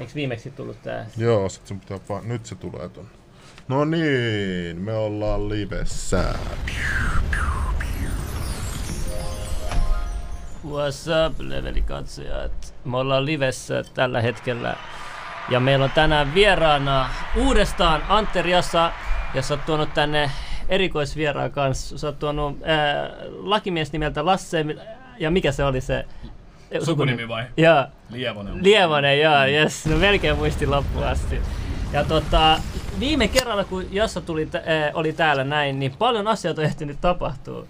Eikö viimeksi tullut tää? Joo, sit sun pitää pa- nyt se tulee tonne. No niin, me ollaan livessä. What's up, levelikatsojat? Me ollaan livessä tällä hetkellä. Ja meillä on tänään vieraana uudestaan Antti Riassa, ja sä oot tuonut tänne erikoisvieraan kanssa. Sä oot tuonut ää, lakimies nimeltä Lasse, ja mikä se oli se? Sukunimi vai? Joo, Lievonen. Lievonen, joo, jes, no melkein muistin loppuun asti. Ja tota, viime kerralla kun Jassa tuli, äh, oli täällä näin, niin paljon asioita on ehtinyt tapahtua.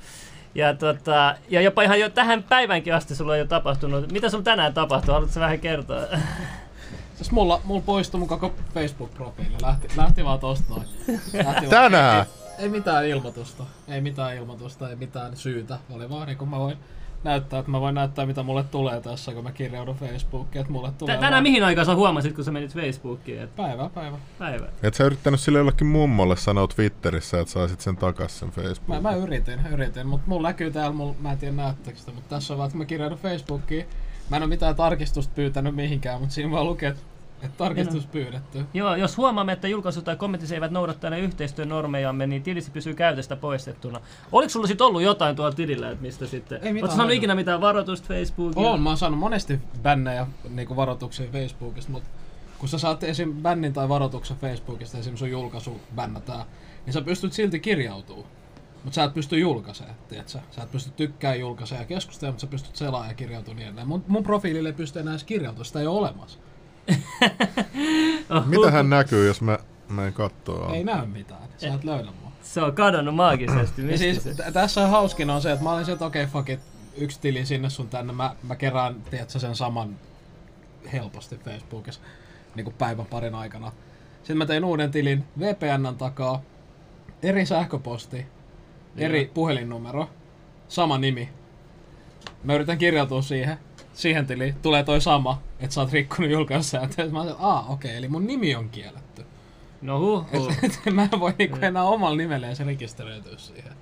Ja, tota, ja jopa ihan jo tähän päivänkin asti sulla on jo tapahtunut. Mitä sulla tänään tapahtuu? Haluatko vähän kertoa? Siis mulla, mulla poistui mun koko Facebook-profiili. Lähti, lähti vaan tosta noin. Lähti vaan- Tänään? Ei, ei, mitään ilmoitusta. Ei mitään ilmoitusta, ei mitään syytä. Oli vaan niin kun mä voin näyttää, että mä voin näyttää mitä mulle tulee tässä, kun mä kirjaudun Facebookiin. Että mulle tulee Tä- Tänään vaan mihin aikaan sä huomasit, kun sä menit Facebookiin? Et Päivä, päivä. päivä. Et sä yrittänyt sille jollekin mummolle sanoa Twitterissä, että saisit sen takas sen Mä, Facebookin. mä yritin, yritin, mutta mulla näkyy täällä, mulla, mä en tiedä näyttääkö sitä, mutta tässä on vaan, että mä kirjaudun Facebookiin. Mä en ole mitään tarkistusta pyytänyt mihinkään, mutta siinä vaan lukee, että että tarkistus pyydetty. Joo, jos huomaamme, että julkaisut tai kommentit eivät noudattaneet yhteistyön normejamme, niin tilisi pysyy käytöstä poistettuna. Oliko sulla sitten ollut jotain tuolla tilillä, että mistä sitten? Ei mitään saanut ikinä mitään varoitusta Facebookiin? On, mä oon saanut monesti bännejä niin varoituksia Facebookista, mutta kun sä saat esim. bännin tai varoituksen Facebookista, esim. sun julkaisu bännätään, niin sä pystyt silti kirjautumaan. Mutta sä et pysty julkaisemaan, tiedätkö? Sä et pysty tykkää julkaisemaan ja keskustelemaan, mutta sä pystyt selaamaan ja kirjautumaan niin edelleen. Mun, mun profiilille ei pysty enää edes kirjautumaan, sitä ei ole olemassa. Mitähän näkyy, jos mä menen kattoo? Ei näy mitään, sä et löydä mua. Se on kadonnut maagisesti. Ja Mistä siis t- tässä on hauskin on se, että mä olin se, että okei, okay, fuck it, yksi tili sinne sun tänne, mä, mä kerään, tiedätkö, sen saman helposti Facebookissa niin kuin päivän parin aikana. Sitten mä tein uuden tilin VPNn takaa, eri sähköposti, eri puhelinnumero, sama nimi. Mä yritän kirjautua siihen, siihen tiliin, tulee toi sama, että sä oot rikkonut julkaisusääntöjä. Mä sanoin, aa okei, okay, eli mun nimi on kielletty. No huh, huh. Et, et, mä en voi niinku enää omalla nimellä se rekisteröityä siihen.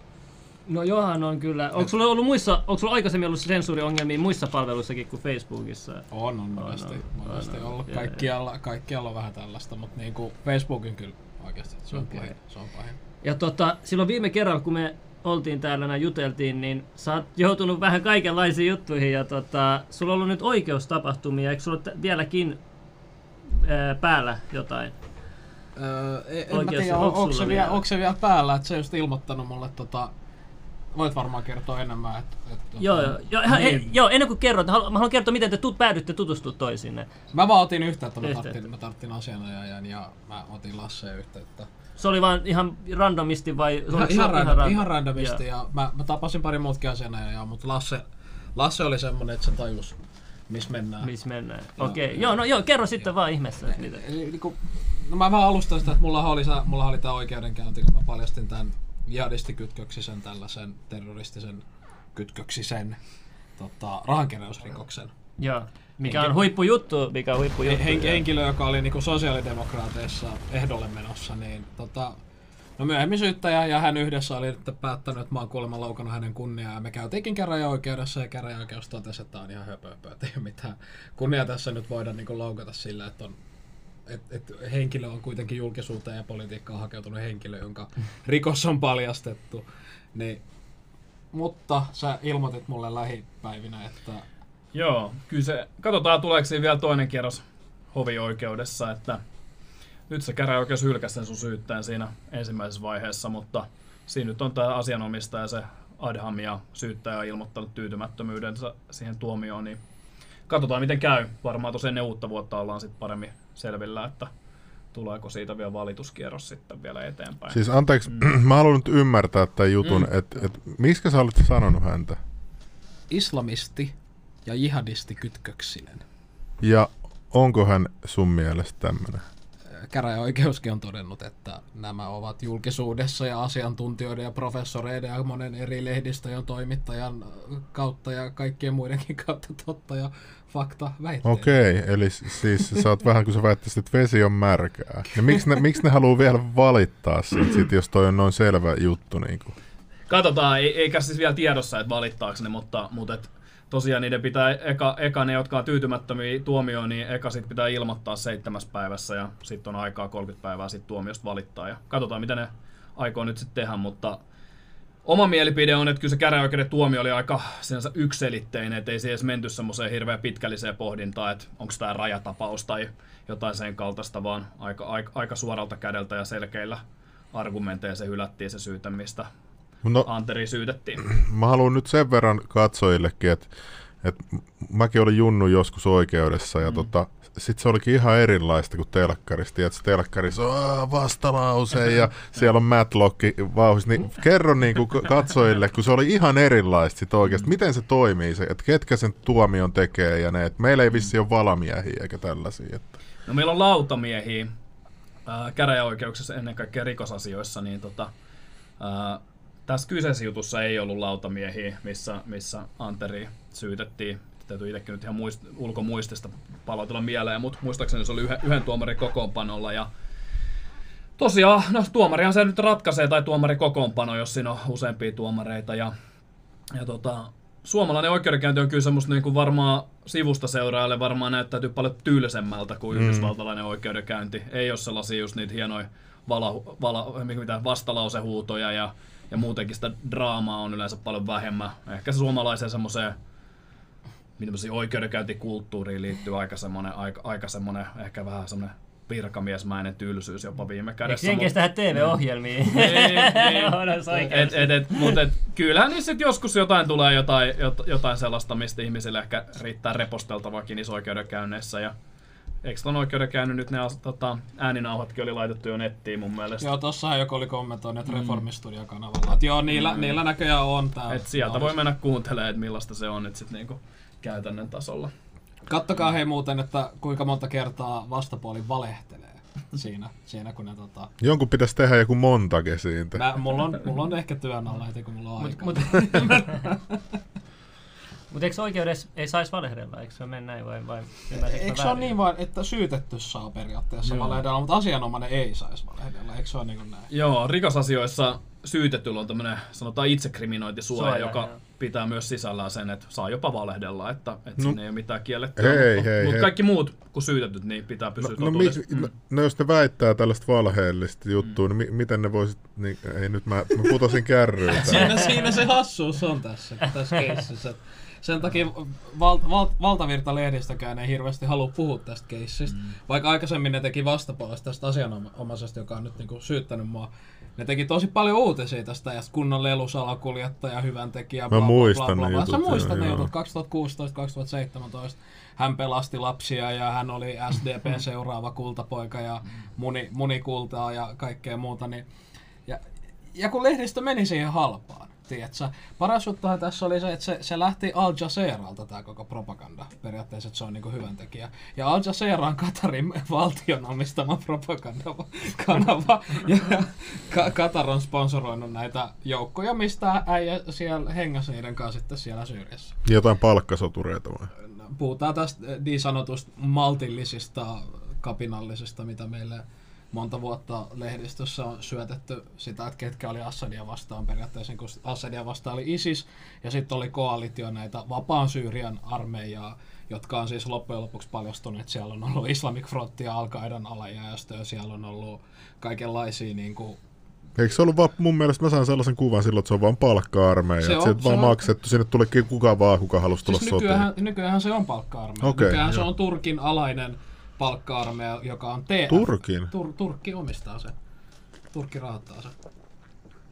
No johan on kyllä. Onko sulla ollut muissa, onko sulla aikaisemmin ollut sensuuriongelmia muissa palveluissakin kuin Facebookissa? On, on monesti, on, monesti on, on. ollut. Kaikkialla, kaikkialla on vähän tällaista, mutta niinku Facebookin kyllä oikeasti se on Okei. pahin. Se on pahin. Ja tota, silloin viime kerralla, kun me oltiin täällä näin juteltiin, niin sä oot joutunut vähän kaikenlaisiin juttuihin ja tota, sulla on ollut nyt oikeustapahtumia, eikö sulla ole vieläkin ää, päällä jotain? Öö, en mä Oikeasti, tiedä, on, onko, se vielä, vielä? onko se vielä päällä, että se on just ilmoittanut mulle tota... Voit varmaan kertoa enemmän, että... että tota, Joo, joo, joo, ihan, niin. e, joo, ennen kuin kerrot, halu- mä haluan kertoa, miten te tut, päädytte tutustumaan toisiinne. Mä vaan otin yhteyttä, mä Yhteyttä. tarttin, mä tarttin asianajajan ja mä otin Lasseen yhteyttä. Se oli vaan ihan randomisti vai? Ihan, se ihan, random, ihan randomisti Joo. ja mä, mä tapasin pari muutkin asianajajaa, mutta Lasse, Lasse oli semmonen, että se tajus, missä mennään. Missä mennään? Okei, okay. joo. joo, no joo, kerro sitten vaan ihmeessä. Eli no mä vaan alustan sitä, että mulla oli, mulla oli tää oikeudenkäynti, kun mä paljastin tämän jihadistikytköksisen tällaisen terroristisen kytköksisen tota, rahankeräysrikoksen. Joo. Mikä Henki- on huippujuttu, mikä on huippujuttu. Hen, henkilö, joka oli niinku sosiaalidemokraateissa ehdolle menossa, niin tota, no myöhemmin syyttäjä ja hän yhdessä oli nyt päättänyt, että mä oon kuulemma loukannut hänen kunniaa. Ja me käytiinkin käräjäoikeudessa ja käräjäoikeus totesi, että tää on ihan höpö, höpö että ei ole mitään kunnia tässä nyt voida niinku loukata sillä, että on et, et henkilö on kuitenkin julkisuuteen ja politiikkaan hakeutunut henkilö, jonka rikos on paljastettu. Niin, mutta sä ilmoitit mulle lähipäivinä, että Joo, kyllä se, katsotaan tuleeko siinä vielä toinen kierros hovioikeudessa, että nyt se käräjäoikeus hylkäsi sen sun syytteen siinä ensimmäisessä vaiheessa, mutta siinä nyt on tämä asianomistaja se Adham ja syyttäjä on ilmoittanut tyytymättömyytensä siihen tuomioon, niin katsotaan miten käy. Varmaan tosiaan ennen uutta vuotta ollaan sitten paremmin selvillä, että tuleeko siitä vielä valituskierros sitten vielä eteenpäin. Siis anteeksi, mä haluan nyt ymmärtää tämän jutun, mm. että et, miksi sä olit sanonut häntä? islamisti ja jihadisti kytköksinen. Ja onko hän sun mielestä tämmönen? Käräjäoikeuskin on todennut, että nämä ovat julkisuudessa ja asiantuntijoiden ja professoreiden ja monen eri lehdistöjen toimittajan kautta ja kaikkien muidenkin kautta totta ja fakta väitteet. Okei, eli s- siis sä oot vähän kuin sä väittäisit, että vesi on märkää. Ja miksi ne, miksi ne haluaa vielä valittaa siitä, sit, jos toi on noin selvä juttu? Niin kuin? Katsotaan, ei, eikä siis vielä tiedossa, että valittaako ne, mutta, mutta et, tosiaan niiden pitää eka, eka ne, jotka on tyytymättömiä tuomioon, niin eka sit pitää ilmoittaa seitsemässä päivässä ja sitten on aikaa 30 päivää sit tuomiosta valittaa. Ja katsotaan, mitä ne aikoo nyt sitten tehdä, mutta Oma mielipide on, että kyllä se käräjäoikeuden tuomio oli aika sinänsä ykselitteinen, että ei se edes menty semmoiseen hirveän pitkälliseen pohdintaan, että onko tämä rajatapaus tai jotain sen kaltaista, vaan aika, aika, aika suoralta kädeltä ja selkeillä argumenteilla se hylättiin se syytämistä. No, Anteri syytettiin. Mä haluan nyt sen verran katsojillekin, että, että mäkin olin junnu joskus oikeudessa ja mm. tota, sitten se olikin ihan erilaista kuin telkkarista. Tiedätkö, telkkarissa on vastalause ja siellä on Matlockki vauhissa. Niin kerro niin kuin katsojille, kun se oli ihan erilaista sit oikeasti. Miten se toimii, se, että ketkä sen tuomion tekee ja ne. Että meillä ei vissi ole valamiehiä eikä tällaisia. Että. No meillä on lautamiehiä käräjäoikeuksissa ennen kaikkea rikosasioissa, niin tota, äh, tässä kyseisessä jutussa ei ollut lautamiehiä, missä, missä Anteri syytettiin täytyy itsekin nyt ihan muist, ulkomuistista palautella mieleen, mutta muistaakseni se oli yhden, yhden tuomarin kokoonpanolla ja tosiaan, no tuomarihan se nyt ratkaisee, tai tuomari kokoonpano, jos siinä on useampia tuomareita ja, ja tota, suomalainen oikeudenkäynti on kyllä semmoista niin kuin varmaan sivusta seuraajalle varmaan näyttäytyy paljon tyylisemmältä kuin mm. yhdysvaltalainen oikeudenkäynti. Ei ole sellaisia just niitä hienoja vala, vala, mitä, vastalausehuutoja ja, ja muutenkin sitä draamaa on yleensä paljon vähemmän. Ehkä se suomalaiseen semmoiseen oikeudenkäyntikulttuuriin liittyy aika semmoinen, aika, aika semmoinen ehkä vähän semmoinen virkamiesmäinen tylsyys jopa viime kädessä. Eikö jenkeissä tehdä TV-ohjelmia? Mutta kyllähän niissä joskus jotain tulee jotain, jotain sellaista, mistä ihmisille ehkä riittää reposteltavakin niissä oikeudenkäynneissä. Ja Eikö tuon oikeudenkäynnin nyt ne tota, ääninauhatkin oli laitettu jo nettiin mun mielestä? Joo, tossahan joku oli kommentoinut mm. Reformistudio-kanavalla. Että joo, niillä, mm. niillä näköjään on tää. Et sieltä voi mennä kuuntelemaan, että millaista se on. Et sit niinku käytännön tasolla. Kattokaa hei muuten, että kuinka monta kertaa vastapuoli valehtelee siinä, siinä kun ne tota... Jonkun pitäisi tehdä joku montage siitä. Mä, mulla, on, mulla on ehkä työn alla heti, kun mulla on aikaa. Mut, Mutta eikö oikeudessa ei saisi valehdella? Eikö se mene näin vai, vai Eikö se ole niin vain, että syytetty saa periaatteessa Joo. valehdella, mutta asianomainen ei saisi valehdella? Eikö se ole niin kuin näin? Joo, rikosasioissa syytetyllä on tämmöinen sanotaan itsekriminointisuoja, Suoja, joka joo. pitää myös sisällään sen, että saa jopa valehdella, että, että no, siinä ei ole mitään kiellettyä. Hei, mutta, hei, mutta kaikki muut kuin syytetyt, niin pitää pysyä no, no, mi, no, no, jos ne väittää tällaista valheellista juttua, mm. niin mi, miten ne voisit, niin, ei nyt mä, mä putosin kärryyn. siinä, siinä se hassuus on tässä, tässä keississä. Sen takia val, val, valtavirta-lehdistökään ei hirveästi halua puhua tästä keissistä, mm. vaikka aikaisemmin ne teki vastapuolesta tästä asianomaisesta, joka on nyt niinku syyttänyt mua ne teki tosi paljon uutisia tästä ja kunnon lelusalakuljettaja, hyvän tekijä, bla, Mä muistan bla, bla, bla. ne jutut. Sä muistat ne jutut 2016-2017. Hän pelasti lapsia ja hän oli SDPn seuraava kultapoika ja muni, munikultaa ja kaikkea muuta. Niin, ja, ja kun lehdistö meni siihen halpaan, tiedätkö? Paras juttuhan tässä oli se, että se, se lähti Al Jazeeralta tämä koko propaganda. Periaatteessa, että se on niinku hyvän tekijä. Ja Al Jazeera on Katarin valtion omistama propagandakanava. ja Ka- Katar on sponsoroinut näitä joukkoja, mistä äijä siellä hengässä niiden kanssa sitten siellä Syyriassa. Jotain palkkasotureita vai? Puhutaan tästä niin sanotusta maltillisista kapinallisista, mitä meille monta vuotta lehdistössä on syötetty sitä, että ketkä oli Assadia vastaan periaatteessa, kun Assadia vastaan oli ISIS, ja sitten oli koalitio näitä vapaan Syyrian armeijaa, jotka on siis loppujen lopuksi paljastunut, että siellä on ollut Islamic Front ja Al-Qaidan alajäästö, siellä on ollut kaikenlaisia niin kuin, Eikö se ollut vaan, mun mielestä mä sain sellaisen kuvan silloin, että se on vaan palkka-armeija, se on, että vaan on, maksettu, sinne tuli kuka vaan, kuka halusi tulla siis nykyään, sotiin. Nykyään se on palkka-armeija, okay, nykyään jo. se on Turkin alainen palkka-armeija, joka on TF. Turkin? Tur- Turkki omistaa sen. Turkki rahoittaa sen.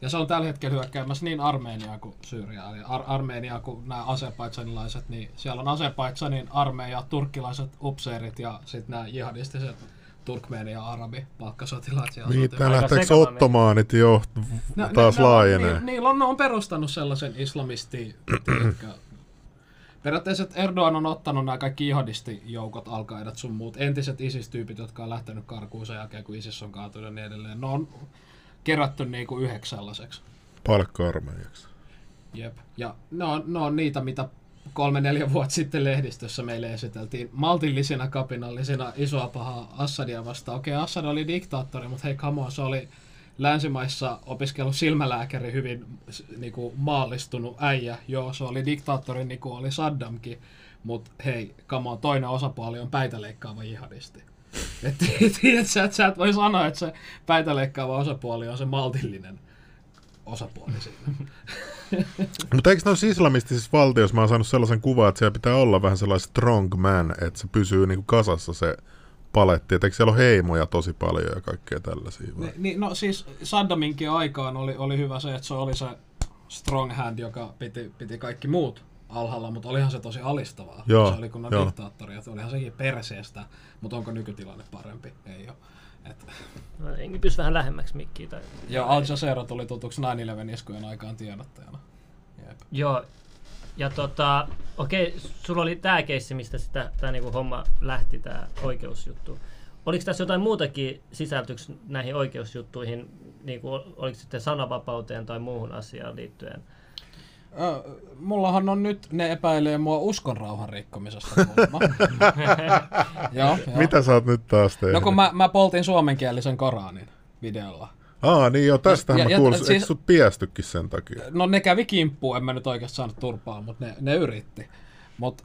Ja se on tällä hetkellä hyökkäämässä niin Armeeniaa kuin Syyriaa. Eli Ar- Armeeniaa kuin nämä asepaisanilaiset, niin siellä on Azerbaidsanin armeija, turkkilaiset upseerit ja sitten nämä jihadistiset Turkmeeni ja arabi palkkasotilaat. Niin, tää lähteekö ottomaanit jo taas ne, laajenee? Ni, niillä on, ne on perustanut sellaisen islamisti, Periaatteessa Erdogan on ottanut nämä kaikki jihadistijoukot, alkaidat sun muut, entiset ISIS-tyypit, jotka on lähtenyt karkuun sen jälkeen, kun ISIS on kaatunut ja niin edelleen. Ne on kerätty niin kuin yhdeksi sellaiseksi. Palkka-armeijaksi. Jep. Ja ne on, ne on niitä, mitä kolme-neljä vuotta sitten lehdistössä meille esiteltiin maltillisina, kapinallisina, isoa pahaa Assadia vastaan. Okei, Assad oli diktaattori, mutta hei, come on, se oli länsimaissa opiskellut silmälääkäri, hyvin s- niinku, maallistunut äijä. Joo, se oli diktaattori, niin kuin oli Saddamkin. Mutta hei, on, toinen osapuoli on päitäleikkaava jihadisti. Et, tiedät sä, että sä et voi sanoa, että se päitäleikkaava osapuoli on se maltillinen osapuoli siinä. Mutta eikö noissa islamistisissa valtioissa mä oon saanut sellaisen kuvan, että siellä pitää olla vähän sellainen strong man, että se pysyy niinku kasassa se paletti. Et eikö siellä ole heimoja tosi paljon ja kaikkea tällaisia? Vai? Ni, niin, no siis Saddaminkin aikaan oli, oli hyvä se, että se oli se strong hand, joka piti, piti kaikki muut alhaalla, mutta olihan se tosi alistavaa. Joo, se oli kunnon joo. diktaattori, että olihan sekin perseestä, mutta onko nykytilanne parempi? Ei ole. Et, No, Enkin pysy vähän lähemmäksi mikkiä. Tai... ja Al Jazeera tuli tutuksi 9-11 iskujen aikaan tiedottajana. Jep. Joo. Ja tota, okei, sulla oli tää keissi, mistä sitä, tää niinku homma lähti, tää oikeusjuttu. Oliko tässä jotain muutakin sisältyksi näihin oikeusjuttuihin, niin kuin, oliko sitten sananvapauteen tai muuhun asiaan liittyen? Ö, mullahan on nyt, ne epäilee mua uskonrauhan rikkomisesta. joo, joo. Mitä sä oot nyt taas tehnyt? No kun mä, mä poltin suomenkielisen Koranin videolla. Aa, niin joo, tästähän Ja- mä kuulin. siis- Eikö sut piestykin sen takia? No ne kävi kimppuun, en mä nyt oikeasti saanut turpaa, mutta ne, ne yritti. Mutta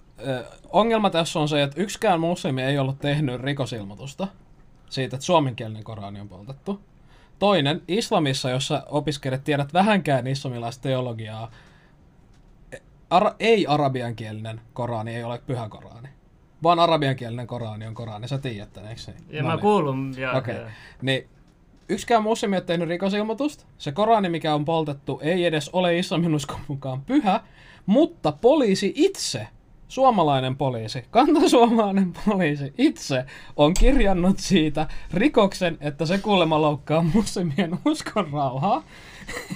ongelma tässä on se, että yksikään muslimi ei ollut tehnyt rikosilmoitusta siitä, että suomenkielinen Korani on poltettu. Toinen, islamissa, jossa opiskelet, tiedät vähänkään islamilaista teologiaa, ara, ei arabiankielinen Korani ei ole pyhä Korani. Vaan arabiankielinen Korani on Korani, sä tiedät tämän, eikö niin? Ja No mä niin. kuulun. Ja, Okei. ja- Niin yksikään muslimi ei ole tehnyt rikosilmoitusta. Se Korani, mikä on poltettu, ei edes ole islamin uskon mukaan pyhä, mutta poliisi itse, suomalainen poliisi, kantasuomalainen poliisi itse on kirjannut siitä rikoksen, että se kuulemma loukkaa muslimien uskon rauhaa.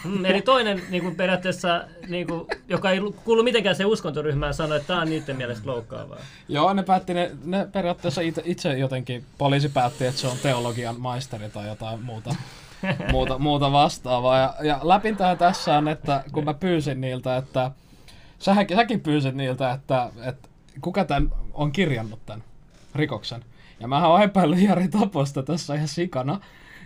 Mm, eli toinen niin kuin periaatteessa, niin kuin, joka ei lu- kuulu mitenkään se uskontoryhmään, sanoi, että tämä on niiden mielestä loukkaavaa. Joo, ne päätti, ne, ne periaatteessa itse, itse jotenkin, poliisi päätti, että se on teologian maisteri tai jotain muuta, muuta, muuta vastaavaa. Ja, ja läpintähän tässä on, että kun mä pyysin niiltä, että sähän, säkin pyysit niiltä, että, että kuka tämän on kirjannut tämän rikoksen. Ja mähän oon epäillyt Jari Taposta tässä ihan sikana.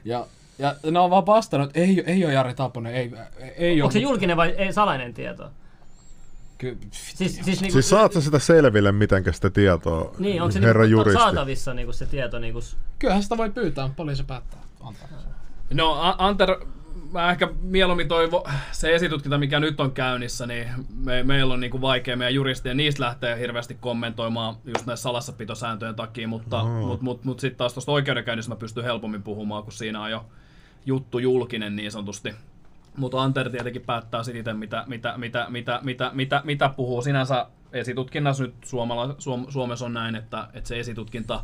Ja, ja ne on vaan vastannut, että ei, ei ole Jari Taponen, ei, ei Onko se ole. julkinen vai ei, salainen tieto? Ky- Siis, siis, niin kuin, Siis saat sä sitä selville, mitenkä sitä tietoa, niin, onko se herra niin kuin, juristi? saatavissa niin kuin se tieto? Niin kuin, Kyllähän sitä voi pyytää, poliisi päättää antaa. No Anter, mä ehkä mieluummin toivo, se esitutkinta, mikä nyt on käynnissä, niin me, meillä on niinku vaikea meidän juristien niistä lähtee hirveästi kommentoimaan just näissä salassapitosääntöjen takia, mutta Aha. mut, mut, mut sitten taas tuosta oikeudenkäynnistä mä pystyn helpommin puhumaan, kun siinä on jo juttu julkinen niin sanotusti. Mutta Anter tietenkin päättää sitten itse, mitä, mitä, mitä, mitä, mitä, mitä, mitä puhuu. Sinänsä esitutkinnassa nyt Suomala, Suom, Suomessa on näin, että, että se esitutkinta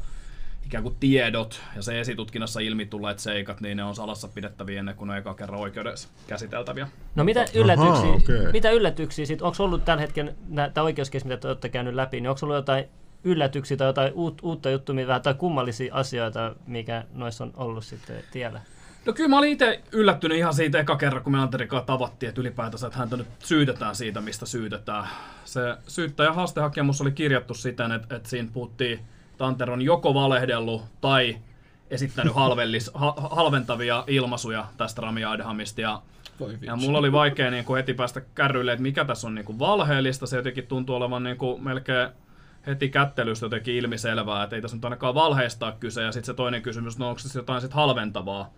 ikään kuin tiedot ja se esitutkinnassa ilmi tulleet seikat, niin ne on salassa pidettäviä ennen kuin ne on eka kerran oikeudessa käsiteltäviä. No mitä yllätyksiä, okei. mitä yllätyksiä sit, onko ollut tämän hetken, tämä oikeuskeskus, mitä te olette käynyt läpi, niin onko ollut jotain yllätyksiä tai jotain uut, uutta juttua, mitä- tai kummallisia asioita, mikä noissa on ollut sitten tiellä? No kyllä mä olin itse yllättynyt ihan siitä eka kerran, kun me Anterin kanssa tavattiin, että ylipäätänsä, että häntä nyt syytetään siitä, mistä syytetään. Se syyttäjä haastehakemus oli kirjattu siten, että, että siinä puhuttiin, että Anter on joko valehdellut tai esittänyt halvellis, ha, halventavia ilmaisuja tästä Rami Adhamista. Ja, ja mulla oli vaikea niin kuin heti päästä kärryille, että mikä tässä on niin kuin valheellista. Se jotenkin tuntuu olevan niin kuin melkein heti kättelystä jotenkin ilmiselvää, että ei tässä nyt ainakaan valheista kyse. Ja sitten se toinen kysymys, no onko se jotain sit halventavaa.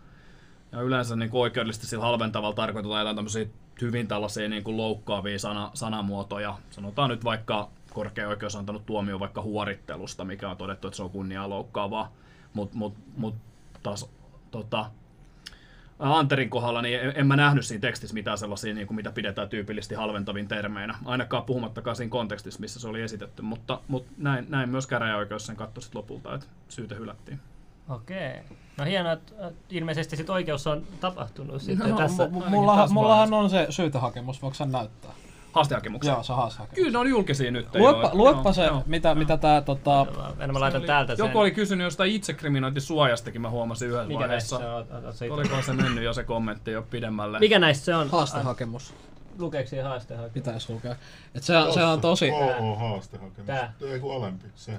Ja yleensä niin oikeudellisesti sillä halventavalla tarkoitetaan jotain tämmöisiä hyvin tällaisia niin kuin loukkaavia sana, sanamuotoja. Sanotaan nyt vaikka korkea oikeus on antanut tuomio vaikka huorittelusta, mikä on todettu, että se on kunniaa loukkaavaa. Mutta mut, mut taas tota, Anterin kohdalla niin en, mä nähnyt siinä tekstissä mitään sellaisia, niin kuin mitä pidetään tyypillisesti halventavin termeinä. Ainakaan puhumattakaan siinä kontekstissa, missä se oli esitetty. Mutta, mutta näin, näin myös käräjäoikeus sen katsoi lopulta, että syyte hylättiin. Okei. No hienoa, että ilmeisesti sit oikeus on tapahtunut sitten No, tässä. mu- mu- mullahan, tässä mullahan on se syytehakemus, voiko sen näyttää? Haastehakemuksen. Joo, se haastehakemus. Kyllä ne on julkisia nyt. Luepa, joo. luepa Joo, se, joo. mitä, mitä tää tota... En mä laitan oli- täältä sen. Joku oli kysynyt jostain itsekriminointisuojastakin, mä huomasin yhdessä Mikä vaiheessa. se on? Ota se itse. Oliko se mennyt jo se kommentti jo pidemmälle? Mikä näistä se on? Haastehakemus. Lukeeko siinä haastehakemus? Pitäis lukea. Et se, on- se on tosi... Oo, haastehakemus. Tää. Ei kun alempi, se.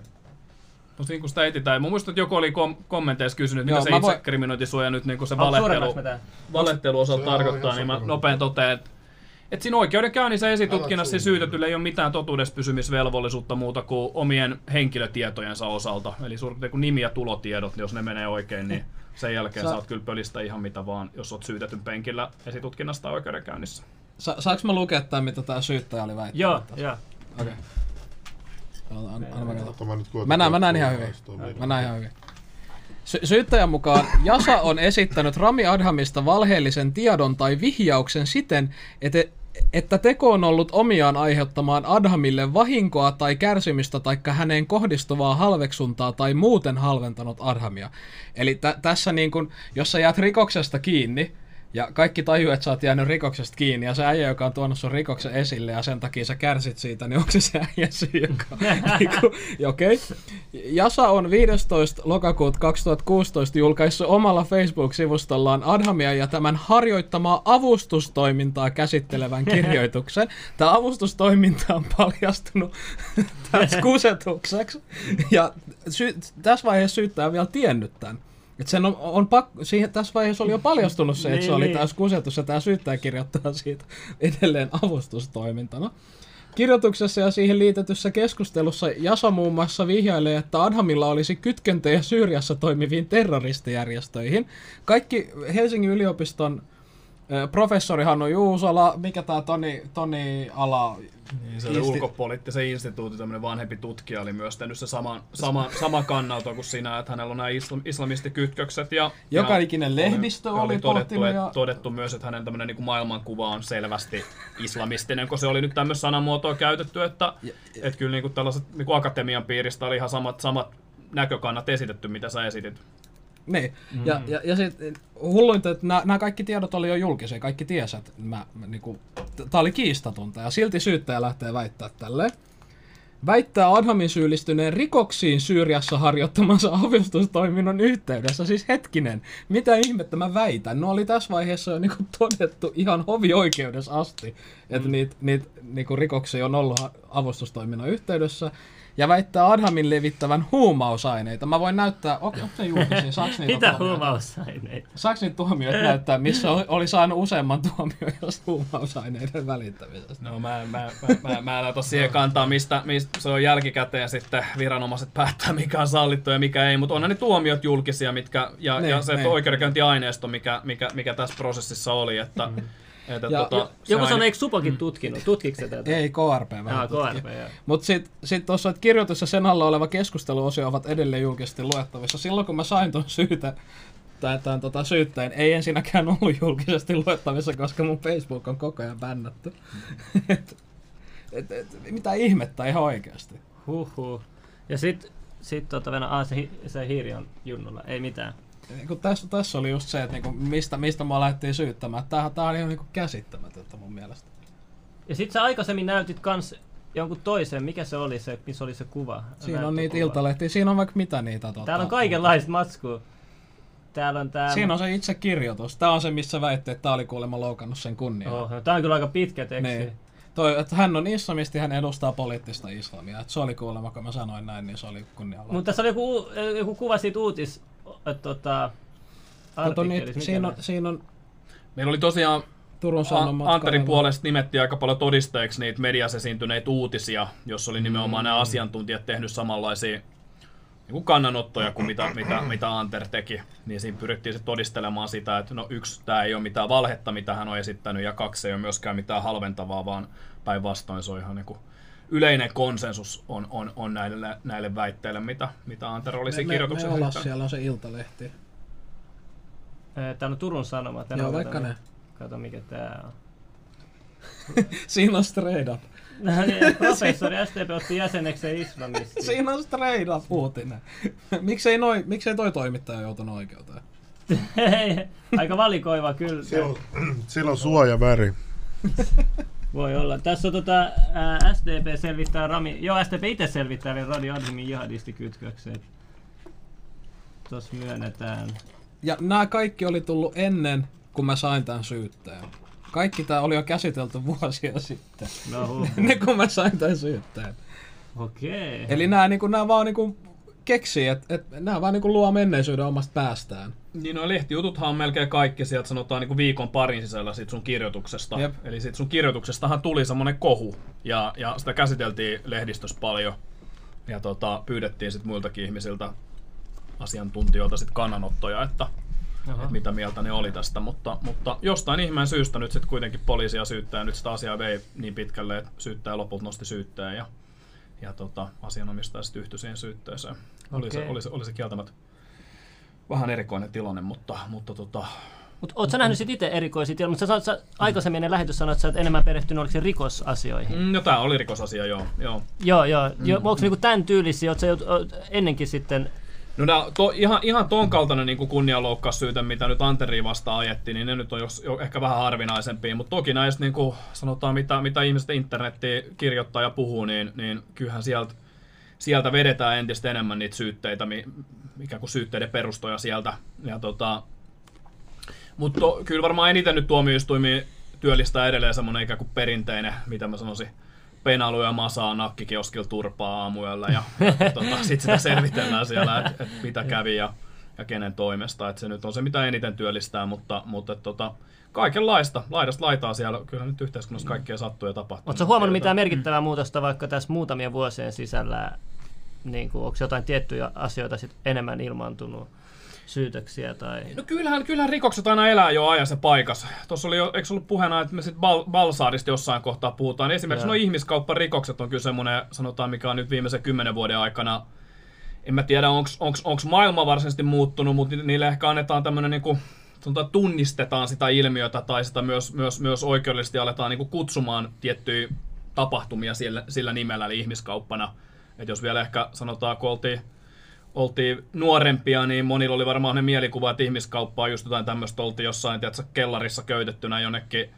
No siinä kun sitä etsitään. Mä muistan, että joku oli kom- kommenteissa kysynyt, Joo, mitä se mä voin- itsekriminointisuoja nyt niin se Onko valehtelu, valehtelu osalta Se tarkoittaa, niin mä nopein totean, että et siinä oikeudenkäynnissä esitutkinnassa syytetyllä ei ole mitään totuudessa pysymisvelvollisuutta muuta kuin omien henkilötietojensa osalta. Eli suurin piirtein kun nimi ja tulotiedot, niin jos ne menee oikein, niin sen jälkeen Sä- saat kyllä pölistä ihan mitä vaan, jos oot syytetyn penkillä esitutkinnassa tai oikeudenkäynnissä. Sa- saanko mä lukea tämän, mitä tää syyttäjä oli väittänyt? Joo, joo. Okei. Anna, anna, mä näen, mä näen ihan hyvin. Mä näen ihan hyvin. Sy- syyttäjän mukaan Jasa on esittänyt Rami Adhamista valheellisen tiedon tai vihjauksen siten, että, että teko on ollut omiaan aiheuttamaan Adhamille vahinkoa tai kärsimystä tai häneen kohdistuvaa halveksuntaa tai muuten halventanut Adhamia. Eli tä- tässä niin kun, jos sä jäät rikoksesta kiinni, ja kaikki tajuu, että sä oot jäänyt rikoksesta kiinni, ja se äijä, joka on tuonut sun rikoksen esille, ja sen takia sä kärsit siitä, niin onko se se äijä syy, joka... niinku, Okei. Okay. Jasa on 15. lokakuuta 2016 julkaissut omalla Facebook-sivustollaan Adhamia ja tämän harjoittamaa avustustoimintaa käsittelevän kirjoituksen. Tämä avustustoiminta on paljastunut tästä kusetukseksi. Ja sy- tässä vaiheessa syyttäjä on vielä tiennyt tämän. Et sen on, on pakko, siihen, tässä vaiheessa oli jo paljastunut se, että se Niin, oli niin. täys kusetus ja tämä syyttäjä kirjoittaa siitä edelleen avustustoimintana. Kirjoituksessa ja siihen liitetyssä keskustelussa Jasa muun muassa vihjailee, että Adhamilla olisi kytkentöjä Syyriassa toimiviin terroristijärjestöihin. Kaikki Helsingin yliopiston ö, professori Hannu Juusola, mikä tämä Toni, Toni Ala... Niin se oli Insti- ulkopoliittisen instituutin tämmöinen vanhempi tutkija oli myös tehnyt se saman, saman, saman kannalta kuin sinä, että hänellä on nämä islam, islamistikytkökset. Ja, Joka ja ikinen lehdistö oli, oli todettu, ja- todettu myös, että hänen tämmöinen niin maailmankuva on selvästi islamistinen, kun se oli nyt tämmöistä sanamuotoa käytetty, että et kyllä niin kuin tällaiset niin kuin akatemian piiristä oli ihan samat, samat näkökannat esitetty, mitä sä esitit. Niin, mm. ja, ja, ja sitten hulluinta, että nämä kaikki tiedot oli jo julkisia, kaikki tiesivät, että mä, mä, niinku, tämä oli kiistatonta, ja silti syyttäjä lähtee väittää tälleen. Väittää Adhamin syyllistyneen rikoksiin Syyriassa harjoittamansa avustustoiminnon yhteydessä. Siis hetkinen, mitä ihmettä mä väitän? No oli tässä vaiheessa jo niinku todettu ihan hovioikeudessa asti, että mm. niitä niit, niinku rikoksia on ollut avustustoiminnan yhteydessä. Ja väittää Adhamin levittävän huumausaineita. Mä voin näyttää, onko se julkisia? Saaks niitä Mitä tuomioita? huumausaineita? Saaks niitä tuomioita näyttää, missä oli, saanut useamman tuomion jos huumausaineiden välittämisestä? No mä, mä, mä, mä, mä en ota siihen kantaa, mistä, mistä se on jälkikäteen sitten viranomaiset päättää, mikä on sallittu ja mikä ei, mutta onhan ne tuomiot julkisia, mitkä, ja, Ne, ja se ne. oikeudenkäyntiaineisto, mikä, mikä, mikä tässä prosessissa oli, että, mm. Että Ja- tota, se Joku sanoi, eikö Supokin tutkinut? Tutkiko se tätä? Ei, KRP vähän Ah. KRP. Mutta sitten sit tuossa, että kirjoitus ja sen alla oleva keskusteluosio ovat edelleen julkisesti luettavissa. Silloin kun mä sain tuon syytä, tai tämän tota, syytteen, ei ensinnäkään ollut julkisesti luettavissa, koska mun Facebook on koko ajan bännätty. et, et, et, mitä ihmettä ihan oikeasti. Huhhuh. Ja sit, sit tota, Venä, ah, se, hi- se hiiri on junnulla. Ei mitään. Kun tässä, tässä oli just se, että niinku, mistä, mistä mua lähdettiin syyttämään. Tämähän tää on ihan niinku käsittämätöntä mun mielestä. Ja sit sä aikaisemmin näytit kans jonkun toisen, mikä se oli se, missä oli se kuva? Siinä on niitä iltalehtiä, siinä on vaikka mitä niitä. Tota, Täällä on kaikenlaista matskua. Täällä on tää... Siinä on se itse kirjoitus. Tää on se, missä väitti, että tää oli kuulemma loukannut sen kunniaa. Oh, no, tää on kyllä aika pitkä teksti. Niin. Toi, että hän on islamisti, hän edustaa poliittista islamia. Et se oli kuulemma, kun mä sanoin näin, niin se oli kunnialla. Mutta tässä oli joku, joku kuva siitä uutis... Että tota... Kato, niin, siinä, on, siinä on Meillä oli tosiaan Turun Sanomat. A- Anterin puolesta nimettiin aika paljon todisteeksi niitä mediassa esiintyneitä uutisia, jos oli nimenomaan mm. nämä asiantuntijat tehnyt samanlaisia niin kuin kannanottoja kuin mitä, mitä, mitä Anter teki, niin siinä pyrittiin se todistelemaan sitä, että no yksi, tämä ei ole mitään valhetta, mitä hän on esittänyt, ja kaksi ei ole myöskään mitään halventavaa, vaan päinvastoin se on ihan niin kuin yleinen konsensus on, on, on näille, näille väitteille, mitä, mitä Anter olisi me, me, me kirjoituksessa ollaan siellä on se iltalehti. Ää, Täällä on Turun Sanomat. Joo, oo vaikka ne. Kato mikä tää on. Siinä on straight up. No niin, Professori STP otti jäsenekseen islamisti. Siinä on straight up uutinen. miksei, noi, miksei toi toimittaja joutunut oikeuteen? Aika valikoiva kyllä. Sillä on, sillä on suojaväri. Voi olla. Tässä on tota, ää, SDP selvittää Rami... Joo, SDP itse selvittää eli Radio Adhimin jihadistikytkökset. Tuossa myönnetään. Ja nämä kaikki oli tullut ennen, kun mä sain tämän syytteen. Kaikki tää oli jo käsitelty vuosia sitten. No huh. ne kun mä sain tämän syytteen. Okei. Eli nämä niinku, nää vaan niinku keksii, että et nämä vaan niinku luo menneisyyden omasta päästään. Niin no lehtijututhan on melkein kaikki sieltä sanotaan niin kuin viikon parin sisällä sit sun kirjoituksesta. Jep. Eli sit sun kirjoituksestahan tuli semmonen kohu ja, ja sitä käsiteltiin lehdistössä paljon. Ja tota, pyydettiin sit muiltakin ihmisiltä asiantuntijoilta sit kannanottoja, että, että mitä mieltä ne oli tästä. Mutta, mutta jostain ihmeen syystä nyt sitten kuitenkin poliisia syyttää. Nyt sitä asiaa vei niin pitkälle, että syyttäjä lopulta nosti syytteen ja, ja tota, asianomistaja sitten yhtyi siihen syytteeseen. Oli, se, Okei. oli, se, oli se kieltämättä vähän erikoinen tilanne, mutta, mutta tota, Mutta oot sä nähnyt sit itse erikoisia tilanteita, mutta sä, sanoit, sä aikaisemmin ennen lähetys sanoit, että sä oot enemmän perehtynyt oliko se rikosasioihin. mm, no tää oli rikosasia, joo. joo. Joo, joo. Mm. jo, onko niinku tämän tyylisiä, oot sä jout, oot ennenkin sitten, No nää, to, ihan, ihan ton kaltainen niin kunnianloukkaussyyte, mitä nyt Anteriin vastaan ajettiin, niin ne nyt on jos, jo ehkä vähän harvinaisempia, mutta toki näistä niin kuin sanotaan, mitä, mitä ihmiset internettiin kirjoittaa ja puhuu, niin, niin kyllähän sieltä, sieltä vedetään entistä enemmän niitä syytteitä, mi- ikään kuin syytteiden perustoja sieltä. Ja tota, mutta kyllä varmaan eniten nyt tuomioistuimia työllistää edelleen semmoinen ikään kuin perinteinen, mitä mä sanoisin, penailu ja masaa nakkikioskilla turpaa aamuyöllä ja, ja tota, sitten sitä selvitellään siellä, että et mitä kävi ja, ja kenen toimesta. Et se nyt on se, mitä eniten työllistää, mutta, mutta et, tota, kaikenlaista, laidasta laitaa siellä. Kyllä nyt yhteiskunnassa kaikkea sattuu ja tapahtuu. sä huomannut mitään merkittävää muutosta vaikka tässä muutamien vuosien sisällä, niin kuin, onko jotain tiettyjä asioita sit enemmän ilmaantunut, syytöksiä tai... No kyllähän, kyllähän rikokset aina elää jo ajassa paikassa. Tuossa oli jo, eikö ollut puheena, että me sitten Bal- Balsaarista jossain kohtaa puhutaan. Esimerkiksi Joo. nuo ihmiskaupparikokset on kyllä semmoinen, sanotaan mikä on nyt viimeisen kymmenen vuoden aikana, en mä tiedä onko maailma varsinaisesti muuttunut, mutta ni- niille ehkä annetaan tämmöinen niinku, sanotaan, tunnistetaan sitä ilmiötä tai sitä myös, myös, myös oikeudellisesti aletaan niinku kutsumaan tiettyjä tapahtumia sillä, sillä nimellä, eli ihmiskauppana. Et jos vielä ehkä sanotaan, kun oltiin oltiin nuorempia, niin monilla oli varmaan ne mielikuva, että ihmiskauppaa just jotain tämmöistä oltiin jossain, tiedätkö, kellarissa köytettynä jonnekin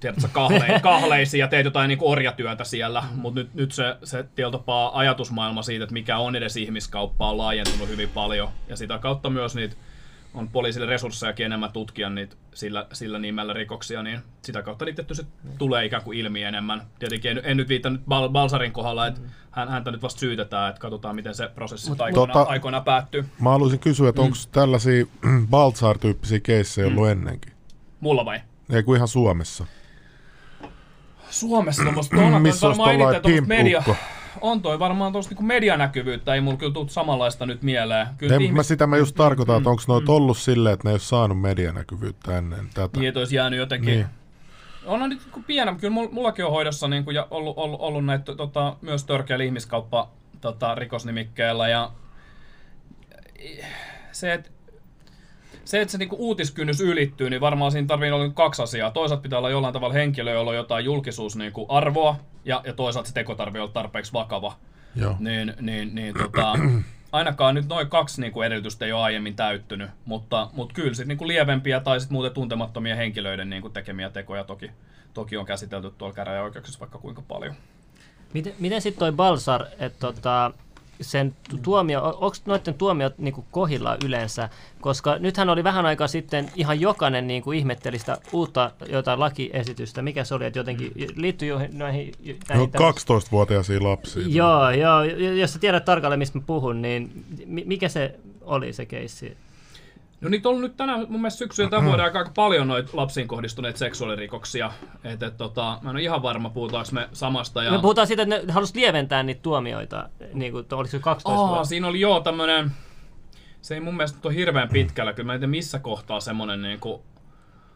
tiedätkö, kahle, kahleisiin ja teet jotain niin orjatyötä siellä, mutta nyt, nyt se, se tietopaa ajatusmaailma siitä, että mikä on edes ihmiskauppaa, on laajentunut hyvin paljon. Ja sitä kautta myös niitä on poliisille resurssejakin enemmän tutkia niitä sillä, sillä nimellä rikoksia, niin sitä kautta niitä tietysti tulee ikään kuin ilmi enemmän. Tietenkin en, en nyt viitannut Bal- Balsarin kohdalla, että hän, häntä nyt vasta syytetään, että katsotaan miten se prosessi Mut, aikoina, Tota- aikoina päättyy. Mä haluaisin kysyä, että onko tällaisia Baltzar-tyyppisiä keissejä ollut ennenkin? Mulla vai? Ei kuin ihan Suomessa. Suomessa tuommoista on, Missä olisi varmaan eniten tollainen tuommoista media? On toi varmaan tuosta niinku medianäkyvyyttä, ei mulla kyllä tule samanlaista nyt mieleen. Kyllä Ei, ihmis- mä sitä mä just tarkoitan, että onko noita ollut silleen, että ne ei ole saanut medianäkyvyyttä ennen tätä. niin, että olisi jäänyt jotenkin... Niin. On nyt niinku pienä, kyllä mul- mullakin on hoidossa niinku, ja ollut, ollut, ollut näitä tota, myös törkeä ihmiskauppa tota, rikosnimikkeellä ja se, että se, että se niinku uutiskynnys ylittyy, niin varmaan siinä tarvii olla niinku kaksi asiaa. Toisaalta pitää olla jollain tavalla henkilö, jolla on jotain julkisuus niinku arvoa, ja, ja toisaalta se teko tarvii olla tarpeeksi vakava. Joo. Niin, niin, niin tota, ainakaan nyt noin kaksi niin kuin edellytystä ei ole aiemmin täyttynyt, mutta, mutta kyllä sitten niin kuin lievempiä tai sitten muuten tuntemattomia henkilöiden niin kuin tekemiä tekoja toki, toki on käsitelty tuolla käräjäoikeuksissa vaikka kuinka paljon. Miten, miten sitten toi Balsar, että tota, sen tu- tuomio, onko noiden tuomiot niinku kohilla yleensä? Koska nythän oli vähän aikaa sitten ihan jokainen niinku ihmetteli sitä uutta jotain lakiesitystä. Mikä se oli, että jotenkin liittyy joihin, noihin... No, näihin tämmöisiin- 12-vuotiaisia lapsia. Joo, joo. Jos sä tiedät tarkalleen, mistä mä puhun, niin mi- mikä se oli se keissi? No niitä on nyt tänä mun mielestä syksyllä tämän vuoden aika, aika paljon noita lapsiin kohdistuneita seksuaalirikoksia. Et, et, tota, mä en ole ihan varma, puhutaanko me samasta. Ja... Me puhutaan siitä, että ne halusivat lieventää niitä tuomioita, niin kuin, oliko se 12 Aa, vuotta? siinä oli joo tämmönen, se ei mun mielestä ole hirveän pitkällä, kyllä mä en tiedä missä kohtaa semmonen niin kuin,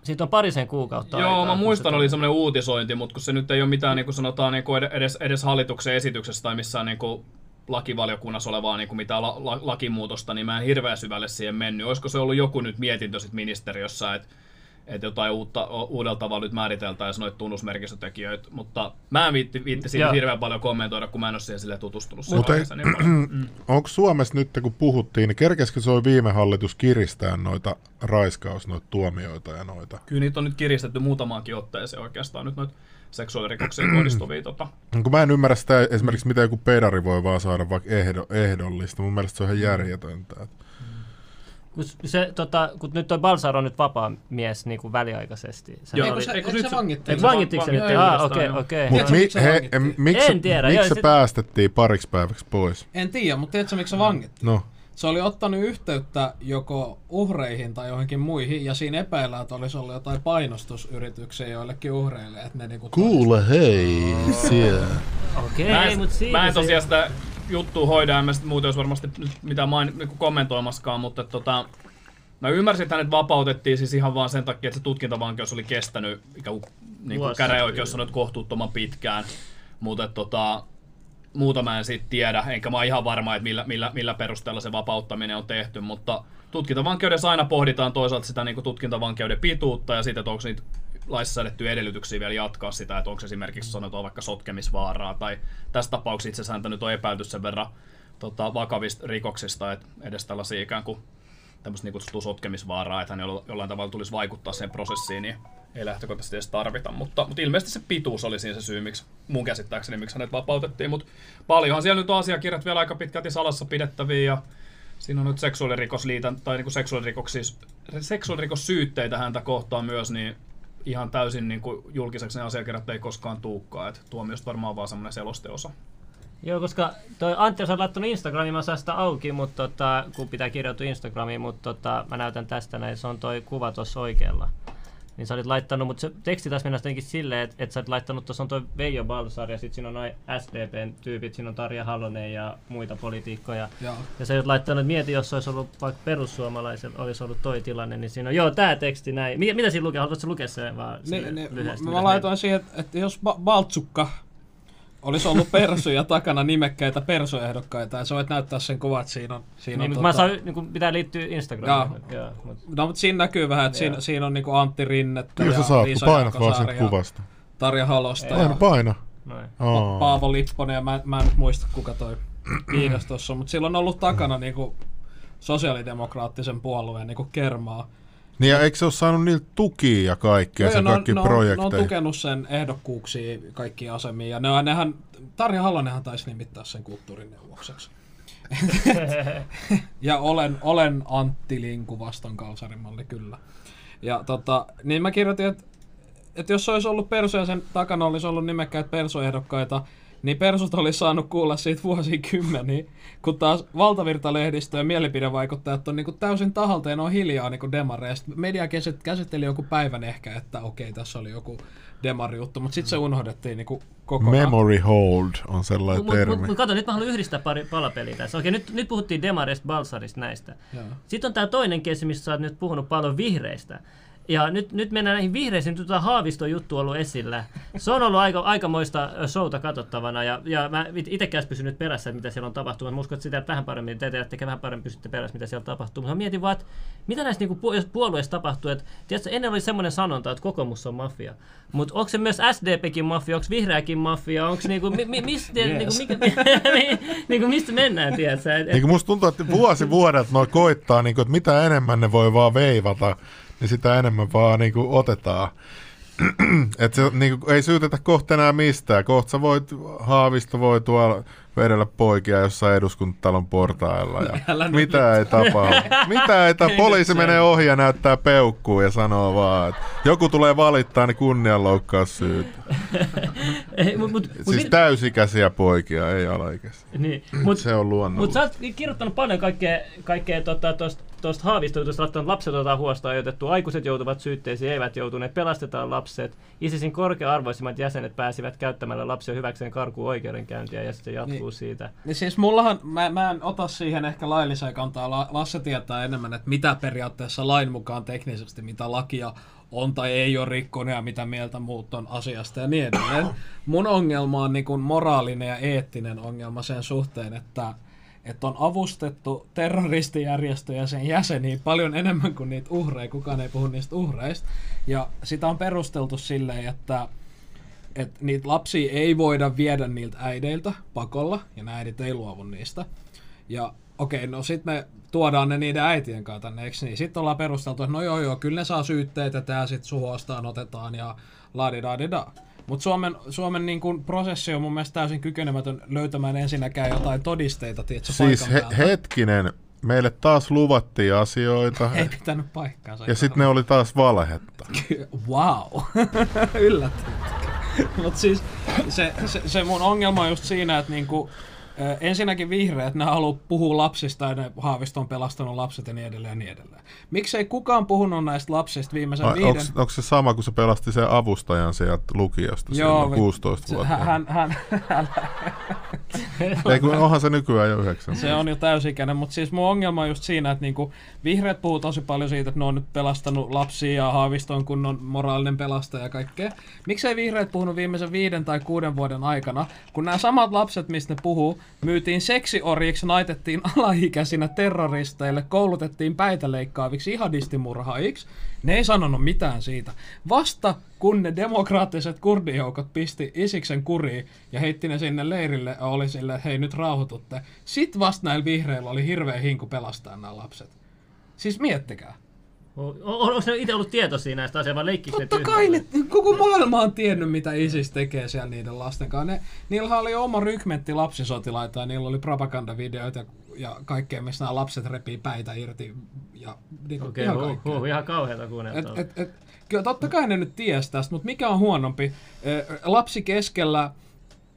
Siitä on parisen kuukautta Joo, aikaa, mä muistan, se oli semmoinen uutisointi, mutta kun se nyt ei ole mitään, niin kuin sanotaan, niin kuin edes, edes hallituksen esityksessä tai missään niin kuin lakivaliokunnassa olevaa niin kuin mitään la, la, lakimuutosta, niin mä en hirveän syvälle siihen mennyt. Olisiko se ollut joku nyt mietintö sit ministeriössä, että että jotain uutta, uudella tavalla nyt määriteltäisiin noita tunnusmerkistötekijöitä, mutta mä en viitti, viitti siitä hirveän paljon kommentoida, kun mä en ole siihen silleen tutustunut. Mut ei- niin. Mm. Onko Suomessa nyt, kun puhuttiin, niin kerkeskö se viime hallitus kiristää noita raiskaus, noita tuomioita ja noita? Kyllä niitä on nyt kiristetty muutamaankin otteeseen oikeastaan nyt noita seksuaalirikoksiin kohdistuvia tota, Kun mä en ymmärrä sitä esimerkiksi, miten joku pedari voi vaan saada vaikka ehdo, ehdollista. Mun mielestä se on ihan järjetöntä. Et kun, se, tota, kun nyt toi Balsar on nyt vapaa mies niin kuin väliaikaisesti. Se Joo, Eikö oli, se, eikö eikö nyt se se- vangittiin? Eikö vangittiinko se nyt? Ei Ah, okei, okei. Mutta miksi En tiedä, miksi se sit- päästettiin pariksi päiväksi pois? En tiedä, mutta tiedätkö miksi se vangittiin? No, Se oli ottanut yhteyttä joko uhreihin tai johonkin muihin, ja siinä epäillään, että olisi ollut jotain painostusyrityksiä joillekin uhreille, että ne niinku kuule hei, siellä. Okei, Mä okay, en, mutta siinä mä en tosiaan sitä juttua hoida, en mä sit muuten olisi varmasti nyt mitään main, niinku kommentoimaskaan, mutta tota, mä ymmärsin, että hänet vapautettiin siis ihan vaan sen takia, että se tutkintavankeus oli kestänyt, kuin, niin kuin Vuosia. käräjäoikeus sanoi, että kohtuuttoman pitkään, mutta tota, muuta mä en siitä tiedä, enkä mä oon ihan varma, että millä, millä, millä perusteella se vapauttaminen on tehty, mutta tutkintavankeudessa aina pohditaan toisaalta sitä niin kuin tutkintavankeuden pituutta ja sitten, että onko niitä laissa säädettyjä edellytyksiä vielä jatkaa sitä, että onko esimerkiksi sanotaan vaikka sotkemisvaaraa tai tässä tapauksessa itse asiassa nyt on epäilty sen verran tota, vakavista rikoksista, että edes tällaisia ikään kuin tämmöistä niin kutsuttua sotkemisvaaraa, että hän jolla- jollain tavalla tulisi vaikuttaa siihen prosessiin, niin ei lähtökohtaisesti edes tarvita. Mutta, mutta ilmeisesti se pituus oli siinä se syy, miksi mun käsittääkseni, miksi hänet vapautettiin. Mutta paljonhan siellä nyt on asiakirjat vielä aika pitkälti salassa pidettäviä ja siinä on nyt seksuaalirikosliitan tai niin seksuaalirikoksia, seksuaalirikossyytteitä häntä kohtaan myös, niin ihan täysin niin kuin julkiseksi ne asiakirjat ei koskaan tuukkaa. Et tuomiosta varmaan vaan semmoinen selosteosa. Joo, koska toi Antti on laittanut Instagramiin, mä saan sitä auki, mutta tota, kun pitää kirjautua Instagramiin, mutta tota, mä näytän tästä näin, se on toi kuva tuossa oikealla. Niin sä olit laittanut, mutta se teksti taas mennä jotenkin silleen, että, että sä olit laittanut, tuossa on toi Veijo Balsar ja sitten siinä on noin SDPn tyypit, siinä on Tarja Halonen ja muita poliitikkoja. Joo. Ja sä oot laittanut, että mieti, jos olisi ollut vaikka perussuomalaisella, olisi ollut toi tilanne, niin siinä on, joo, tää teksti näin. Mitä, mitä siinä lukee? Haluatko lukea sen vaan Ne, silleen ne, mä, mä laitoin siihen, että, että jos ba- Baltsukka olisi ollut persuja takana nimekkäitä persuehdokkaita, ja sä voit näyttää sen kuvat, siinä on... Siinä Niin, on mutta mä saan, niin kuin, pitää liittyä Instagramiin. Joo, mutta No, mutta siinä näkyy vähän, että siinä, siinä on niinku Antti Rinnettä Kyllä ja sä saat, Liisa painat vaan ja kuvasta. Tarja Halosta Paina, ja paina. noin. Aa. Paavo Lipponen ja mä, mä en nyt muista kuka toi kiitos tuossa, mutta sillä on ollut takana niinku sosiaalidemokraattisen puolueen niinku kermaa. Niin ja eikö se ole saanut niiltä tukia ja kaikkea, Joo, se ne on- kaikki ne on, ne on projekteja? tukenut sen ehdokkuuksia kaikkiin asemiin ja ne on, nehän, Tarja Halonenhan taisi nimittää sen kulttuurineuvokseksi. ja olen, olen Antti Linku vastaan kalsarimalli, kyllä. Ja tota, niin mä kirjoitin, että, että jos olisi ollut Persu ja sen takana olisi ollut nimekkäitä persuehdokkaita, niin Persut olisi saanut kuulla siitä vuosikymmeniä, kun taas valtavirtalehdistö ja mielipidevaikuttajat on niinku täysin tahalta ja ne on hiljaa niinku demareista. Media käsit- käsitteli joku päivän ehkä, että okei, tässä oli joku demari-juttu, mutta sitten se unohdettiin niinku kokonaan. Memory hold on sellainen Mutta termi. mut, mut, kato, nyt mä haluan yhdistää pari palapeliä tässä. Okei, nyt, nyt puhuttiin Demarista, Balsarista näistä. Joo. Sitten on tämä toinen kesi, missä sä oot nyt puhunut paljon vihreistä. Ja nyt, nyt mennään näihin vihreisiin, nyt tämä Haaviston juttu ollut esillä. Se on ollut aika, aikamoista showta katsottavana ja, ja mä itsekään pysynyt perässä, että mitä siellä on tapahtunut. Mä uskon, että sitä vähän paremmin, te tiedätte vähän paremmin pysytte perässä, mitä siellä tapahtuu. Mutta mä mietin vaan, että mitä näissä niinku, jos puolueissa tapahtuu. Että, tiedätkö, ennen oli semmoinen sanonta, että kokoomus on mafia. Mutta onko se myös SDPkin mafia, onko vihreäkin mafia, onko niinku, mi, mi, mistä, Yes. niinku, mikä, niinku, mistä mennään, tiedätkö? Et, et, Niin musta tuntuu, että vuosi vuodelta noi koittaa, niin kuin, että mitä enemmän ne voi vaan veivata, niin sitä enemmän vaan niin kuin, otetaan. Et se, niin kuin, ei syytetä kohta enää mistään. Kohta voit, Haavisto voi tuolla vedellä poikia jossain eduskuntatalon portailla. Ja Älä mitä ei tapahdu. Mitä ei tapahdu. Poliisi menee ohi ja näyttää peukkuun ja sanoo vaan, että joku tulee valittaa, niin kunnianloukkaus syytä. ei, mut, mut, mut, Siis mi- täysikäisiä poikia, ei alaikäisiä. niin, mut, Se on luonnollista. Mutta sä oot kirjoittanut paljon kaikkea, kaikkea tota, tosta, haavistoitusta, laittanut lapset otetaan huostaan ajoitettu, aikuiset joutuvat syytteisiin, eivät joutuneet, pelastetaan lapset. ISISin korkea-arvoisimmat jäsenet pääsivät käyttämällä lapsia hyväkseen karkuun oikeudenkäyntiä ja sitten jatkuu Niin. Siitä. Niin siis mullahan, mä, mä en ota siihen ehkä lailliseen kantaa, La- Lasse tietää enemmän, että mitä periaatteessa lain mukaan teknisesti, mitä lakia on tai ei ole rikkonut ja mitä mieltä muut on asiasta ja niin edelleen. Mun ongelma on niin kuin moraalinen ja eettinen ongelma sen suhteen, että, että on avustettu terroristijärjestöjä sen jäseniä paljon enemmän kuin niitä uhreja, kukaan ei puhu niistä uhreista. Ja sitä on perusteltu silleen, että että niitä lapsia ei voida viedä niiltä äideiltä pakolla, ja nämä äidit ei luovu niistä. Ja okei, no sitten me tuodaan ne niiden äitien kanssa tänne, eikö niin? Sitten ollaan perusteltu, että no joo joo, kyllä ne saa syytteitä, tää sitten suostaan otetaan ja ladidadida. Mutta Suomen, Suomen niin kun prosessi on mun mielestä täysin kykenemätön löytämään ensinnäkään jotain todisteita, tiedätkö, Siis he, päältä. hetkinen, meille taas luvattiin asioita. Ei pitänyt paikkaansa. ja sitten ne oli taas valhetta. wow. Yllättävää. Mutta siis se, se, se, mun ongelma on just siinä, että niinku, ensinnäkin vihreät, ne haluaa puhua lapsista ja ne Haavisto on pelastanut lapset ja niin edelleen ja niin edelleen. Miksei kukaan puhunut näistä lapsista viimeisen Ai, viiden... onks, onko se sama, kun se pelasti sen avustajan sieltä lukiosta Joo, silloin 16 se- vuotta? hän, hän, hän, Ei, kun onhan se nykyään jo yhdeksän. Se on jo täysikäinen, mutta siis mun ongelma on just siinä, että niinku vihreät puhuu tosi paljon siitä, että ne on nyt pelastanut lapsia ja Haavisto on kunnon moraalinen pelastaja ja kaikkea. Miksei vihreät puhunut viimeisen viiden tai kuuden vuoden aikana, kun nämä samat lapset, mistä ne puhuu, myytiin seksiorjiksi, naitettiin alaikäisinä terroristeille, koulutettiin päitäleikkaaviksi ihadistimurhaajiksi, ne ei sanonut mitään siitä. Vasta kun ne demokraattiset kurdijoukot pisti Isiksen kuriin ja heitti ne sinne leirille ja oli sille, hei nyt rauhoitutte. Sit vasta näillä vihreillä oli hirveä hinku pelastaa nämä lapset. Siis miettikää. On, on, onko ne itse ollut tietoisia näistä asioista vai leikkikö ne Totta kai ne, koko maailma on tiennyt, mitä ISIS tekee siellä niiden lasten kanssa. Ne, niillähän oli oma rykmentti lapsisotilaita ja niillä oli propagandavideoita ja, kaikkea, missä nämä lapset repii päitä irti. Ja, niin Okei, ihan okay, huh, huh, ihan kauheata kuunneltavaa. et, kyllä totta kai ne nyt ties tästä, mutta mikä on huonompi? Lapsi keskellä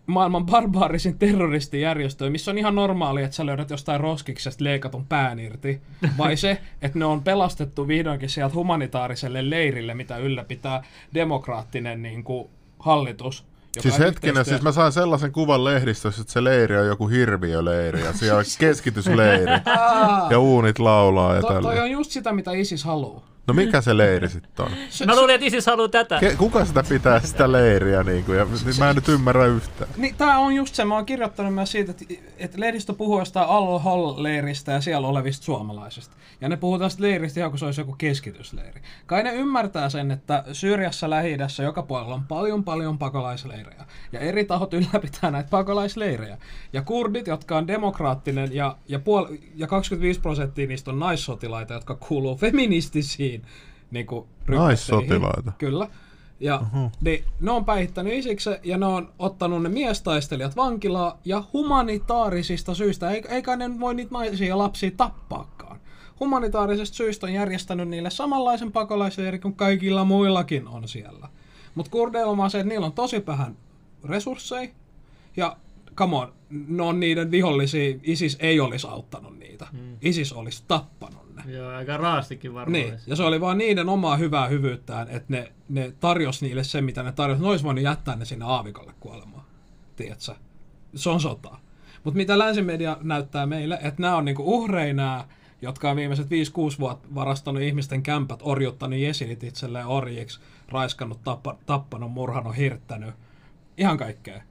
maailman barbaarisin terroristijärjestö, missä on ihan normaali, että sä löydät jostain roskiksesta leikatun pään irti, vai se, että ne on pelastettu vihdoinkin sieltä humanitaariselle leirille, mitä ylläpitää demokraattinen niin kuin, hallitus. joka Siis hetkinen, yhteistyö- siis mä sain sellaisen kuvan lehdistössä, että se leiri on joku hirviöleiri ja siellä on keskitysleiri ja uunit laulaa ja to, toi on just sitä, mitä ISIS haluaa. No mikä se leiri sitten on? Mä luulin, että ISIS haluaa tätä. Ke- kuka sitä pitää sitä leiriä niin kuin, ja niin mä en nyt ymmärrä yhtään. Niin, tää on just se, mä oon kirjoittanut myös siitä, että, että lehdistö puhuu jostain Al-Hol-leiristä ja siellä olevista suomalaisista. Ja ne puhuu tästä leiristä ihan kuin se olisi joku keskitysleiri. Kai ne ymmärtää sen, että Syyriassa lähi joka puolella on paljon paljon pakolaisleirejä. Ja eri tahot ylläpitää näitä pakolaisleirejä. Ja kurdit, jotka on demokraattinen ja, ja, puol- ja 25 prosenttia niistä on naissotilaita, jotka kuuluu feministisiin niin kuin. Naissotilaita? Kyllä. Ja ne, ne on päihittänyt isiksen ja ne on ottanut ne miestaistelijat vankilaa ja humanitaarisista syistä, ei- eikä ne voi niitä naisia ja lapsia tappaakaan. Humanitaarisesta syistä on järjestänyt niille samanlaisen pakolaisleiri kuin kaikilla muillakin on siellä. Mutta kurdeilla on vaan se, että niillä on tosi vähän resursseja ja come on, ne on niiden vihollisia, ISIS ei olisi auttanut niitä. ISIS olisi tappanut. Joo, aika raastikin varmaan. Niin, ja se oli vaan niiden omaa hyvää hyvyyttään, että ne, ne tarjosi niille se, mitä ne tarjosi. Ne olisi voinut jättää ne sinne aavikolle kuolemaan. Tiedätkö? Se on sota. Mutta mitä länsimedia näyttää meille, että nämä on niinku uhreja nämä, jotka on viimeiset 5-6 vuotta varastanut ihmisten kämpät, orjuttanut jesidit itselleen orjiksi, raiskannut, tappa, tappanut, murhannut, hirttänyt. Ihan kaikkea.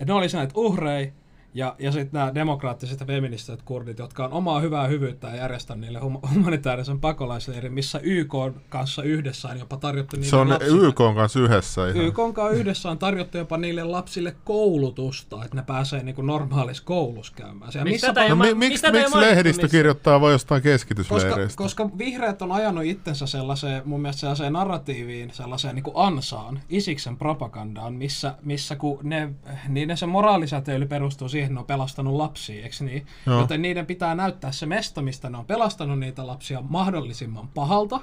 Et ne olisi näitä uhreja, ja, ja sitten nämä demokraattiset ja feministiset kurdit, jotka on omaa hyvää hyvyyttä ja järjestänyt niille hum- humanitaarisen pakolaisleirin, missä YK kanssa yhdessä on jopa tarjottu niille Se on lapsille. YK on kanssa yhdessä ihan. YK kanssa yhdessä on tarjottu jopa niille lapsille koulutusta, että ne pääsee niinku normaalissa koulussa käymään. Siellä Miksi missä ei No, mi- miksi miksi, lehdistö kirjoittaa vain jostain koska, keskitysleireistä? koska vihreät on ajanut itsensä sellaiseen, mun mielestä sellaiseen narratiiviin, sellaiseen niin ansaan, Isiksen propagandaan, missä, missä kun ne, niiden se moraalisäteily perustuu siihen, että ne on pelastanut lapsia, eikö niin? Joo. Joten niiden pitää näyttää se mesta, mistä ne on pelastanut niitä lapsia mahdollisimman pahalta,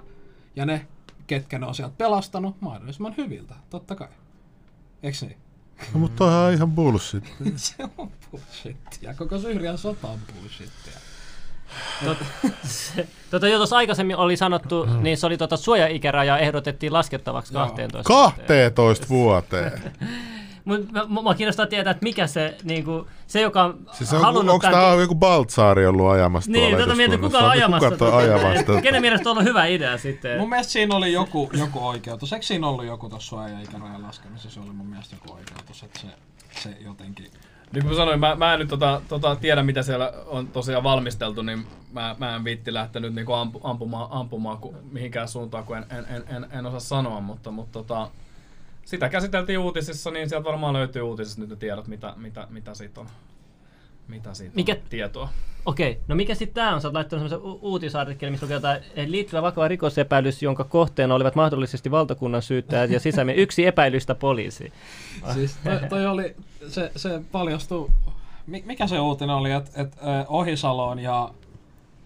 ja ne, ketkä ne on sieltä pelastanut, mahdollisimman hyviltä, totta kai. Eikö niin? No, mutta toihan on ihan bullshit. se on bullshittia. Koko Syyrian sota on bullshittia. Se, tota, jo tuossa aikaisemmin oli sanottu, niin se oli tota suojaikäraja ehdotettiin laskettavaksi Joo. 12. 12 vuoteen. Mut mä, mä, mä kiinnostaa tietää, että mikä se, niinku, se joka on Siis on, halunnut onko tämä joku Baltsaari ollut ajamassa Niin, tuolla tota mietin, kuka on ajamassa. Kuka on ajamassa? Kenen mielestä on ollut hyvä idea sitten? Mun mielestä siinä oli joku, joku oikeutus. Eikö siinä ollut joku tuossa suoja-ikärajan laskemisessa? Se oli mun mielestä joku oikeutus, että se, se jotenkin... Niin kuin mä sanoin, mä, mä en nyt tota, tota, tiedä mitä siellä on tosiaan valmisteltu, niin mä, mä en viitti lähteä nyt niinku ampu, ampumaan, ampumaan ku, mihinkään suuntaan, kun en, en, en, en, en osaa sanoa, mutta, mutta tota, sitä käsiteltiin uutisissa, niin sieltä varmaan löytyy uutisissa nyt ne tiedot, mitä, mitä, mitä siitä on, mitä siitä Mikä- on tietoa. Okei, no mikä sitten tämä on? Sä oot laittanut semmoisen uutisartikkelin, missä lukee jotain liittyvä vakava rikosepäilys, jonka kohteena olivat mahdollisesti valtakunnan syyttäjät ja sisämi yksi epäilystä poliisi. Siis toi, toi oli, se, se paljastui, mi- mikä se uutinen oli, että et, Ohisaloon ja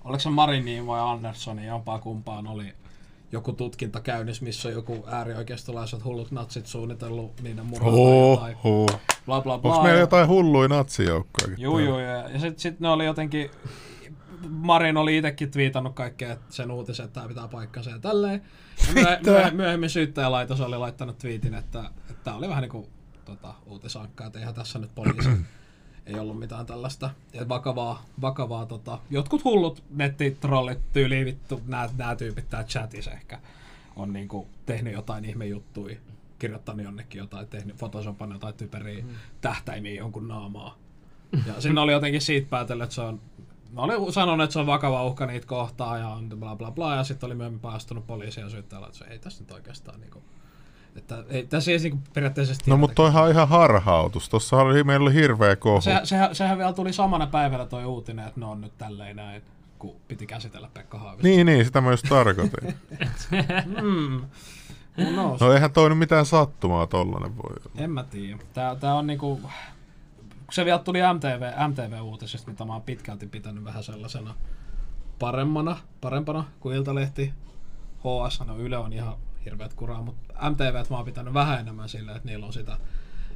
oliko se Mariniin vai Anderssonin, jompaa kumpaan oli joku tutkinta käynnissä, missä on joku äärioikeistolaiset hullut natsit suunnitellut niiden murhaa tai jotain. Bla bla bla. Onko meillä jotain hulluja natsijoukkoja? Juu, juu, ja, ja sitten sit ne oli jotenkin, Marin oli itsekin twiitannut kaikkea että sen uutisen, että tämä pitää paikkansa ja tälleen. Ja myö, myö, myöhemmin syyttäjälaitos oli laittanut twiitin, että tämä oli vähän niin kuin tota, uutisankka, että eihän tässä nyt poliisi ei ollut mitään tällaista. Ja vakavaa, vakavaa tota, jotkut hullut nettitrollit tyyliin vittu, nämä, nämä tyypit tää chatissa ehkä on niinku tehnyt jotain ihme juttuja, kirjoittanut jonnekin jotain, tehnyt photoshopannut jotain typeriä tähtäimiä jonkun naamaa. Ja sinne oli jotenkin siitä päätellyt, että se on Mä olin sanonut, että se on vakava uhka niitä kohtaa ja on bla bla bla, ja sitten oli myöhemmin päästynyt poliisia syyttäjällä, että se ei tässä nyt oikeastaan niinku, että ei, tässä ei niinku periaatteessa No mutta toihan on ihan harhautus. Tuossa oli, meillä oli hirveä kohu. Sehän, sehän, sehän vielä tuli samana päivänä toi uutinen, että ne on nyt tälleen näin, kun piti käsitellä Pekka Haavisto. Niin, niin, sitä mä just tarkoitin. Mm. Knows? No eihän toi nyt mitään sattumaa tollanen voi olla. En mä tiedä. Tää, tää on niinku... Kun se vielä tuli MTV, MTV-uutisesta, mitä mä oon pitkälti pitänyt vähän sellaisena paremmana, parempana kuin Iltalehti. HS, no Yle on ihan hirveät kuraa, mutta MTV mä oon pitänyt vähän enemmän silleen, että niillä on sitä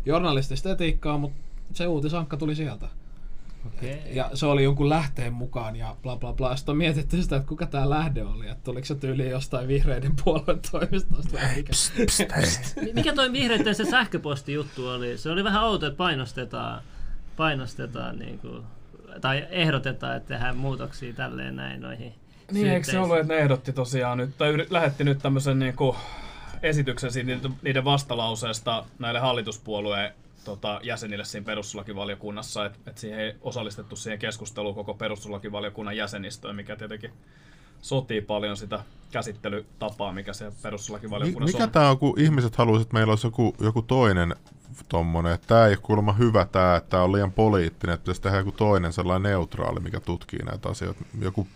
journalistista etiikkaa, mutta se uutisankka tuli sieltä. Okei. Ja se oli jonkun lähteen mukaan ja bla bla bla. Sitten on mietitty sitä, että kuka tämä lähde oli. Että tuliko se tyyli jostain vihreiden puolueen toimistosta mikä. Mi- Mikä toi vihreiden se sähköpostijuttu oli? Se oli vähän outo, että painostetaan, painostetaan niin kuin, tai ehdotetaan, että tehdään muutoksia tälleen näin noihin Niin, eikö se ollut, että ne ehdotti tosiaan nyt, tai yri- lähetti nyt tämmöisen niinku esityksen siitä niiden- niiden vastalauseesta näille hallituspuolueen tota, jäsenille siinä perustuslakivaliokunnassa, että et siihen ei osallistettu siihen keskusteluun koko perustuslakivaliokunnan jäsenistöä, mikä tietenkin sotii paljon sitä käsittelytapaa, mikä se Mi- perustuslakivaliokunnassa mikä on. tää on, kun ihmiset haluaisivat, että meillä olisi joku, joku toinen tommonen, että tää ei ole kuulemma hyvä tää, että tää on liian poliittinen, että pitäisi tehdä joku toinen sellainen neutraali, mikä tutkii näitä asioita. Joku,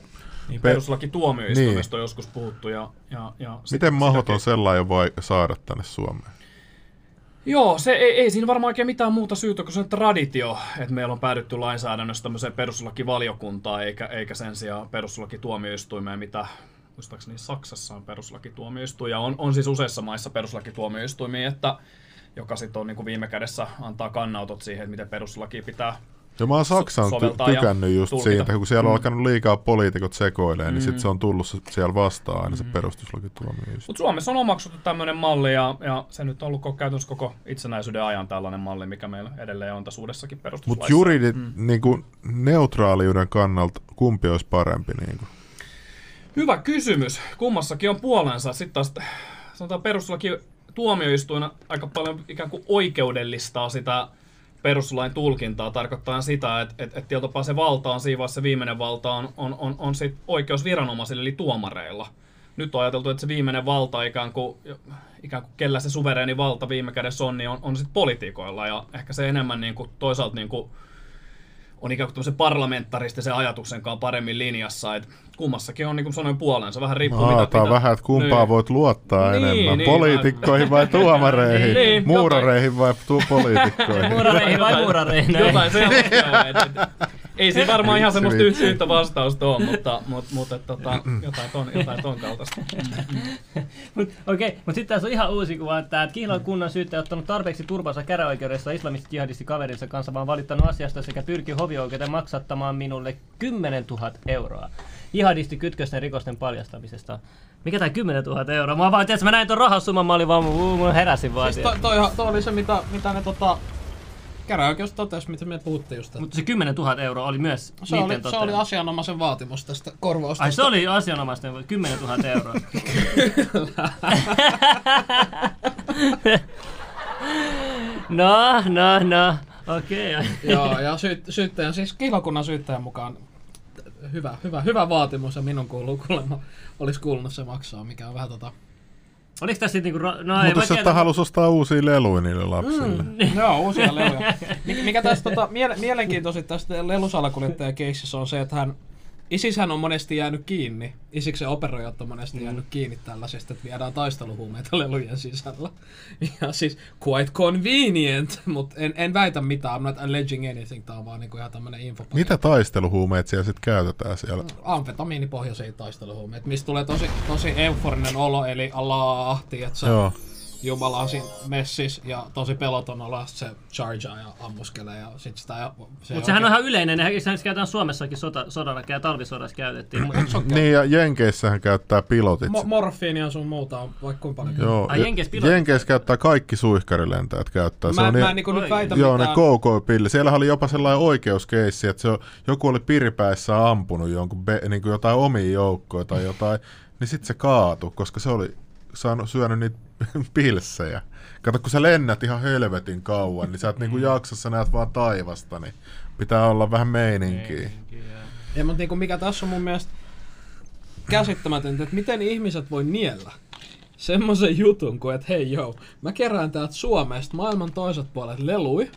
Niin, pe- perustuslakituomioistuimesta on joskus puhuttu. Ja, ja, ja miten mahdoton sellainen voi saada tänne Suomeen? Joo, se ei, ei siinä varmaan oikein mitään muuta syytä kuin se on traditio, että meillä on päädytty lainsäädännössä tämmöiseen perustuslakivaliokuntaan, eikä, eikä sen sijaan perustuslakituomioistuimeen, mitä muistaakseni Saksassa on perustuslakituomioistuin, ja on, on siis useissa maissa perustuslakituomioistuimia, että joka sitten on niin kuin viime kädessä antaa kannautot siihen, että miten perustuslaki pitää Ja mä oon Saksan ty- tykännyt just tulkita. siitä, kun siellä on Mm. alkanut liikaa poliitikot sekoilemaan, niin sit se on tullut se- siellä vastaan aina se Mm. perustuslakituomioistuin. Mutta Suomessa on omaksuttu tämmöinen malli, ja, ja se nyt on ollut käytännössä koko itsenäisyyden ajan tällainen malli, mikä meillä edelleen on tässä uudessakin Mutta perustuslaissa. juridit mm. niin kuin, neutraaliuden kannalta, kumpi olisi parempi? Niin kuin? Hyvä kysymys. Kummassakin on puolensa. Sitten taas sanotaan perustuslaki tuomioistuina aika paljon ikään kuin oikeudellistaa sitä perustuslain tulkintaa, tarkoittaa sitä, että, että, että tietyllä tapaa se valta on siinä se viimeinen valta on, on, on, on sit oikeusviranomaisille, eli tuomareilla. Nyt on ajateltu, että se viimeinen valta, ikään kuin, ikään kuin kellä se suvereeni valta viime kädessä on, niin on, on sitten poliitikoilla. Ja ehkä se enemmän niin kuin, toisaalta niin kuin, on ikään kuin parlamentaristisen ajatuksen kanssa paremmin linjassa, että kummassakin on niin kuin sanoin puolensa, vähän riippuu mitä Aataan pitää. vähän, että kumpaa Niin. voit luottaa Niin, enemmän, niin, poliitikkoihin vai tuomareihin, Niin, muurareihin vai tu- poliitikkoihin. Muurareihin vai muurareihin? Jotain sellaista, et, et, ei siinä varmaan ihan semmoista yhtä, yhtä vastausta ole, mutta, mutta, mutta tota, jotain, ton, jotain ton kaltaista. Mut, Okei, mutta sitten tässä on ihan uusi kuva, että Kihlan kunnan syyttäjä on ottanut tarpeeksi turpansa käräoikeudessa islamistit jihadisti kaverinsa kanssa, vaan valittanut asiasta sekä pyrki hovioikeuteen maksattamaan minulle 10 000 euroa. Jihadisti kytkösten rikosten paljastamisesta. Mikä tää 10 000 euroa? Mä vaan, tiedätkö, mä näin ton rahasumman, mä olin vaan, mä, heräsin vaan. Siis Siis toi, toi, toi, oli se, mitä, mitä ne tota, käräoikeus totesi, mitä me puhuttiin just. Mutta se 10 000 euroa oli myös Se niiden oli, se toteama. oli asianomaisen vaatimus tästä korvausta. Ai se oli asianomaisten 10 000 euroa. no, no, no. Okei. Okay. Joo, ja syyt, syyttäjän, siis kihlakunnan syyttäjän mukaan hyvä, hyvä, hyvä vaatimus ja minun kuuluu kuulemma, olisi kuulunut se maksaa, mikä on vähän tota... Oliko tässä niinku... ro- No ei Mutta mä jos että halus ostaa uusia leluja niille lapsille. Mm. Joo, uusia leluja. Mikä, tästä tota, miele, mielenkiintoisin tästä lelusalakuljettajakeississä on se, että hän ISIShän on monesti jäänyt kiinni. Isiksen operoijat on monesti mm. jäänyt kiinni tällaisesta, että viedään taisteluhuumeita lelujen sisällä. Ja siis quite convenient, mutta en, en väitä mitään. I'm not alleging anything. Tää on vaan niinku ihan tämmönen info. Mitä taisteluhuumeet siellä sitten käytetään siellä? Amfetamiinipohjaisia taisteluhuumeita, mistä tulee tosi, tosi euforinen olo, eli Allah, tiedätkö? Joo. Jumala on siinä messis ja tosi peloton olla, se chargea ja ammuskelee ja sit sitä... ja Se Mutta sehän on ihan yleinen, eikö se käytetään Suomessakin sota, sodalla ja talvisodassa käytettiin. Mut- Niin, ja Jenkeissähän käyttää pilotit. Mo- morfiinia sun muuta on vaikka kuinka paljon. Joo, Ai, ja- Jenkeissä pilotit Jenkeissä käyttää kaikki suihkarilentäjät käyttää. Se Mä, on mä niin- en niinku nyt Oi. väitä Joo, ne mitään. KK-pilli. Siellä oli jopa sellainen oikeuskeissi, että se on, joku oli piripäissään ampunut jonkun be, niin kuin jotain omia joukkoja tai jotain, niin sitten se kaatui, koska se oli saanut syönyt niitä pilssejä. Kato, kun sä lennät ihan helvetin kauan, niin sä et niinku jaksassa näet vaan taivasta, niin pitää olla vähän meininkiä. Ja, mutta niinku mikä tässä on mun mielestä käsittämätöntä, että miten ihmiset voi niellä semmoisen jutun kuin, että hei joo, mä kerään täältä Suomesta maailman toiset puolet lelui,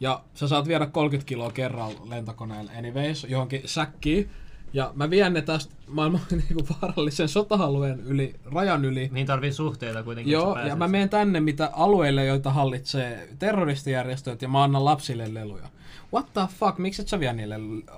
ja sä saat viedä 30 kiloa kerralla lentokoneella anyways, johonkin säkkiin, ja mä vien ne tästä maailman niinku vaarallisen sota-alueen yli, rajan yli, Niin tarvii suhteita kuitenkin. Joo, ja mä menen tänne mitä alueille, joita hallitsee terroristijärjestöt, ja mä annan lapsille leluja. What the fuck, miksi et sä vie niille äh,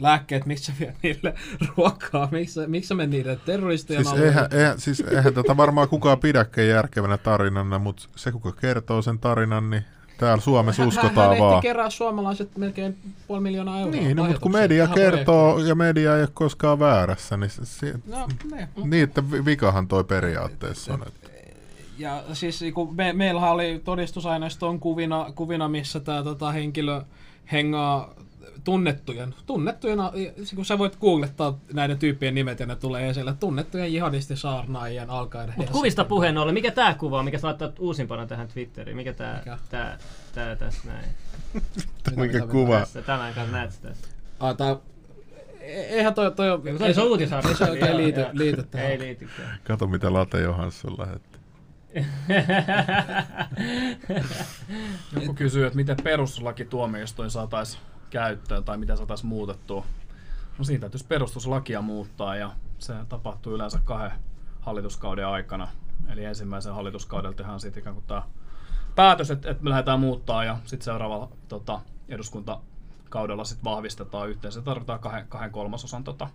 lääkkeet, miksi sä vie niille ruokaa, miksi, sä- miksi sä menet niille terroristien Siis alueelle? eihän, eihän, siis eihän tätä varmaan kukaan pidäkään järkevänä tarinana, mutta se kuka kertoo sen tarinan, niin täällä Suomessa Hän- uskotaan hän vaan. ehti kerää suomalaiset melkein puoli miljoonaa euroa. Niin, no, mutta kun media kertoo ja media ei ole koskaan väärässä, niin se, se, projektiin. No, ne. vi- vikahan toi periaatteessa on. Että. Ja siis kun me, meillähän oli todistusaineistoon kuvina, kuvina missä tämä tota, henkilö hengaa tunnettujen, tunnettujen, kun sä voit googlettaa näiden tyyppien nimet ja ne tulee esille, tunnettujen jihadistisaarnaajien alkaen. Mut kuvista puheen ollen, mikä tää kuva on, mikä sä laittaa uusimpana tähän Twitteriin? Mikä tää, Mikä? tää, tää tässä näin? Mikä kuva? Tässä, tämän kanssa näet sitä tässä. Ah, tää, e- eihän toi, toi, Ei se on uutisarja. Ei se oikein liity, joo. liity tähän. Ei liitykään. Kato mitä Late Johansson lähetti. Joku kysyy, että miten perustuslakituomioistuin saataisiin käyttöön tai mitä saataisiin muutettua. No siitä täytyisi perustuslakia muuttaa ja se tapahtuu yleensä kahden hallituskauden aikana. Eli ensimmäisen hallituskaudella tehdään sitten ikään kuin tämä päätös, että, että me lähdetään muuttaa ja sitten seuraavalla tota, eduskuntakaudella sitten vahvistetaan yhteensä. Tarvitaan kahden, kahden kolmasosan tota,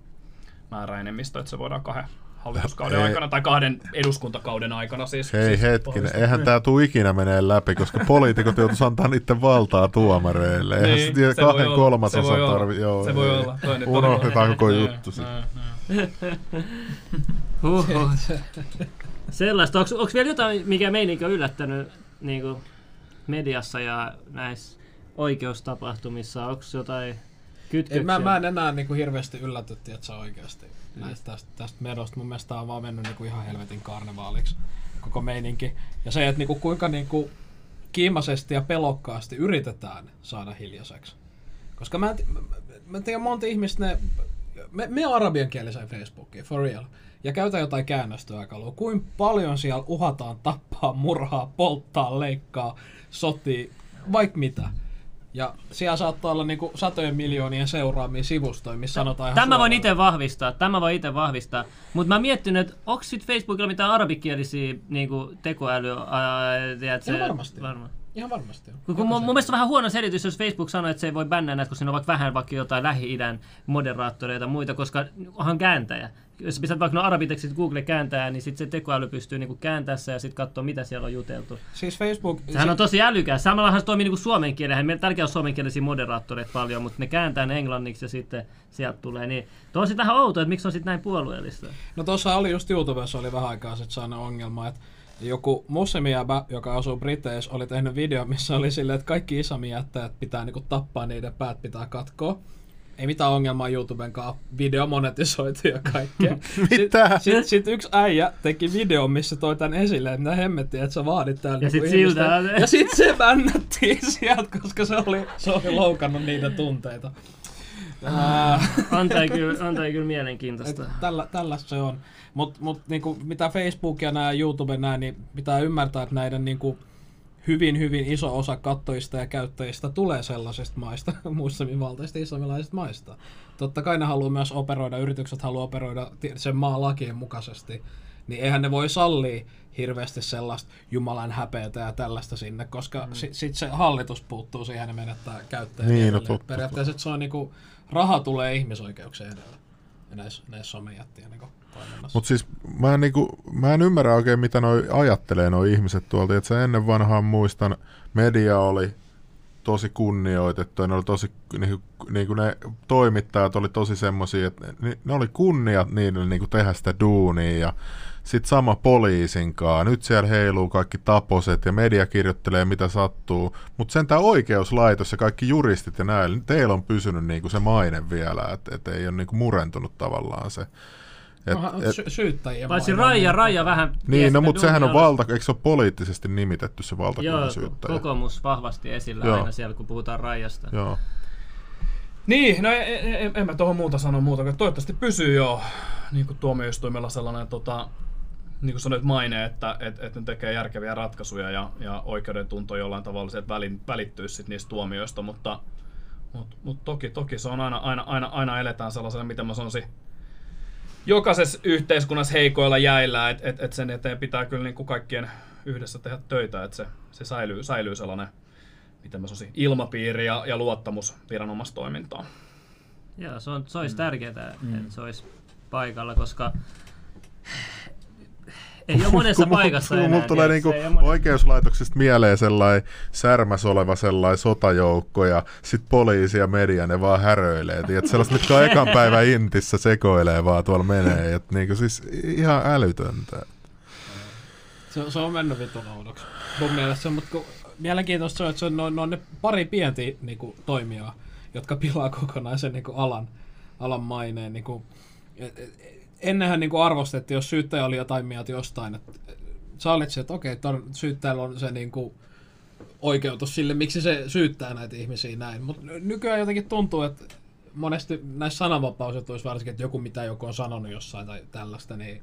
määräenemmistö, että se voidaan kahden hallituskauden Ei. aikana tai kahden eduskuntakauden aikana siis. Hei siis hetkinen, eihän tää tuu ikinä menee läpi, koska poliitikot joutuisi antaa niiden valtaa tuomareille. Eihän Niin, se tiedä, se voi kahden olla, kolmasosan se voi olla, tarvi. Joo, se voi olla. Unohdetaan koko Niin, juttu sitten. niin, niin. Huhhuh. Sellaista. Onko, onko vielä jotain, mikä meininki on yllättänyt niin kuin mediassa ja näissä oikeustapahtumissa? Onko jotain kytköksiä? Ei, mä, mä en enää niinku hirveästi ylläty, että se oikeasti näistä tästä, tästä medosta. Mun mielestä tää on vaan mennyt niinku ihan helvetin karnevaaliksi koko meininki. Ja se, että niinku kuinka niinku kiimaisesti ja pelokkaasti yritetään saada hiljaiseksi. Koska mä en, mä, mä tiedä monta ihmistä ne... Me, me arabiankieliseen Facebookiin, for real. Ja käytä jotain käännöstyökalua. Kuinka paljon siellä uhataan tappaa, murhaa, polttaa, leikkaa, sotii, vaikka mitä. Ja siellä saattaa olla niinku satojen miljoonien seuraamia sivustoja, missä sanotaan Tämä voin suoraan. itse vahvistaa, tämä voi itse vahvistaa. Mutta mä miettinyt, että onko sitten Facebookilla mitään arabikielisiä niinku, tekoälyä? Tiedätkö, Ihan varmasti. Varma. Ihan varmasti. Kun, kun mun, mun mielestä on vähän huono selitys, jos Facebook sanoo, että se ei voi bännää näitä, kun siinä on vaikka vähän vaikka jotain Lähi-idän moderaattoreita ja muita, koska onhan kääntäjä. Jos pistät vaikka no arabitekstit Google kääntää, niin sitten se tekoäly pystyy niinku kääntämään sen ja sitten katsoa, mitä siellä on juteltu. Siis Facebook... Sehän on tosi älykäs. Samallahan se toimii niinku suomen kielellä. Meillä tälläkin on suomenkielisiä moderaattoreita paljon, mutta ne kääntää ne englanniksi ja sitten sieltä tulee. Niin, tuo on sitten vähän outoa, että miksi se on sitten näin puolueellista. No tuossa oli just YouTubessa oli vähän aikaa sitten sellainen ongelma, että joku muslimijäbä, joka asuu Briteissä, oli tehnyt video, missä oli silleen, että kaikki islamijättäjät pitää niinku tappaa, niiden päät pitää katkoa. Ei mitään ongelmaa YouTuben kanssa, video monetisoitu ja kaikkea. Mitä? Sitten sit, sit yksi äijä teki video, missä toi tän esille, että mitä hemmettiä, että sä vaadit täällä Ja niinku sit siltä- Ja sit se bännättiin sieltä, koska se oli, se oli loukannut niiden tunteita. Antaa kyllä, antaa kyllä mielenkiintoista. et tällä, tällaista se on. Mutta mut, niinku, mitä Facebook ja nämä YouTube nää, niin pitää ymmärtää, että näiden niinku, hyvin, hyvin iso osa kattojista ja käyttäjistä tulee sellaisista maista, muslimivaltaisista islamilaisista maista. Totta kai ne haluaa myös operoida, yritykset haluaa operoida sen maan lakien mukaisesti, niin eihän ne voi sallia hirveästi sellaista Jumalan häpeätä ja tällaista sinne, koska mm. sitten sit se hallitus puuttuu siihen ja menettää käyttäjät. Niin, no totta. Periaatteessa että se on niinku, raha tulee ihmisoikeuksien edellä näissä, näissä somejättien niinku. Mutta siis mä en, niinku, mä en ymmärrä oikein, mitä noi ajattelee noi ihmiset tuolta. Et sä ennen vanhaan muistan, media oli tosi kunnioitettu ne oli tosi, niinku, niinku ne toimittajat oli tosi semmosia, että ne, ne oli kunniat niille niinku tehdä sitä duunia ja sitten sama poliisinkaan. Nyt siellä heiluu kaikki taposet ja media kirjoittelee mitä sattuu. Mutta sentään oikeuslaitos ja kaikki juristit ja niin teillä on pysynyt niinku se maine vielä, että et ei ole niinku murentunut tavallaan se. Et, Onhan et, sy- syyttäjiä. Paitsi maailmalla. Raija, Raija vähän... niin, no mutta sehän on valta, eikö se ole poliittisesti nimitetty se Joo, valtakunnan syyttäjä? kokoomus vahvasti esillä Joo. aina siellä, kun puhutaan Raijasta. Joo. Niin, no en, en, en mä tuohon muuta sano muuta, kuin toivottavasti pysyy jo niin kuin tuomioistuimella sellainen tota, niin kuin sanoit maine, että et, et ne tekee järkeviä ratkaisuja ja, ja oikeudentunto jollain tavalla sieltä välin, välittyisi sit niistä tuomioista, mutta mut, mut toki, toki se on aina, aina, aina, aina eletään sellaisella, mitä mä sanoisin, jokaisessa yhteiskunnassa heikoilla jäillä, että et, et sen eteen pitää kyllä niin kuin kaikkien yhdessä tehdä töitä, että se, se säilyy, säilyy sellainen miten mä sanoisin, ilmapiiri ja, ja luottamus viranomaistoimintaan. Joo, se, on, se olisi tärkeää, mm. että se olisi paikalla, koska ei ole monessa Kun paikassa kun enää. Mulla tulee niinku oikeuslaitoksesta mieleen sellainen särmäs oleva sellainen sotajoukko ja sit poliisi ja media ne vaan häröilee. Tiedät, sellaiset, mitkä on ekan päivän intissä sekoilee vaan tuolla menee. Et niinku siis ihan älytöntä. Se, se on mennyt vitun oudoksi. Mun mielestä, mutta kun, mielenkiintoista on, että se on, ne on ne pari pientä niinku, toimijaa, jotka pilaa kokonaisen niinku, alan, alan maineen. Niinku, et- et- ennenhän niinku, arvostettiin, jos syyttäjä oli jotain mieltä jostain, että sä olit se, että okei, ton syyttäjällä on se niinku, oikeutus sille, miksi se syyttää näitä ihmisiä näin. Mutta nykyään jotenkin tuntuu, että monesti näissä sananvapausjutuissa varsinkin, että joku mitä joku on sanonut jossain tai tällaista, niin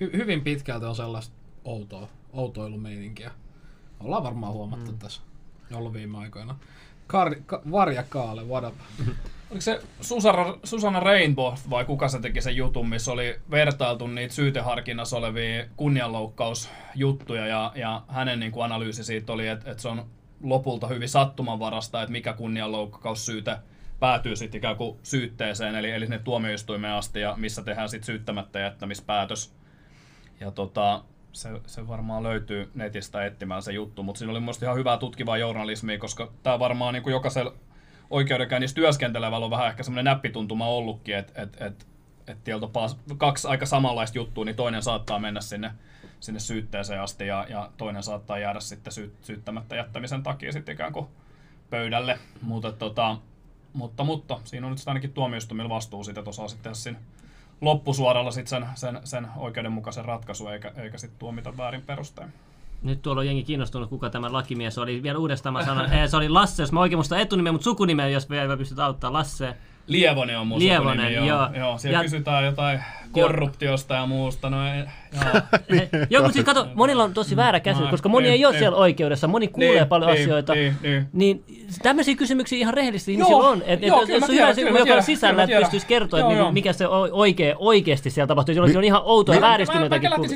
hy- hyvin pitkälti on sellaista outoa, outoilumeininkiä. Ollaan varmaan huomattu mm. tässä ollut viime aikoina. Kar- ka- Varja Kaale, what up? Oliko se Susanna, Susanna Rainbow vai kuka se teki sen jutun, missä oli vertailtu niitä syyteharkinnassa olevia kunnianloukkausjuttuja ja, ja hänen niin kuin analyysi siitä oli, että, että se on lopulta hyvin sattumanvarasta, että mikä kunnianloukkaussyyte päätyy sitten ikään kuin syytteeseen, eli, eli sinne tuomioistuimeen asti ja missä tehdään sitten syyttämättä jättämispäätös. Ja tota, se, se varmaan löytyy netistä etsimään se juttu, mutta siinä oli mun mielestä ihan hyvää tutkivaa journalismia, koska tämä varmaan niin kuin jokaisella oikeudenkäynnissä työskentelevällä on vähän ehkä semmoinen näppituntuma ollutkin, että et, et, et tieltä kaksi aika samanlaista juttua, niin toinen saattaa mennä sinne, sinne syytteeseen asti ja, ja toinen saattaa jäädä sitten syy, syyttämättä jättämisen takia sitten ikään kuin pöydälle. Mutta, tota, mutta, mutta siinä on nyt sitten ainakin tuomioistuimilla vastuu siitä, että osaa sitten siinä loppusuoralla sit sen, sen, sen oikeudenmukaisen ratkaisun, eikä, eikä sitten tuomita väärin perustein. Nyt tuolla on jengi kiinnostunut, kuka tämä lakimies oli. Vielä uudestaan mä sanon, eh, se oli Lasse, jos mä oikein muistan etunimeä, mutta sukunimeä, jos vielä pystyt auttaa. Lasse. Lievonen on mun Lievonen, sukunimi, joo. joo. Siellä Ja- kysytään jotain korruptiosta ja muusta. No, ei, joo. Joo, mutta siis kato, monilla on tosi väärä käsitys, No, koska moni niin, ei ole niin. siellä oikeudessa, moni kuulee Niin, paljon niin, asioita. niin, niin. Niin tämmöisiä kysymyksiä ihan rehellisesti Joo, ihmisillä on. Et, et joo, jos, kyllä jos mä on tiedän, hyvä se, mä joka on sisällä, mä että pystyisi kertoa, Joo, että joo. niinku, mikä se o- oikee, oikeasti siellä tapahtuu. Jollakin on ihan outoja Mi- Mä, mä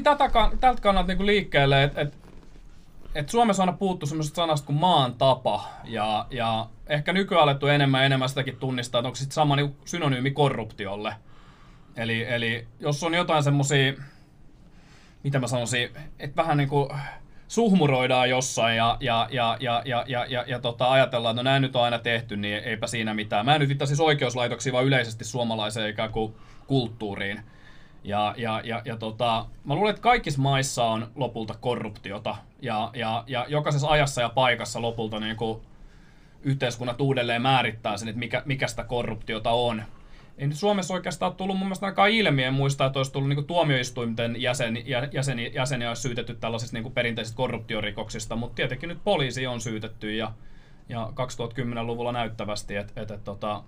tätä, kan- tältä kannalta liikkeelle, että et, Suomessa on aina puhuttu semmoisesta sanasta kuin maan tapa. Ja, ja ehkä nykyään alettu enemmän enemmän sitäkin tunnistaa, että onko se sit sama niinku synonyymi korruptiolle. Eli, eli jos on jotain semmoisia, mitä mä sanoisin, että vähän niinku suhmuroidaan jossain ja, ja, ja, ja, ja, ja, ja, ja tota, ajatellaan, että no näin nyt on aina tehty, niin eipä siinä mitään. Mä en nyt viittaa siis oikeuslaitoksiin, vaan yleisesti suomalaiseen ikään kuin kulttuuriin. Ja, ja, ja, ja tota, mä luulen, että kaikissa maissa on lopulta korruptiota ja, ja, ja jokaisessa ajassa ja paikassa lopulta niin kuin yhteiskunnat uudelleen määrittää sen, että mikä, mikä sitä korruptiota on. Ei nyt Suomessa oikeastaan tullut mun mielestä aika ilmi, en muista, että olisi tullut niin tuomioistuinten jäsen, jä- jäseni, jäseniä olisi syytetty tällaisista niin perinteisistä korruptiorikoksista, mutta tietenkin nyt poliisi on syytetty ja, ja 2010-luvulla näyttävästi, että et, et, tota,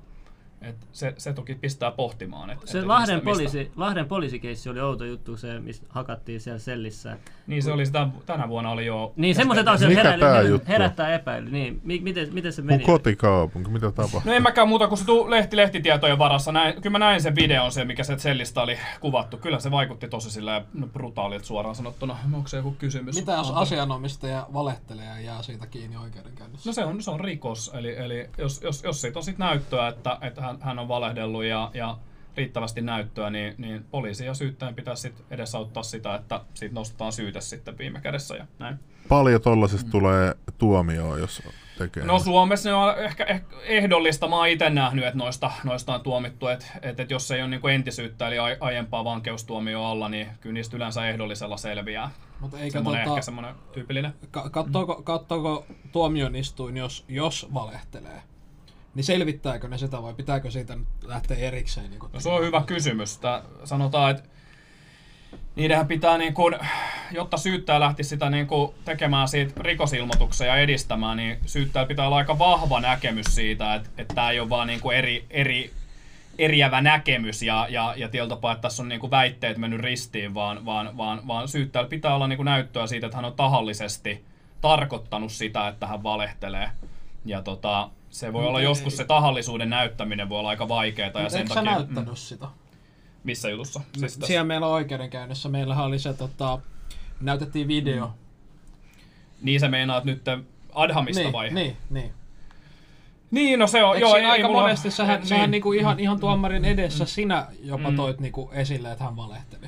Et se, se toki pistää pohtimaan. Et, Se et Lahden, mistä, poliisi, Mistä. Lahden poliisikeissi oli outo juttu, se mistä hakattiin siellä sellissä. Niin se oli sitä, tänä vuonna oli jo... Niin semmoiset asiat heräili, tää herättää, epäily. Niin, mi- miten, miten se Mun meni? kotikaupunki, mitä tapahtuu? No en mäkään muuta kuin se tuu lehti, lehtitietojen varassa. Näin, kyllä mä näin sen videon, se, mikä se sellistä oli kuvattu. Kyllä se vaikutti tosi sillä no, brutaalilta suoraan sanottuna. Onko se joku kysymys? Mitä jos asianomistaja valehtelee ja jää siitä kiinni oikeudenkäynnissä? No se on, se on rikos, eli, eli jos, jos, jos siitä on sit näyttöä, että, että hän, hän on valehdellut ja, ja riittävästi näyttöä, niin, niin poliisi ja syyttäjän pitää sit edesauttaa sitä, että siitä nostetaan syyte sitten viime kädessä ja näin. Paljon tollasesta tulee tuomioon, jos tekee. No Suomessa ne on ehkä, ehkä ehdollista. Mä oon itse nähnyt, että noista, noista on tuomittu, että, että, että jos ei ole niin entisyyttä eli ai- aiempaa vankeustuomioa alla, niin kyllä niistä yleensä ehdollisella selviää. Mutta eikö Semmoinen tota, ehkä semmoinen tyypillinen. ka- kattooko, kattooko tuomionistuin, jos, jos valehtelee? Niin selvittääkö ne sitä vai pitääkö siitä lähteä erikseen? Niin No se on hyvä kysymys. Tää sanotaan, että niidenhän pitää, niin kun, jotta syyttäjä lähtisi sitä niin kun, tekemään siitä rikosilmoituksen ja edistämään, niin syyttäjä pitää olla aika vahva näkemys siitä, että, että tämä ei ole vaan niin eri, eri, eriävä näkemys ja, ja, ja tietyllä tapaa, että tässä on niin väitteet mennyt ristiin, vaan, vaan, vaan, vaan syyttäjällä pitää olla niin näyttöä siitä, että hän on tahallisesti tarkoittanut sitä, että hän valehtelee. Ja tota, se voi olla ei- joskus se tahallisuuden näyttäminen voi olla aika vaikeaa ja sen takia... näyttänyt sitä? Missä jutussa? Siis tässä- Siellä meillä on oikeudenkäynnissä. Meillähän oli se, tota, näytettiin video. Mm. Niin sä meinaat nyt Adhamista niin, vai? niin, niin. Niin, no se on, Eikö joo, ei, aika mulla- monesti, sähän, niin. sähän niinku ihan, ihan tuomarin edessä sinä jopa Mm. toit niinku esille, että hän valehteli.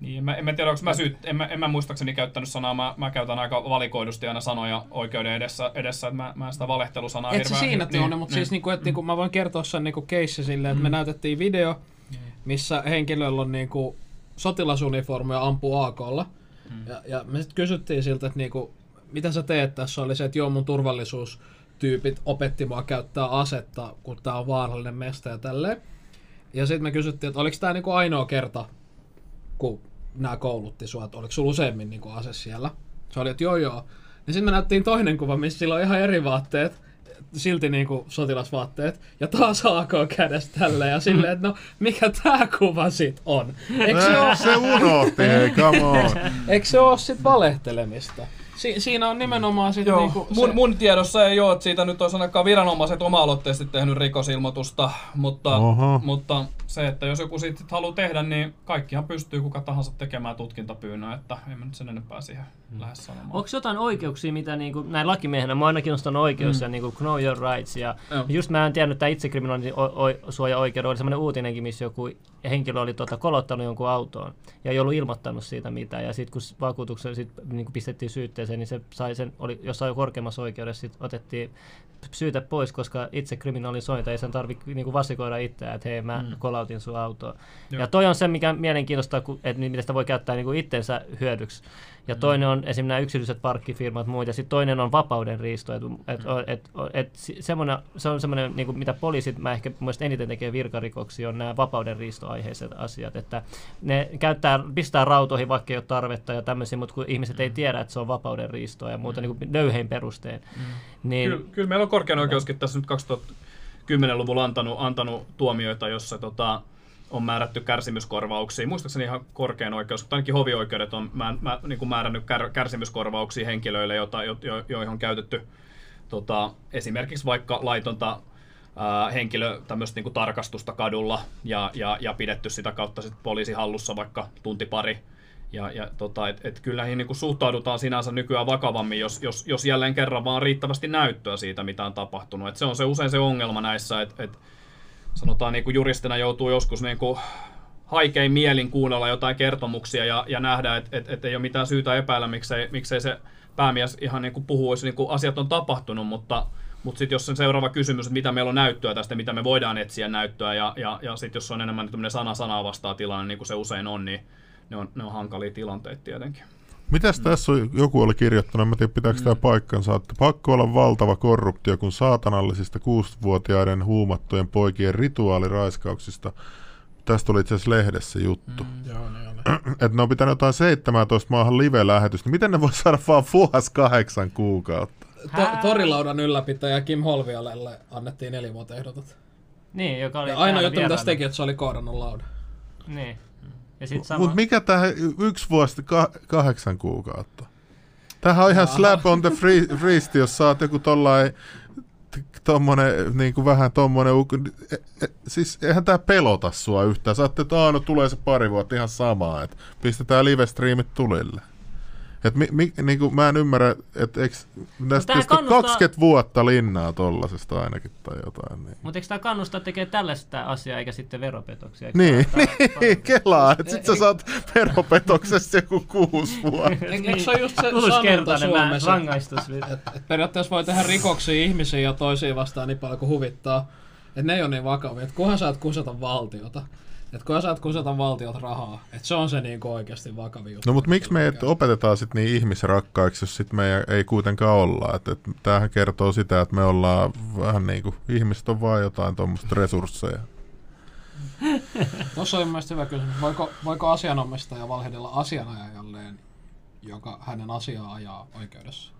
Niin, en mä, en mä tiedä, onko mä syyt, en mä, en mä muistaakseni käyttänyt sanaa, mä, mä käytän aika valikoidusti aina sanoja oikeuden edessä, edessä että mä, mä sitä valehtelusanaa Et se siinä niin, tilanne, mutta siis niinku, et, niinku, mä voin kertoa sen niinku keissi silleen, että me näytettiin video, missä henkilöllä on niinku sotilasuniformu ja ampuu AKlla. Ja, ja me sitten kysyttiin siltä, että niinku, mitä sä teet tässä, oli se, että joo mun turvallisuustyypit opetti mua käyttää asetta, kun tää on vaarallinen mesta ja tälleen. Ja sitten me kysyttiin, että oliko tämä niinku ainoa kerta, kun nämä koulutti sua, että oliko sulla useammin niinku ase siellä. Se oli, että joo joo. Ja sitten me näyttiin toinen kuva, missä sillä on ihan eri vaatteet, silti niinku sotilasvaatteet, ja taas AK kädessä tälleen, ja silleen, että no mikä tää kuva sit on? Eikö se oo, se unohti, hei, come on. eikö se oo sit valehtelemista? Si- siinä on nimenomaan sit Joo, niinku mun, se, mun tiedossa ei ole, että siitä nyt olisi ainakaan viranomaiset oma-aloitteisesti tehnyt rikosilmoitusta, mutta, Oho. mutta se, että jos joku siitä sit haluaa tehdä, niin kaikkihan pystyy kuka tahansa tekemään tutkintapyynnön, että en mä nyt sen enempää siihen Mm. lähde sanomaan. Onko jotain oikeuksia, mitä niin kuin, näin lakimiehenä, mä oon aina kiinnostanut oikeus mm. ja niin kuin, know your rights. Ja Joo. just mä en tiennyt, että itsekriminaalisuoja-oikeuden oli semmoinen uutinenkin, missä joku henkilö oli tota, kolottanut jonkun autoon ja ei ollut ilmoittanut siitä mitään. Ja sitten kun vakuutuksen sit, niin kuin pistettiin syytteeseen, niin se sai sen, oli jossain korkeammassa oikeudessa, sit otettiin syytä pois, koska itse kriminalisointi ei sen tarvitse niin vasikoida itseään, että hei mä mm. Kolautin sun autoa. Joo. Ja toi on se, mikä mielenkiintoista, että miten sitä voi käyttää niin kuin itsensä hyödyksi. Ja toinen on esimerkiksi nämä yksityiset parkkifirmat ja muut, ja sitten toinen on vapauden riisto. Et, et, et, et, si- semmoinen, se on semmoinen, niin kuin, mitä poliisit mä ehkä mielestäni eniten tekee virkarikoksia, on nämä vapauden riistoaiheiset asiat. Että ne käyttää, pistää rautoihin, vaikka ei ole tarvetta ja tämmöisiä, mutta kun ihmiset ei tiedä, että se on vapauden riistoa ja muuta niin kuin löyhein perustein. Niin, Kyllä, kyllä meillä on korkean oikeuskin tässä nyt 2010-luvulla antanut, antanut tuomioita, jossa tota, on määrätty kärsimyskorvauksia. Muistaakseni ihan korkean oikeus, mutta ainakin hovioikeudet on mä, mä, niin kuin määrännyt kär, kärsimyskorvauksia henkilöille, jota, jo, jo, joihin on käytetty tota, esimerkiksi vaikka laitonta ää, henkilö tämmöistä niin tarkastusta kadulla ja, ja, ja pidetty sitä kautta sit poliisi hallussa vaikka tunti pari. Ja, ja tota, et, et kyllä niin suhtaudutaan sinänsä nykyään vakavammin, jos, jos, jos jälleen kerran vaan riittävästi näyttöä siitä, mitä on tapahtunut. Et se on se usein se ongelma näissä, että et, sanotaan niin kuin juristina joutuu joskus niin kuin haikein mielin kuunnella jotain kertomuksia ja, ja nähdä, että et, et ei ole mitään syytä epäillä, miksei, miksei se päämies ihan niin kuin puhuisi, niin kuin asiat on tapahtunut, mutta, mutta sitten jos sen seuraava kysymys, että mitä meillä on näyttöä tästä, mitä me voidaan etsiä näyttöä, ja, ja, ja sitten jos on enemmän tämmöinen sana sanaa vastaa tilanne, niin kuin se usein on, niin ne on, ne on hankalia tilanteita tietenkin. Mitäs tässä on, joku oli kirjoittanut, en mä tiedä pitääkö tämä paikkansa, että pakko olla valtava korruptio, kun saatanallisista kuusivuotiaiden huumattujen poikien rituaaliraiskauksista, tästä oli itse asiassa lehdessä juttu, mm. Joo, ne oli. että ne on pitänyt jotain 17 maahan live-lähetystä, miten ne voi saada vaan vuosi kahdeksan kuukautta? To- torilaudan ylläpitäjä Kim Holvialelle annettiin nelivuoteehdotot. Niin, joka oli Ja juttu, mitä se vieraana. teki, että se oli kohdannut laudan. Niin. Ja sit sama... Mutta mikä tämä yksi vuosi ka- kahdeksan kuukautta? Tämähän on ihan slap on the free, wrist, jos sä oot joku tollain tommonen, niin kuin vähän tommonen, e- e- siis eihän tää pelota sua yhtään. Sä ajattelet, että "Aa, no tulee se pari vuotta ihan samaa, että pistetään live-streamit tulille. Et mi, mi, niin kuin mä en ymmärrä, että eikö näistä kannustaa- 20 vuotta linnaa tollasesta ainakin tai jotain. Niin. Mutta eikö tämä kannustaa tekemään tällaista asiaa eikä sitten veropetoksia? Eikö Niin, niin, kelaa, että sit sä saat veropetoksessa joku kuusi vuotta. Eikö se ole just se sanonta Suomessa? rangaistus. Et, et periaatteessa voi tehdä rikoksia ihmisiä ja toisiin vastaan niin paljon kuin huvittaa. Että ne ei ole niin vakavia. Että kunhan saat kusata valtiota. Että kunhan saat kusata valtiot rahaa. Että se on se niinku oikeasti vakavin juttu. No mutta miksi me opetetaan sitten niin ihmisrakkaiksi, jos sitten me ei kuitenkaan olla? Et, et, tämähän kertoo sitä, että me ollaan vähän niin kuin, ihmiset on vaan jotain tuommoista resursseja. Tuossa oli mun mielestä hyvä kysymys. Voiko, voiko asianomistaja valhehdella asianajajalleen, joka hänen asiaa ajaa oikeudessa?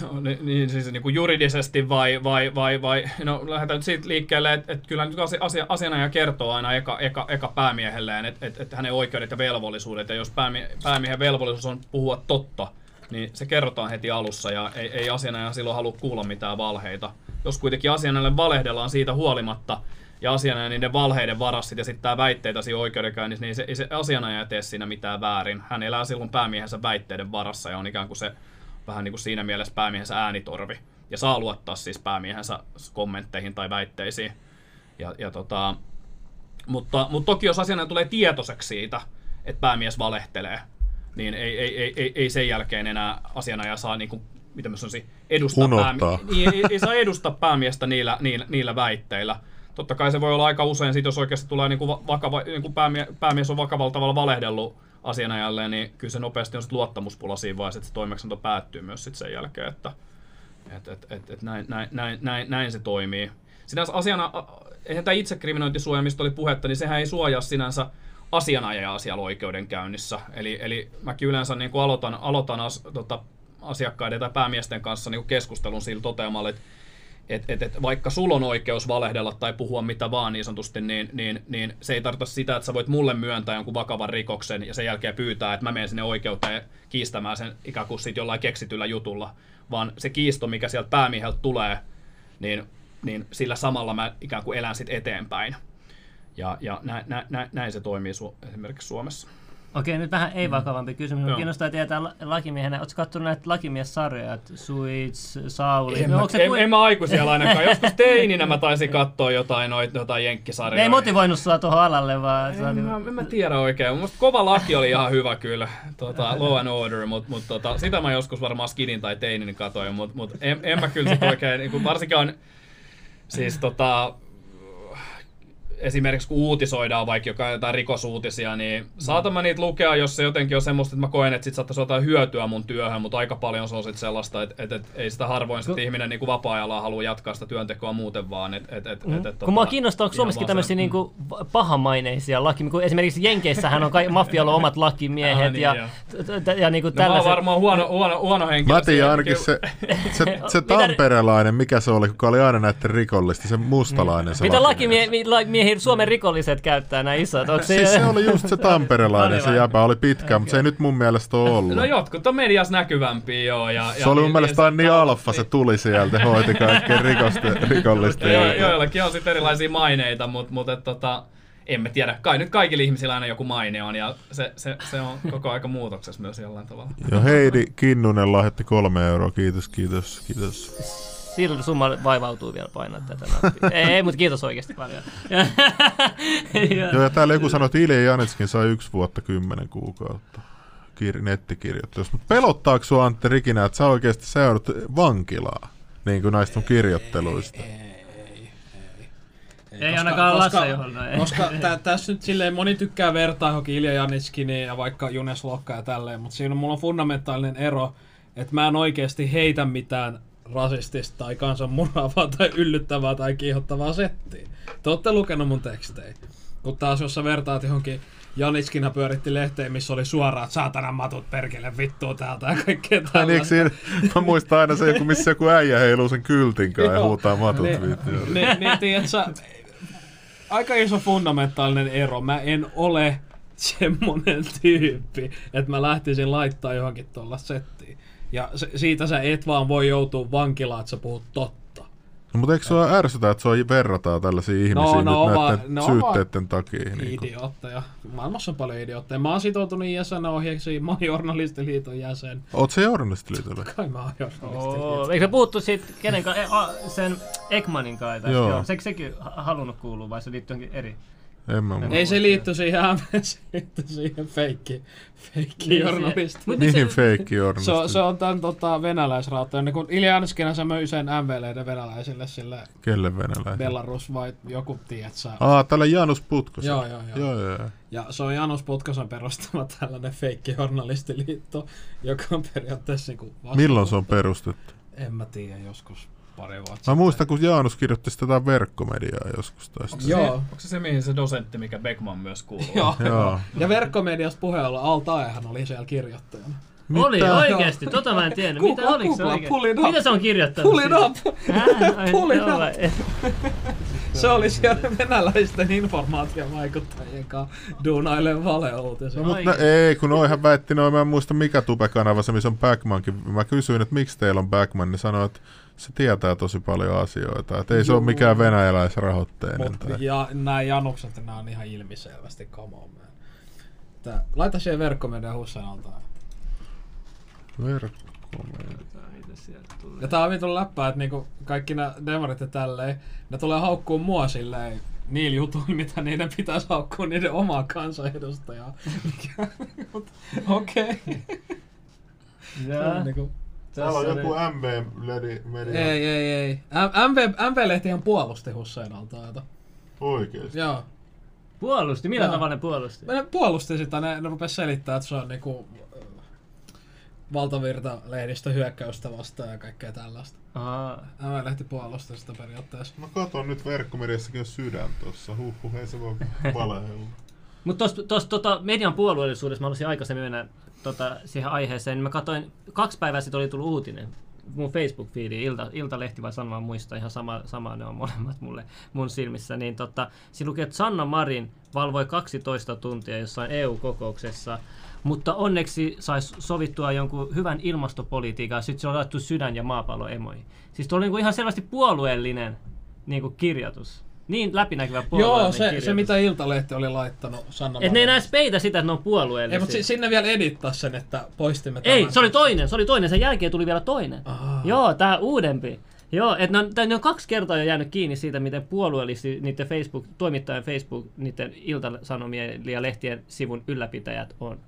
No, ni- niin siis niin kuin juridisesti vai, vai, vai, vai, no lähdetään nyt siitä liikkeelle, että, että kyllä nyt asia, asia, asianaja kertoo aina eka, eka, eka päämiehelleen, että, että, että hänen oikeudet ja velvollisuudet, ja jos päämie, päämiehen velvollisuus on puhua totta, niin se kerrotaan heti alussa, ja ei, ei asianaja silloin halua kuulla mitään valheita. Jos kuitenkin asianajalle valehdellaan siitä huolimatta, ja asianaja niiden valheiden varassa sit esittää väitteitä siinä oikeudenkäynnissä, niin se, ei se asianaja tee siinä mitään väärin. Hän elää silloin päämiehensä väitteiden varassa ja on ikään kuin se vähän niin kuin siinä mielessä päämiehensä äänitorvi. Ja saa luottaa siis päämiehensä kommentteihin tai väitteisiin. Ja, ja tota, mutta, mutta toki jos asianajaja tulee tietoiseksi siitä, että päämies valehtelee, niin ei, ei, ei, ei, ei sen jälkeen enää asianajaja saa niin kuin, mitä mä sanoisin, edustaa, Unohtaa. niin, ei, ei, saa edustaa päämiestä niillä, niillä, niillä väitteillä. Totta kai se voi olla aika usein, sit jos oikeasti tulee niin kuin vakava, niin kuin päämie, päämies on vakavalla tavalla valehdellut asianajalle, niin kyllä se nopeasti on luottamuspula siinä vaiheessa, että se toimeksianto päättyy myös sit sen jälkeen, että et, et, et, et näin, näin, näin, näin, näin, se toimii. Sinänsä asiana, eihän tämä itsekriminointisuoja, mistä oli puhetta, niin sehän ei suojaa sinänsä asianajajaa siellä oikeudenkäynnissä. Eli, eli mäkin yleensä niin aloitan, aloitan as, tota, asiakkaiden tai päämiesten kanssa niin keskustelun sillä toteamalla, että et, et, et vaikka sulla on oikeus valehdella tai puhua mitä vaan niin sanotusti, niin, niin, niin se ei tarkoita sitä, että sä voit mulle myöntää jonkun vakavan rikoksen ja sen jälkeen pyytää, että mä menen sinne oikeuteen kiistämään sen ikään kuin sit jollain keksityllä jutulla, vaan se kiisto, mikä sieltä päämieheltä tulee, niin, niin sillä samalla mä ikään kuin elän sitten eteenpäin. Ja, ja näin, näin, näin, näin se toimii su- esimerkiksi Suomessa. Okei, nyt vähän ei-vakavampi kysymys. Joo. Joo. Kiinnostaa tietää la- lakimiehenä. Oletko katsonut näitä lakimiessarjoja? Suits, Sauli? En, No, mä, en, kuin- en mä aikuisella ainakaan. Joskus teininä mä taisin katsoa jotain, noit, jotain jenkkisarjoja. Ne ei motivoinut sua tuohon alalle, vaan... En, oli- mä, en mä tiedä oikein. Mun kova laki oli ihan hyvä kyllä. Tota, law and Order, mutta mut, tota, sitä mä joskus varmaan skidin tai teinin katoin, mutta mut en, en, mä kyllä sit oikein, niin varsinkaan siis tota, esimerkiksi kun uutisoidaan vaikka joka jotain rikosuutisia, niin saatan mä niitä lukea, jos se jotenkin on semmoista, että mä koen, että sit saattaisi jotain hyötyä mun työhön, mutta aika paljon se on sit sellaista, että, että, että ei sitä harvoin sit ihminen niin kuin vapaa-ajalla halua jatkaa sitä työntekoa muuten vaan. Että, että, että, että, Mm. Kun mua kiinnostaa, onko Suomessakin tämmöisiä se- niinku pahamaineisia lakimiehiä, kun esimerkiksi Jenkeissähän on kai mafialla omat lakimiehet niin, ja, joo. t- t- ja niinku No, mä oon varmaan huono, huono, huono henkilö. Mä tiedän ainakin se, se, se tamperelainen, mikä se oli, kuka oli aina näiden rikollista, se mustalainen. Se Mitä lakimies. Lakimiehiä Suomen rikolliset käyttää nämä isot? Onko se, Siis se oli just se tamperelainen, Oli se jäbä oli pitkä, mutta se ei nyt mun mielestä ole ollut. No jotkut on mediassa näkyvämpiä joo. Ja, ja se oli mun niin- mielestä aina niin se- alfa, se tuli sieltä, hoiti kaikkien rikollisten. Jo, joillakin on sitten erilaisia maineita, mutta mut, tota, en mä tiedä. Kai nyt kaikilla ihmisillä aina joku maine on ja se, se, se on koko aika muutoksessa myös jollain tavalla. Ja Heidi Kinnunen lahjoitti kolme euroa, kiitos, kiitos, kiitos. Sillä summa vaivautuu vielä painaa tätä nappia. ei, ei mutta kiitos oikeasti paljon. Joo, ja täällä joku sanoi, että Ilja Janetskin sai yksi vuotta kymmenen kuukautta kir- nettikirjoittelussa. Mutta pelottaako sua Antti Rikinä, että sä oikeasti seudut vankilaa? Niin kuin näistä sun kirjoitteluista. Ei ainakaan Lasse johon. Ei. Koska tä, tässä nyt silleen moni tykkää vertaa johonkin Ilja Janitskiniin ja vaikka Junes Lokka ja tälleen, mutta siinä on, mulla on fundamentaalinen ero, että mä en oikeasti heitä mitään rasistista tai kansanmurhaavaa tai yllyttävää tai kiihottavaa settiä. Te ootte lukenut mun tekstejä. Kun taas jos sä vertaat johonkin Janitskina pyöritti lehteen, missä oli suoraan, että saatana matut perkele vittuu täältä ja kaikkea Ai niin, mä muistan aina se, joku, missä joku äijä heiluu sen kyltinkaan ja Joo. huutaa matut Niin, viittiöön. niin, niin, tiedät sä, aika iso fundamentaalinen ero. Mä en ole semmonen tyyppi, että mä lähtisin laittaa johonkin tuolla settiin. Ja se, siitä sä et vaan voi joutua vankilaan, että sä puhut totta. No, mutta eikö sua ärsytä, että sua verrataan tällaisia ihmisiä no, nyt on vaan- näiden vaan syytteiden takia? Niin. Idiootteja. Maailmassa on paljon idiootteja. Mä oon sitoutunut ISN-ohjeeksi, mä oon journalistiliiton jäsen. Oot se journalistiliitolle? Kai mä oon journalistiliiton. Oh, eikö se puhuttu siitä kenen kanssa, e, sen Ekmanin kanssa? Joo. Joo. Se, sekin ha- halunnut kuulua vai se liittyy johonkin eri? En mä muista. Ei se liitty siihen, se liitty siihen feikki, feikki Niin se- journalisti. Mut Mihin se- feikki Se, on- journalisti? se on tämän tota, venäläisrautta. Niin kun Ilja Anskina se möi sen MVLeiden venäläisille sille Kelle venäläinen? Belarus vai joku, tiedät sä. Aa, tällä Janus Putkos. Joo, joo, joo. joo, joo. Ja se on Janus Putkosen perustama tällainen feikki journalistiliitto, joka on periaatteessa niinku vasta- Milloin se on perustettu? En mä tiedä, joskus pari vuotta Mä sitten. muistan, kun Jaanus kirjoitti sitä verkkomediaa joskus. Tai sitä. se, Joo. onko se se, mihin se dosentti, mikä Beckman myös kuuluu? Joo. Joo. Ja verkkomediasta puheella Altaehan oli siellä kirjoittajana. Oli Mitä? oikeesti, tota mä en tiennyt. Mitä Google- oliko se oikein? Mitä se on kirjoittanut? Pull it siitä? up! Äh, Pull it up. Se oli siellä venäläisten informaatiovaikuttajien kanssa duunaille valeuutisia. No, mutta ei, kun noihän väitti noin, mä en muista mikä tubekanava se, missä on Backmankin. Mä kysyin, että miksi teillä on Backman, niin sanoi, että se tietää tosi paljon asioita. Että ei se ole Juu. mikään venäläisrahoitteinen. Mut, Tai... ja nämä janukset, nämä on ihan ilmiselvästi come on, man. Tää, laita siihen verkkomedia Hussein altaan. Verkkomedia. Ja tää on vitun läppää, että niinku kaikki nämä demarit ja tälleen, ne tulee haukkuu mua silleen niillä jutuilla, mitä niiden pitäisi haukkua niiden omaa kansanedustajaa. Mikä- mut Okei. Jaa, Niinku, Täällä on tässä joku MB-media. ei, ei, ei. MV, MV-lehti ihan puolusti Hussein altaata. Oikeesti. Joo. Puolusti, millä Joo. tavalla ne puolusti? Ne puolusti sitä, ne, ne rupes selittää, että se on niinku äh, valtavirta lehdistö hyökkäystä vastaan ja kaikkea tällaista. Aa. MV-lehti puolusti sitä periaatteessa. Mä katon nyt verkkomediassakin on sydän tossa. Huhhuh, ei se voi valehella. Mutta tuosta tos, tota, median puolueellisuudessa mä haluaisin aikaisemmin mennä tota, siihen aiheeseen. Niin mä katsoin, kaksi päivää sitten oli tullut uutinen mun Facebook-fiidi, Ilta, Iltalehti vai Sanoma muista, ihan sama, sama ne on molemmat mulle, mun silmissä, niin tota, siinä lukee, että Sanna Marin valvoi 12 tuntia jossain EU-kokouksessa, mutta onneksi saisi sovittua jonkun hyvän ilmastopolitiikan, sitten se on laittu sydän- ja maapalloemoihin. Siis tuo oli niinku ihan selvästi puolueellinen niinku kirjoitus. Niin läpinäkyvä puolueellinen Joo, se, kirjoitus. se mitä Iltalehti oli laittanut Sanna Et ne ei Marin. enää peitä sitä, että ne on puolueellisia. Ei, mutta si- sinne vielä edittaa sen, että poistimme Ei, tämän. se oli toinen, se oli toinen. Sen jälkeen tuli vielä toinen. Aa. Joo, tää uudempi. Joo, että ne, on- ne on kaksi kertaa jo jäänyt kiinni siitä, miten puolueellisesti niiden Facebook, toimittajan Facebook, niiden iltasanomien ja lehtien sivun ylläpitäjät on.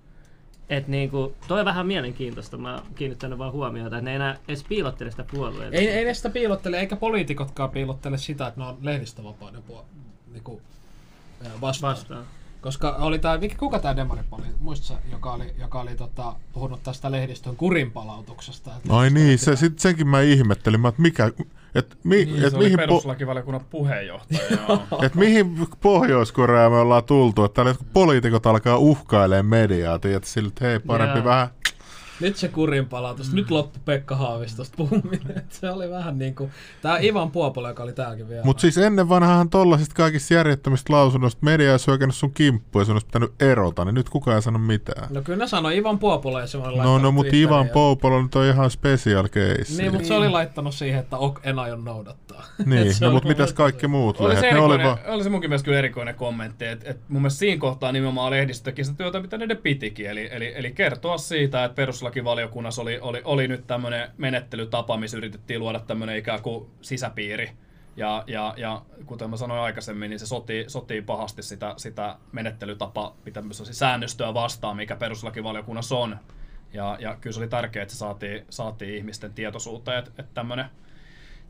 Et niinku, toi on vähän mielenkiintoista, mä oon kiinnittänyt vaan huomiota, että ne ei enää edes piilottele sitä puolueelle. Ei, ei ne sitä piilottele, eikä poliitikotkaan piilottele sitä, että ne on lehdistövapauden puol- niinku, vastaan. vastaan. Koska oli tää, mikä, kuka tämä demari oli, muistatko, joka oli, joka oli tota, puhunut tästä lehdistön kurinpalautuksesta? Ai niin, se, sit, senkin mä ihmettelin, mä, että mikä, et, mi, Niin, et mihin, perustuslakivaliokunnan puheenjohtaja. et mihin Pohjois-Korea me ollaan tultu, että poliitikot alkaa uhkailemaan mediaa, tiedät, sillä, että hei, parempi Joo. vähän Nyt se kurinpalautus, mm. nyt loppu Pekka Haavistosta puhuminen. Et se oli vähän niinku, tää Ivan Puopola, joka oli täälläkin vielä. Mutta siis ennen vanhahan tollasista kaikista järjettömistä lausunnoista media olisi hyökännyt sun kimppuun ja sun olisi pitänyt erota, niin nyt kukaan ei sano mitään. No kyllä ne sanoi Ivan Puopola ja se oli No, laittanut no mutta Twitteriin Ivan Poupolo nyt on ihan special case. Niin, mutta se oli laittanut siihen, että ok, en aio noudattaa. Niin, Et no mutta mitäs kaikki muut Oli se? Ne oli erikoinen, vaan... oli se munkin mielestä kyllä erikoinen kommentti, että, että mun mielestä siinä kohtaa nimenomaan lehdistö teki sitä työtä, mitä niiden pitikin, eli, eli, eli kertoa siitä, että perustuslakivaliokunnassa oli, oli, oli nyt tämmöinen menettelytapa, missä yritettiin luoda tämmöinen ikään kuin sisäpiiri, ja, ja, ja kuten mä sanoin aikaisemmin, niin se sotii, sotii pahasti sitä, sitä menettelytapaa, mitä säännöstöä vastaan, mikä perustuslakivaliokunnassa on. Ja, ja kyllä se oli tärkeää, että se saatiin, saatiin ihmisten tietoisuuteen, että, että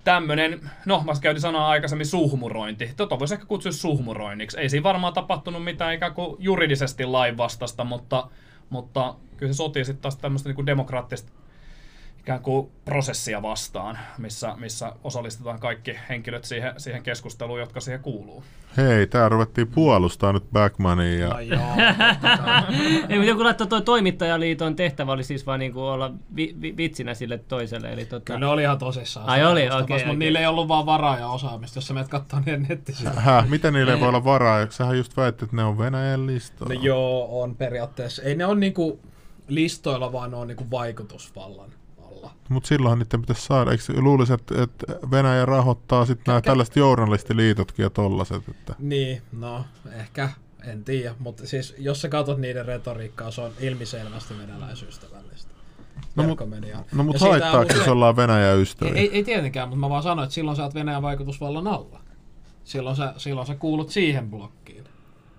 tämmöinen no mä käytin sanoa aikaisemmin suhmurointi. Tota voisi ehkä kutsua suhmuroinniksi. Ei siinä varmaan tapahtunut mitään ikään kuin juridisesti lainvastasta, mutta, mutta kyllä se sotii sitten taas tämmöistä niin demokraattista ikään kuin prosessia vastaan, missä, missä osallistetaan kaikki henkilöt siihen, siihen keskusteluun, jotka siihen kuuluu. Hei, tää ruvettiin puolustaa nyt Backmania. Ja... No joo. Ei, mutta joku laittoi toi toimittajaliiton tehtävä oli siis vaan niinku olla vi, vi, vitsinä sille toiselle. Eli tota, Kyllä ne oli ihan tosissaan. Ai oli, okei, Mutta okei. niillä ei ollut vaan varaa ja osaamista, jos sä menet kattoo niiden nettisivuja. Häh, miten niille ei voi olla varaa? Sähän just väitti, että ne on Venäjän listoilla. No joo, on periaatteessa. Ei ne ole niinku listoilla, vaan ne on niinku vaikutusvallan alla. Mutta silloinhan niiden pitäisi saada. Eikö luulisi, että, että Venäjä rahoittaa sitten nämä tällaiset journalistiliitotkin ja tollaset? Että... Niin, no ehkä, en tiedä. Mutta siis jos sä katsot niiden retoriikkaa, se on ilmiselvästi venäläisystävällistä. No mut- Verkkomediaan. No mutta siitä on haittaako, jos usein- ollaan Venäjän Ei, ystäviä? ei, ei tietenkään, mutta mä vaan sanoin, että silloin sä oot Venäjän vaikutusvallan alla. Silloin sä, silloin sä kuulut siihen blokkiin.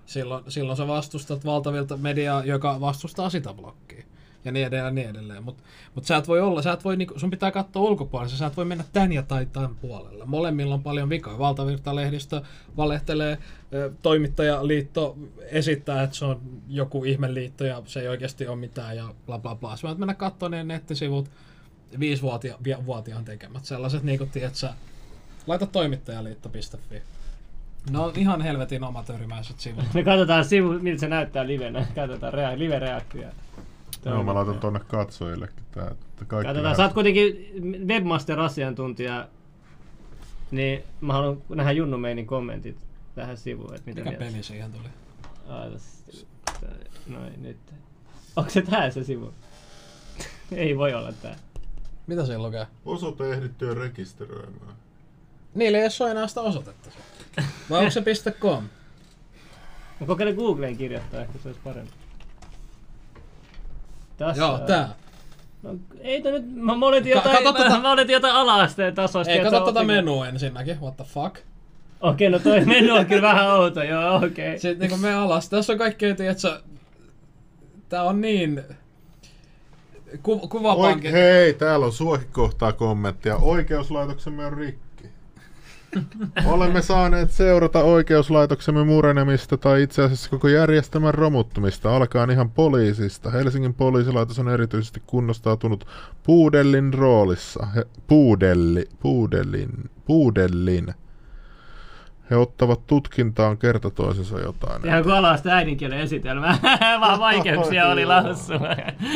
Silloin, silloin sä vastustat valtavilta mediaa, joka vastustaa sitä blokkia. Ja niin edelleen ja niin edelleen. Mutta mut sä et voi olla, sä et voi, niinku, sun pitää katsoa ulkopuolella, sä et voi mennä tän ja tai tämän puolelle. Molemmilla on paljon vikaa. Valtavirta-lehdistö valehtelee, toimittajaliitto esittää, että se on joku ihmeliitto ja se ei oikeasti ole mitään ja bla bla bla. Sä voit mennä katsoa ne nettisivut, viisivuotiaan tekemät. Sellaiset niin kuin, tiedät sä, laita toimittajaliitto.fi. No ihan helvetin amatöörimäiset sivut. Me katsotaan sivu, miltä se näyttää livenä. Katsotaan rea- live-reaktioja. Joo, mä laitan tonne katsojillekin tää. Että kaikki Katsotaan, nähdään. sä oot kuitenkin webmaster-asiantuntija, niin mä haluan nähdä Junnu Meinin kommentit tähän sivuun, että mitä Mikä mieltä. peli siihen tuli? Ai, tässä- Noin, nyt. Onko se tää se sivu? Ei voi olla tää. Mitä siinä lukee? Osoite ehditty jo rekisteröimään. Niillä ei ole enää sitä osoitetta. Vai onko se .com? Mä kokeilen Googleen kirjoittaa, ehkä se olisi parempi. Tässä Joo, tää. No, ei tää nyt, mä, mä oletin Ka- jotain, mä, tota- mä oletin jotain ala-asteen tasoista. Ei, kato niinku- menua ensinnäkin. What the fuck? Okei, no toi menu on kyllä vähän outo, joo, okei. Okay. Sitten niinku me alas. Tässä on kaikkea, tiedätkö, tää on niin... Ku, kuvapankki. hei, täällä on suohikohtaa kommenttia. Oikeuslaitoksemme on rikki. Olemme saaneet seurata oikeuslaitoksemme murenemista tai itse asiassa koko järjestelmän romuttumista. Alkaen ihan poliisista. Helsingin poliisilaitos on erityisesti kunnostautunut Puudellin roolissa. He, puudelli, puudellin, puudellin. He ottavat tutkintaan kerta toisensa jotain. Ihan kuin ala äidinkielen esitelmä. Vaan vaikeuksia oli lausua.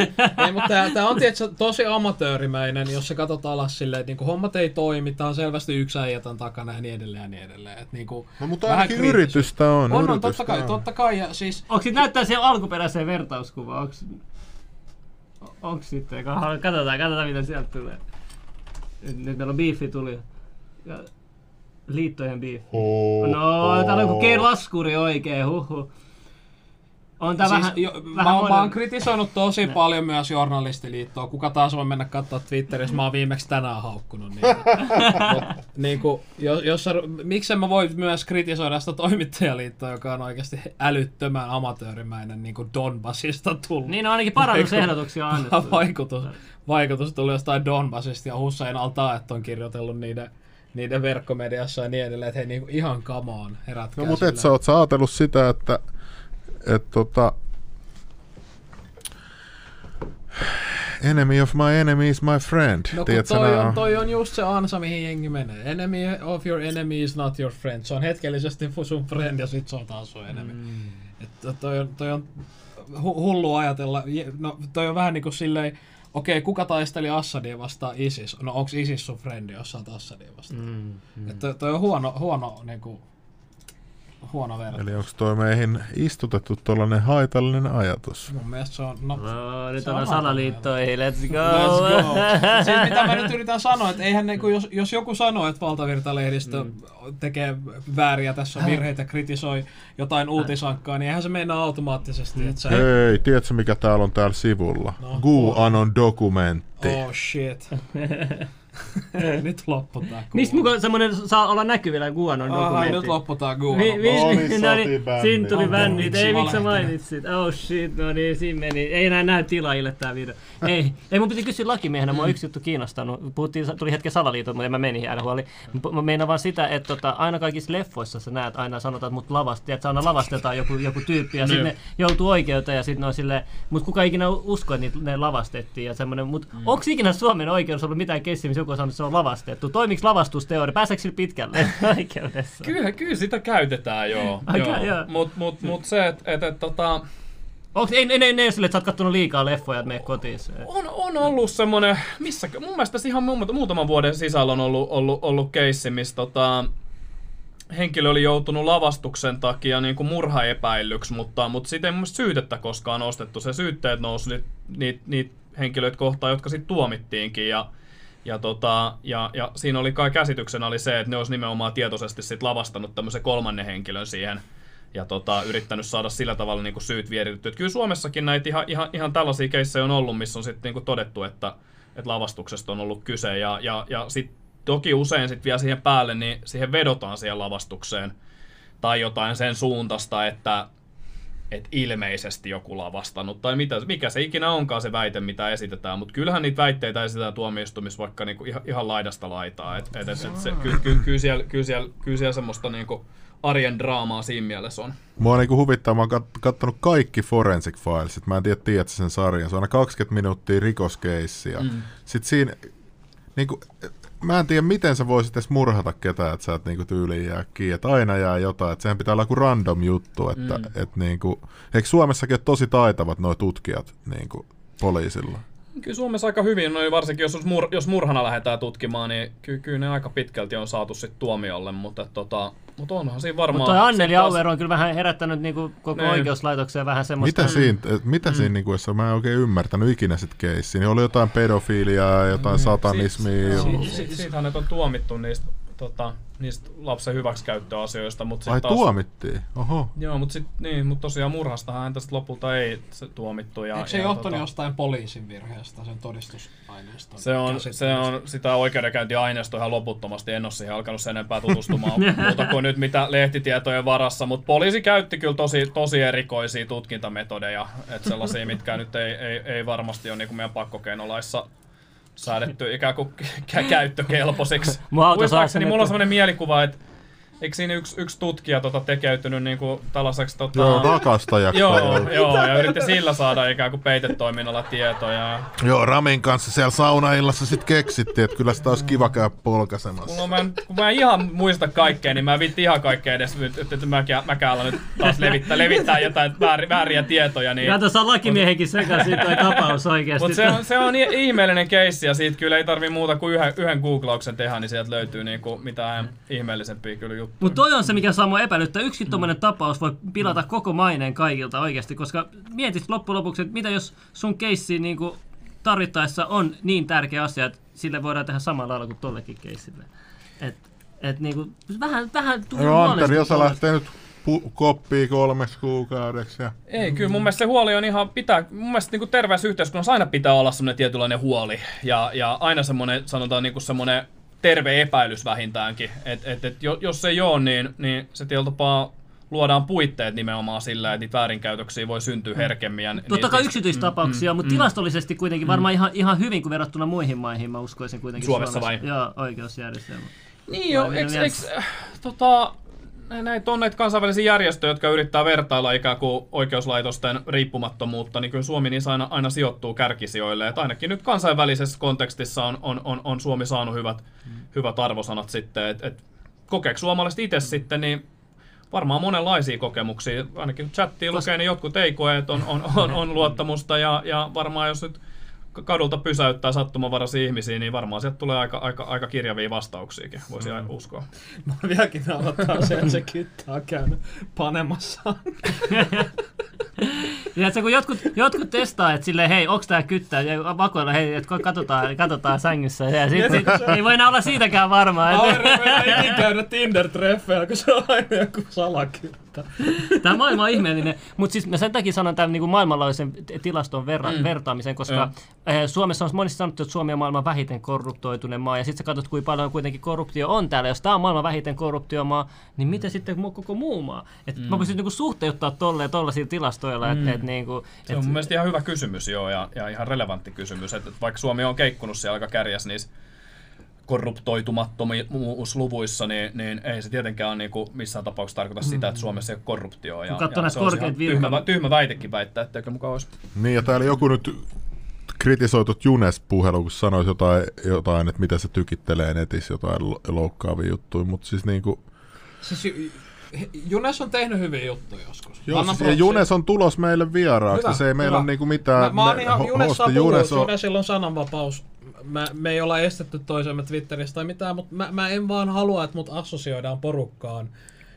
Ei, mutta tää, tää on tietysti tosi amatöörimäinen, jos sä katsot alas silleen, että niinku hommat ei toimi, tää on selvästi yksi äijä tän takana ja niin edelleen ja niin edelleen. Et niinku, No mutta vähän ainakin kriittistä. yritystä on. On, on, totta kai, on. totta kai. Ja siis, Onko sit näyttää siihen alkuperäiseen vertauskuvaan? Onks... Onks sitten? Katsotaan, katsotaan mitä sieltä tulee. Nyt, nyt meillä on biifi tuli. Ja liittojen biifi. Oh, No, täällä on joku laskuri oikein, huhu. On tää siis vähän, jo, vähän mä, oon- mä oon kritisoinut tosi paljon myös journalistiliittoa. Kuka taas voi mennä katsoa Twitterissä? Mä oon viimeksi tänään haukkunut niitä. Mut, niinku, jos, jos miksen mä voi myös kritisoida sitä toimittajaliittoa, joka on oikeasti älyttömän amatöörimäinen niin kuin Donbassista tullut. Niin on ainakin parannusehdotuksia annettu. vaikutus, vaikutus tuli jostain Donbassista ja Hussein al-Taet on kirjoitellut niiden, niiden verkkomediassa ja niin edelleen, että hei niinku ihan come on, herätkää No mutta et sä oot ajatellut sitä, että et tota, Enemy of my enemy is my friend. No kun Tiedätkö, toi nää on, toi on just se ansa, mihin jengi menee. Enemy of your enemy is not your friend. Se on hetkellisesti sun friend ja sit se on taas sun enemy. Mm. Että toi on, toi on hu- hullu ajatella. No toi on vähän niinku silleen, okei, kuka taisteli Assadia vastaan ISIS? No onks ISIS sun friendi, jos sä oot Assadia vastaan? Mm. Mm. Että toi on huono, huono niinku, huono verta. Eli onko toi meihin istutettu tuollainen haitallinen ajatus? Mun mielestä se on, no, No, nyt on salaliittoihin, let's go! Let's go. Siis mitä mä nyt yritän sanoa, että eihän niinku, jos, jos joku sanoo, että valtavirtalehdistö mm. tekee vääriä, tässä on virheitä, kritisoi jotain uutisankkaa, niin eihän se meinaa automaattisesti, että sä... Hei, tiedätkö mikä täällä on täällä sivulla? No, GUAnon dokumentti. Oh shit. nyt loppu tää kuva. Mistä mukaan semmonen saa olla näkyvillä Guanon Aha, dokumentti? nyt loppu tää kuva. Mi, mi, Oli mi, no niin, sotibändi. siinä tuli miksi Ei, miksi sä mainitsit? Oh shit, no niin, siinä meni. Ei enää näy tilaajille tää video. ei, ei, mun piti kysyä lakimiehenä, mua on yksi juttu kiinnostanut. Puhuttiin, tuli hetken salaliitot, mutta en mä meni aina huoli. Mä meinaan vaan sitä, että tota, aina kaikissa leffoissa sä näet, aina sanotaan, että mut lavasti, että aina lavastetaan joku, joku tyyppi ja sitten ne joutuu oikeuteen ja sitten ne on silleen, mutta kuka ikinä usko, että niitä, ne lavastettiin ja semmoinen, mutta mm. onko ikinä Suomen oikeudessa ollut mitään kessiä, missä on sanonut, että se on lavastettu? Toimiks lavastusteoria? Pääseekö sillä pitkälle oikeudessa? Kyllä, kyllä sitä käytetään, joo. Joo. joo. Mut, mut, mut se, että et, et, tota, Onks, ei, ei, ei, ei sille, että sä oot kattonut liikaa leffoja, että mene kotiin. on, on ollut semmonen, missä, mun mielestä ihan mu- muutaman vuoden sisällä on ollut, ollut, ollut keissi, missä tota, henkilö oli joutunut lavastuksen takia niin kuin murhaepäillyksi, mutta, mutta siitä ei mun syytettä koskaan nostettu. Se syytteet nousi niitä niit, niit henkilöitä kohtaan, jotka sitten tuomittiinkin. Ja, ja, tota, ja, ja, siinä oli kai käsityksenä oli se, että ne olisi nimenomaan tietoisesti sit lavastanut tämmöisen kolmannen henkilön siihen ja tota, yrittänyt saada sillä tavalla niin kuin syyt vieritetty. Kyllä Suomessakin näitä ihan, ihan, ihan tällaisia keissejä on ollut, missä on sitten niin todettu, että, että lavastuksesta on ollut kyse. Ja, ja, ja sit, toki usein sitten vielä siihen päälle, niin siihen vedotaan siihen lavastukseen tai jotain sen suuntasta, että, että ilmeisesti joku lavastanut, tai mitä, mikä se ikinä onkaan se väite, mitä esitetään, mutta kyllähän niitä väitteitä esitetään tuomioistuimissa vaikka niinku ihan, ihan laidasta laitaa, et, et, et, et se, ky, ky, kyllä, siellä, kyllä, siellä, kyllä siellä semmoista niinku arjen draamaa siinä mielessä on. Mua niinku huvittaa, mä oon kat- kattonut kaikki Forensic Filesit. Mä en tiedä, tiedätkö sen sarjan. Se on aina 20 minuuttia rikoskeissiä. Mm. Sitten siinä, niinku, mä en tiedä, miten sä voisit edes murhata ketään, että sä et niinku tyyliin jää kiinni. Että aina jää jotain. Että sehän pitää olla joku random juttu. Että, mm. et niinku, eikö Suomessakin ole tosi taitavat nuo tutkijat niinku, poliisilla? Kyllä Suomessa aika hyvin, no varsinkin jos, mur, jos murhana lähdetään tutkimaan, niin ky, kyllä ne aika pitkälti on saatu sitten tuomiolle, mutta, tota, mutta onhan siinä varmaan... Mutta Anneli sit taas- Auer on kyllä vähän herättänyt niinku koko Niin. oikeuslaitokseen vähän semmoista... Mitä siinä, et mitä siinä niinku, jos mä en oikein ymmärtänyt ikinä sit keissiä, niin oli jotain pedofiliaa, jotain satanismia. Si- si- siitähän ne on tuomittu niistä, tota, niistä lapsen hyväksikäyttöasioista, mutta Ai sitten taas... tuomittiin? Oho. Joo, mutta sit, niin, mutta tosiaan murhastahan häntä sit lopulta ei se tuomittu. Ja, Eikö se ja, johtunut jostain poliisin virheestä, sen todistusaineiston? Se on, se on sitä oikeudenkäyntiaineistoa ihan loputtomasti. En ole siihen alkanut sen enempää tutustumaan muuta kuin nyt mitä lehtitietojen varassa. Mutta poliisi käytti kyllä tosi, tosi erikoisia tutkintametodeja. Että sellaisia, mitkä nyt ei, ei, ei varmasti ole niin kuin meidän pakkokeinolaissa säädetty ikään kuin kä- käyttökelpoisiksi. Mua auto Muistaakseni mulla on sellainen mielikuva, että eikö siinä yksi, yksi tutkija tota, tekeytynyt niin kuin tällaiseksi... Tota, Joo, rakastajaksi. Joo, joo, ja yritti sillä saada ikään kuin peitetoiminnalla tietoja. Joo, Ramin kanssa siellä saunaillassa sit keksittiin, että kyllä sitä olisi kiva käydä polkaisemassa. On, mä en, kun mä en ihan muista kaikkea, niin mä en viitti ihan kaikkea edes, nyt, että, että mäkään, mäkään alan nyt taas levittää, levittää jotain väär, vääriä tietoja. Niin, Ja tuossa on lakimiehenkin sekaisin toi tapaus oikeesti. mutta se on, se on ihmeellinen keissi ja siitä kyllä ei tarvi muuta kuin yhden, yhden googlauksen tehdä, niin sieltä löytyy niinku mitään ihmeellisempiä kyllä juttuja. Mutta toi on se, mikä saa mua epäilyttää. Yksikin tommonen tapaus voi pilata koko maineen kaikilta oikeasti, koska mietit loppujen lopuksi, että mitä jos sun keissi niinku tarvittaessa on niin tärkeä asia, että sille voidaan tehdä samalla lailla kuin tollekin keissille. Et, et niinku, vähän, vähän tuli Joo, Anteri, jos lähtee nyt pu- koppiin kolmeksi kuukaudeksi. Ja... Ei, kyllä mun mielestä se huoli on ihan, pitää, mun mielestä niin terveessä yhteiskunnassa aina pitää olla semmoinen tietynlainen huoli ja, ja aina semmoinen, sanotaan niin semmoinen terve epäilys vähintäänkin, et, et, jo- jos ei ole, niin, niin se tietyllä tapaa luodaan puitteet nimenomaan sillä, että niitä väärinkäytöksiä voi syntyä herkemmin. Ja Totta ni- kai yksityistapauksia, mutta tilastollisesti kuitenkin varmaan ihan, ihan hyvin kuin verrattuna muihin maihin, mä uskoisin kuitenkin. Suomessa vai? Joo, oikeusjärjestelmä. Niin eikö, miten eikö, äh, tota, näitä on näitä kansainvälisiä järjestöjä, jotka yrittää vertailla ikään kuin oikeuslaitosten riippumattomuutta, niin kyllä Suomi niissä aina, aina sijoittuu kärkisijoille. Et ainakin nyt kansainvälisessä kontekstissa on, on, on, on Suomi saanut hyvät, hyvät arvosanat sitten. Et, et, kokeeko suomalaiset itse sitten, niin varmaan monenlaisia kokemuksia. Ainakin chattiin lukee, niin jotkut ei koe, että on, on, on, on luottamusta ja, ja varmaan jos nyt kadulta pysäyttää sattumanvaraisia ihmisiä, niin varmaan sieltä tulee aika, aika, aika kirjavia vastauksiakin, voisi mm. uskoa. Mä vieläkin aloittaa sen, että se kyttä on käynyt panemassa. Tiedätkö, kun jotkut, jotkut testaa, että silleen, hei, onks tää kyttää, ja vakoilla, hei, että katsotaan, katsotaan sängyssä, ja sit, sit, ei voi enää olla siitäkään varmaa. Aurin Että, ei ikinä käydä Tinder-treffeillä, kun se on aina joku salakyttä. Mutta tämä maailma on ihmeellinen. Mutta siis mä sen takia sanon tämän niin kuin maailmanlaajuisen tilaston verra, mm. vertaamisen, koska eh, Suomessa on monesti sanottu, että Suomi on maailman vähiten korruptoituneen maa, ja sitten sä katsot, kuinka paljon kuitenkin korruptio on täällä. Jos tämä on maailman vähiten korruptiomaa, niin mitä sitten koko muu maa? Et mm. Mä pystyn niin kuin suhteuttaa tolleen tollaisilla tilastoilla, että et, niin kuin, Se on mun mielestä ihan hyvä kysymys joo, ja, ja ihan relevantti kysymys. Että vaikka Suomi on keikkunut siellä aika kärjäs niissä korruptoitumattomuusluvuissa, niin, niin ei se tietenkään ole niin kuin missään tapauksessa tarkoita sitä, että Suomessa ei ole korruptioa. Ja, Kun katsoo ja näitä se olisi korkeita ihan tyhmä, tyhmä väitekin väittää, että eikö mukaan olisi. Niin, ja täällä joku nyt kritisoitut Junes-puhelu, kun sanoisi jotain, jotain, että mitä se tykittelee netissä, jotain lo- loukkaavia juttuja, mutta siis niinku, Siis Ju- Junes on tehnyt hyviä juttuja joskus. siis, ja. Junes on tulos meille vieraaksi, Hyvä, se ei meillä hyvä. ole niinku mitään, Mä, mä oon ihan, Junes saa Junes on, Junesilla on sananvapaus. Mä, me ei olla estetty toisemme Twitterissä tai mitään, mutta mä, mä en vaan halua, että mut assosioidaan porukkaan,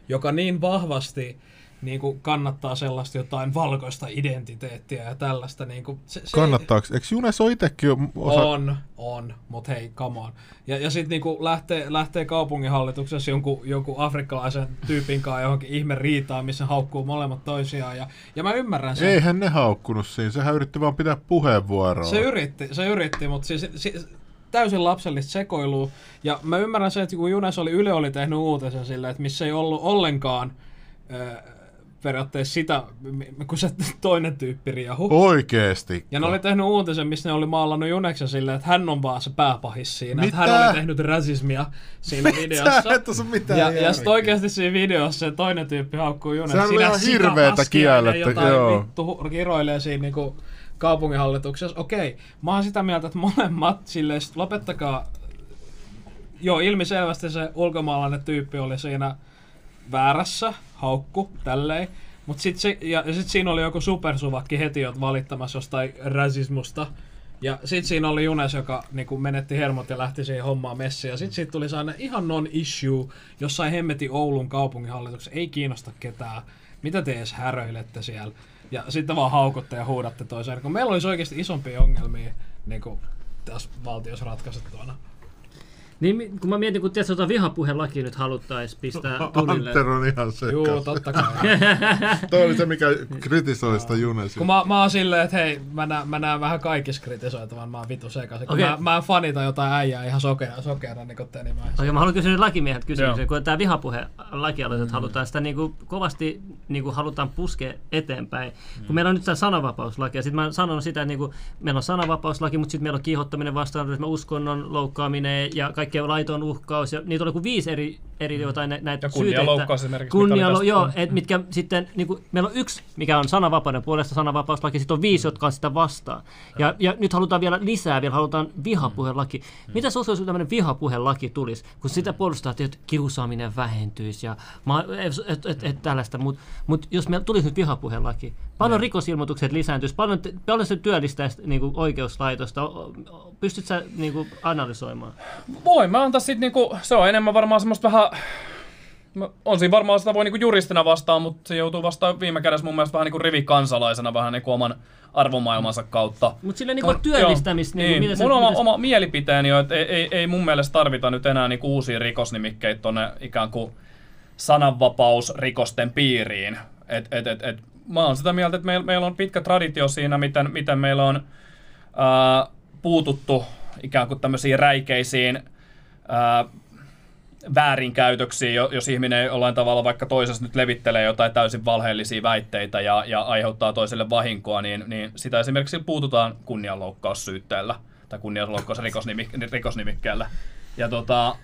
joka niin vahvasti niin kuin kannattaa sellaista jotain valkoista identiteettiä ja tällaista. Niin kuin, se, se kannattaako, eikö Junes ole itsekin jo osa, On, on, mutta hei, come on. Ja, ja sitten niinku lähtee, lähtee kaupunginhallituksessa jonkun, jonkun afrikkalaisen tyypin kanssa johonkin ihme riitaan, missä haukkuu molemmat toisiaan. Ja, ja mä ymmärrän sen. eihän ne haukkunut siinä, sehän yritti vaan pitää puheenvuoroa. Se yritti, se yritti, mutta siis, siis täysin lapsellista sekoilua. Ja mä ymmärrän sen, että kun Junes oli, Yle oli tehnyt uutisen silleen, että missä ei ollut ollenkaan ö, periaatteessa sitä, kun se toinen tyyppi riehu. Oikeesti. Ja ne oli tehnyt uutisen, missä ne oli maalannut Juneksen silleen, että hän on vaan se pääpahis siinä. Että Mitä? hän oli tehnyt rasismia siinä videossa. Sä et osaa mitään ja, ja järkeä. sitten oikeasti siinä videossa se toinen tyyppi haukkuu Junes. Sehän oli ihan hirveetä kiellettä, jotain joo. vittu kiroilee siinä niinku kaupunginhallituksessa. Okei, mä oon sitä mieltä, että molemmat silleen, lopettakaa. Joo, ilmiselvästi se ulkomaalainen tyyppi oli siinä väärässä, haukku, tälleen. Mut sit se, ja, sit siinä oli joku supersuvakki heti jo valittamassa jostain rasismusta. Ja sit siinä oli Junes, joka niinku menetti hermot ja lähti siihen hommaan messiin. Ja sit siitä tuli sellainen ihan non-issue, jossain hemmeti Oulun kaupunginhallituksessa. Ei kiinnosta ketään. Mitä te edes häröilette siellä? Ja sitten vaan haukutte ja huudatte toiseen. Kun meillä olisi oikeasti isompia ongelmia niinku tässä valtiossa ratkaisettuna. Niin mi- kun mä mietin, kun tiedätkö, tota vihapuhelaki nyt haluttaisiin pistää tulille. Anter on ihan sekas. Juu, totta kai. Toi oli se, mikä kritisoi sitä Junesia. Kun mä, mä oon silleen, että hei, mä näen, mä näen vähän kaikissa kritisoitavan, mä oon vitu sekaisin. Kun Okei. Mä, mä fanita jotain äijää ihan sokeana, sokeana niin kuin tenimäisen. Okei, mä haluan kysyä nyt lakimiehet kysymyksen, Joo. kun tämä vihapuhe lakialoite, että halutaan sitä niin kuin kovasti niin kuin halutaan puskea eteenpäin. Mm. Kun meillä on nyt tämä sananvapauslaki, ja sitten mä sanon sitä, että niin kuin, meillä on sananvapauslaki, mutta sitten meillä on kiihottaminen vastaan, uskonnon loukkaaminen ja kaikkea laiton uhkaus, ja niitä on kuin viisi eri, eri jotain nä- näitä Ja kunnianloukkaus esimerkiksi, oli tästä- joo, on. et mitkä sitten, niin kuin, meillä on yksi, mikä on sananvapauden puolesta sananvapauslaki, sitten on viisi, jotka on sitä vastaan. Ja, ja nyt halutaan vielä lisää, vielä halutaan vihapuhelaki. Mitä se olisi, jos tämmöinen vihapuhelaki tulisi, kun sitä puolustaa, että kiusaaminen vähentyisi ja ma- et, et, et, tällaista, mutta mut jos meillä tulisi nyt vihapuhelaki, paljon rikosilmoitukset lisääntyisi, paljon, paljon se työllistäisi niin kuin oikeuslaitosta. Pystytkö sä niin kuin, analysoimaan? Voi mä antaa sit niinku, se on enemmän varmaan semmoista vähän, on siinä varmaan sitä voi niinku juristina vastaan, mutta se joutuu vastaan viime kädessä mun mielestä vähän niinku rivikansalaisena vähän niinku oman arvomaailmansa kautta. Mutta sillä niin kuin Mut työllistämistä, joo, niin, niin. se, Mun oma, mitä se- oma mielipiteeni on, että ei, ei, ei mun mielestä tarvita nyt enää niinku uusia rikosnimikkeitä tonne ikään kuin sananvapausrikosten piiriin. Et, et, et, et, mä oon sitä mieltä, että meillä, meillä on pitkä traditio siinä, miten, miten meillä on ää, puututtu ikään kuin tämmöisiin räikeisiin ää, väärinkäytöksiin, jo- jos ihminen jollain tavalla vaikka toisessa nyt levittelee jotain täysin valheellisia väitteitä ja, ja aiheuttaa toiselle vahinkoa, niin, niin sitä esimerkiksi puututaan kunnianloukkaussyytteellä tai kunnianloukkausrikosnimikkeellä. Ja tota,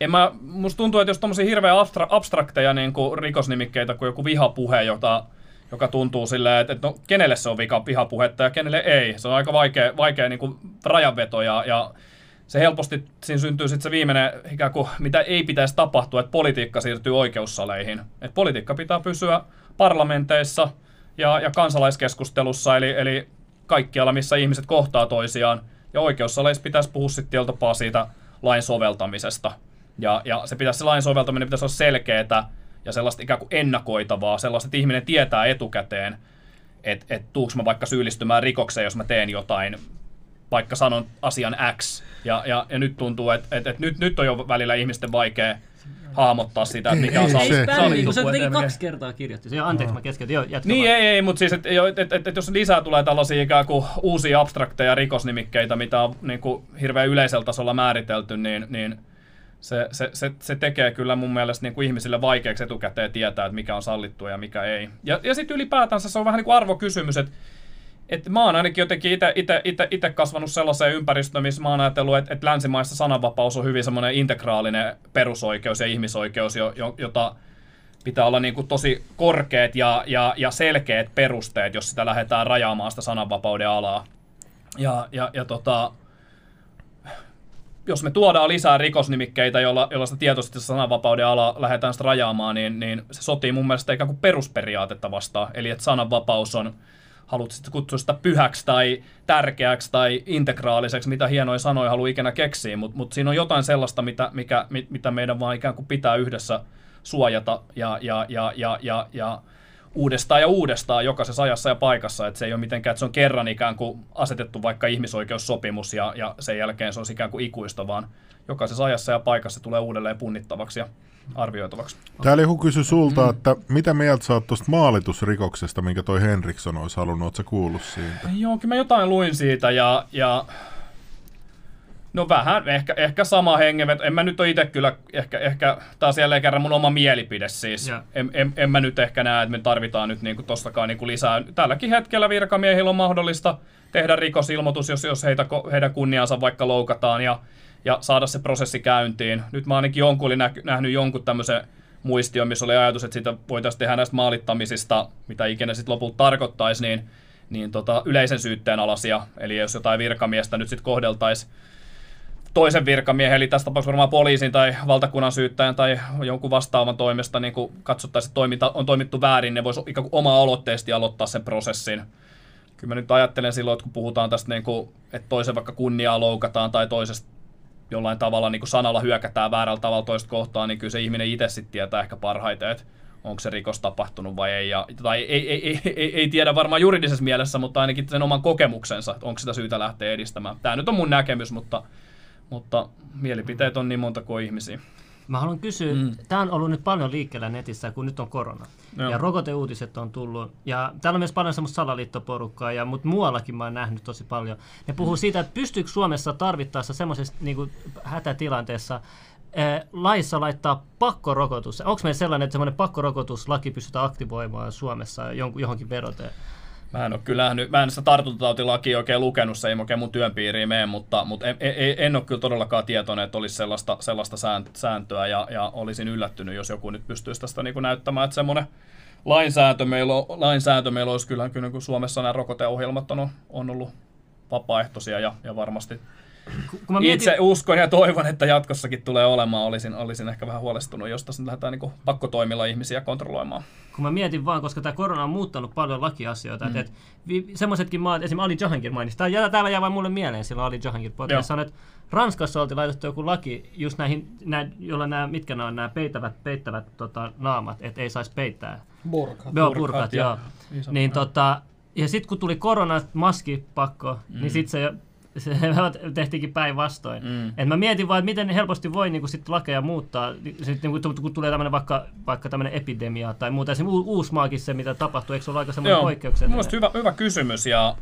en mä, musta tuntuu, että jos tommosia hirveän abstra- abstrakteja niin kuin rikosnimikkeitä kuin joku vihapuhe, jota, joka tuntuu silleen, että, että no, kenelle se on vika, vihapuhetta ja kenelle ei. Se on aika vaikea, vaikea niin kuin rajanveto ja, ja se helposti siinä syntyy sitten se viimeinen ikään kuin, mitä ei pitäisi tapahtua, että politiikka siirtyy oikeussaleihin. Että politiikka pitää pysyä parlamenteissa ja, ja kansalaiskeskustelussa, eli, eli kaikkialla, missä ihmiset kohtaa toisiaan. Ja oikeussaleissa pitäisi puhua sitten tapaa siitä lain soveltamisesta. Ja, ja se, pitäisi, se lain soveltaminen pitäisi olla selkeää ja sellaista ikään kuin ennakoitavaa, sellaista, että ihminen tietää etukäteen, että et tuuks mä vaikka syyllistymään rikokseen, jos mä teen jotain, vaikka sanon asian X. Ja, ja, ja nyt tuntuu, että et, et nyt, nyt on jo välillä ihmisten vaikea hahmottaa sitä, että mikä on Ei, sali, se- se teki kaksi kertaa kirjoitti. Se, anteeksi, mä keskeytin. Joo, jatka Niin, vaan. ei, ei, mutta siis, että et, et, et, et, jos lisää tulee tällaisia ikään kuin uusia abstrakteja rikosnimikkeitä, mitä on niin kuin hirveän yleisellä tasolla määritelty, niin, niin se, se, se, se tekee kyllä mun mielestä niin kuin ihmisille vaikeaksi etukäteen tietää, että mikä on sallittua ja mikä ei. Ja, ja sitten ylipäätänsä se on vähän niin kuin arvokysymys, että että mä oon ainakin jotenkin itse kasvanut sellaiseen ympäristöön, missä mä oon ajatellut, että, että länsimaissa sananvapaus on hyvin semmoinen integraalinen perusoikeus ja ihmisoikeus, jo, jo, jota pitää olla niin kuin tosi korkeat ja, ja, ja selkeät perusteet, jos sitä lähdetään rajaamaan sitä sananvapauden alaa. Ja, ja, ja tota, jos me tuodaan lisää rikosnimikkeitä, joilla, joilla sitä tietoisesti sananvapauden alaa lähdetään sitä rajaamaan, niin, niin se sotii mun mielestä ikään kuin perusperiaatetta vastaan. Eli että sananvapaus on, haluat sitten kutsua sitä pyhäksi tai tärkeäksi tai integraaliseksi, mitä hienoja sanoja haluaa ikinä keksiä, mutta mut siinä on jotain sellaista, mitä, mikä, mit, mitä meidän vaan ikään kuin pitää yhdessä suojata ja, ja, ja, ja, ja, ja uudestaan ja uudestaan jokaisessa ajassa ja paikassa, että se ei ole mitenkään, että se on kerran ikään kuin asetettu vaikka ihmisoikeussopimus ja, ja sen jälkeen se on ikään kuin ikuista, vaan jokaisessa ajassa ja paikassa se tulee uudelleen punnittavaksi ja arvioitavaksi. Täällä joku kysyi sulta, että mitä mieltä sä oot tuosta maalitusrikoksesta, minkä toi Henriksson olisi halunnut, oot sä kuullut siitä? Joo, kyllä mä jotain luin siitä ja, ja no vähän, ehkä, ehkä sama hengenveto. En mä nyt ole itse kyllä, ehkä, ehkä taas jälleen kerran mun oma mielipide siis. Ja. En, en, en, mä nyt ehkä näe, että me tarvitaan nyt niinku tostakaan niinku lisää. Tälläkin hetkellä virkamiehillä on mahdollista tehdä rikosilmoitus, jos, jos heitä, heidän kunniansa vaikka loukataan ja, ja saada se prosessi käyntiin. Nyt mä ainakin jonkun olin nä- nähnyt jonkun tämmöisen muistion, missä oli ajatus, että siitä voitaisiin tehdä näistä maalittamisista, mitä ikinä sitten lopulta tarkoittaisi, niin, niin tota, yleisen syytteen alasia. Eli jos jotain virkamiestä nyt sitten kohdeltaisiin toisen virkamiehen, eli tässä tapauksessa varmaan poliisin tai valtakunnan syyttäjän tai jonkun vastaavan toimesta niin kun katsottaisiin, että toiminta on toimittu väärin, ne voisi ikään kuin oma-aloitteisesti aloittaa sen prosessin. Kyllä mä nyt ajattelen silloin, että kun puhutaan tästä, niin kuin, että toisen vaikka kunniaa loukataan tai toisesta jollain tavalla niin kuin sanalla hyökätään väärällä tavalla toista kohtaan, niin kyllä se ihminen itse sitten tietää ehkä parhaiten, että onko se rikos tapahtunut vai ei. Ja, tai ei, ei, ei, ei, ei tiedä varmaan juridisessa mielessä, mutta ainakin sen oman kokemuksensa, että onko sitä syytä lähteä edistämään. Tämä nyt on mun näkemys, mutta, mutta mielipiteet on niin monta kuin ihmisiä. Mä haluan kysyä, mm. tämä on ollut nyt paljon liikkeellä netissä, kun nyt on korona. Joo. Ja rokoteuutiset on tullut. Ja täällä on myös paljon semmoista salaliittoporukkaa, ja, mutta muuallakin mä oon nähnyt tosi paljon. Ne puhuu siitä, että pystyykö Suomessa tarvittaessa semmoisessa niin hätätilanteessa eh, laissa laittaa pakkorokotus. Onko meillä sellainen, että semmoinen pakkorokotuslaki pystytään aktivoimaan Suomessa johonkin veroteen? Mä en ole kyllä nähnyt, mä en sitä tartuntatautilakia oikein lukenut, se ei oikein mun työn piiriin mene, mutta, mutta en, en, en ole kyllä todellakaan tietoinen, että olisi sellaista, sellaista sään- sääntöä ja, ja olisin yllättynyt, jos joku nyt pystyisi tästä niin kuin näyttämään, että semmoinen lainsääntö meillä, on, lainsääntö meillä olisi kyllä, kyllä kun Suomessa nämä rokoteohjelmat on, on ollut vapaaehtoisia ja, ja varmasti Kun mä mietin, itse uskon ja toivon, että jatkossakin tulee olemaan. Olisin, olisin ehkä vähän huolestunut, jos tässä lähdetään niin pakkotoimilla ihmisiä kontrolloimaan. kun mä mietin vaan, koska tämä korona on muuttanut paljon lakiasioita, mm. että et, semmoisetkin maat, esimerkiksi Ali Jahangir mainitsi, tää, jää- täällä jää vain mulle mieleen silloin Ali Jahangir Joo. podcast, että Ranskassa oltiin laitettu joku laki, just näihin, näin, jolla nämä, mitkä nämä on nämä peittävät, peittävät tota, naamat, että ei saisi peittää. Burka. Joo, Burkat joo. Niin tota, ja sitten kun tuli korona, maskipakko, mm. niin sitten se, se tehtiinkin päinvastoin. Mm. Et mä mietin vaan, että miten helposti voi niinku sit lakeja muuttaa, sit, niinku, kun tulee tämmöinen vaikka, vaikka tämmöinen epidemia tai muuta. U- Uusmaakin se, mitä tapahtuu, eikö se ole aika semmoinen Joo, poikkeuksellinen? Mielestäni hyvä, hyvä kysymys ja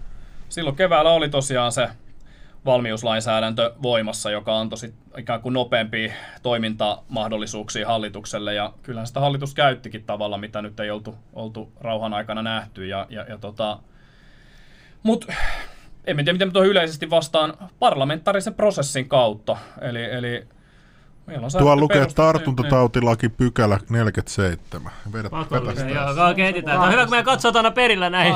silloin keväällä oli tosiaan se valmiuslainsäädäntö voimassa, joka antoi sit ikään kuin nopeampia toimintamahdollisuuksia hallitukselle ja kyllähän sitä hallitus käyttikin tavalla, mitä nyt ei oltu, oltu rauhan aikana nähty ja, ja, ja tota, mut en tiedä, miten tuohon yleisesti vastaan parlamentaarisen prosessin kautta. Eli, eli on Tuo lukee peruste- tartuntatautilaki pykälä 47. Vedä, Pakollista. vedä. Joo, okei, etsitään. Tämä on hyvä, kun meidän katsot aina perillä näin.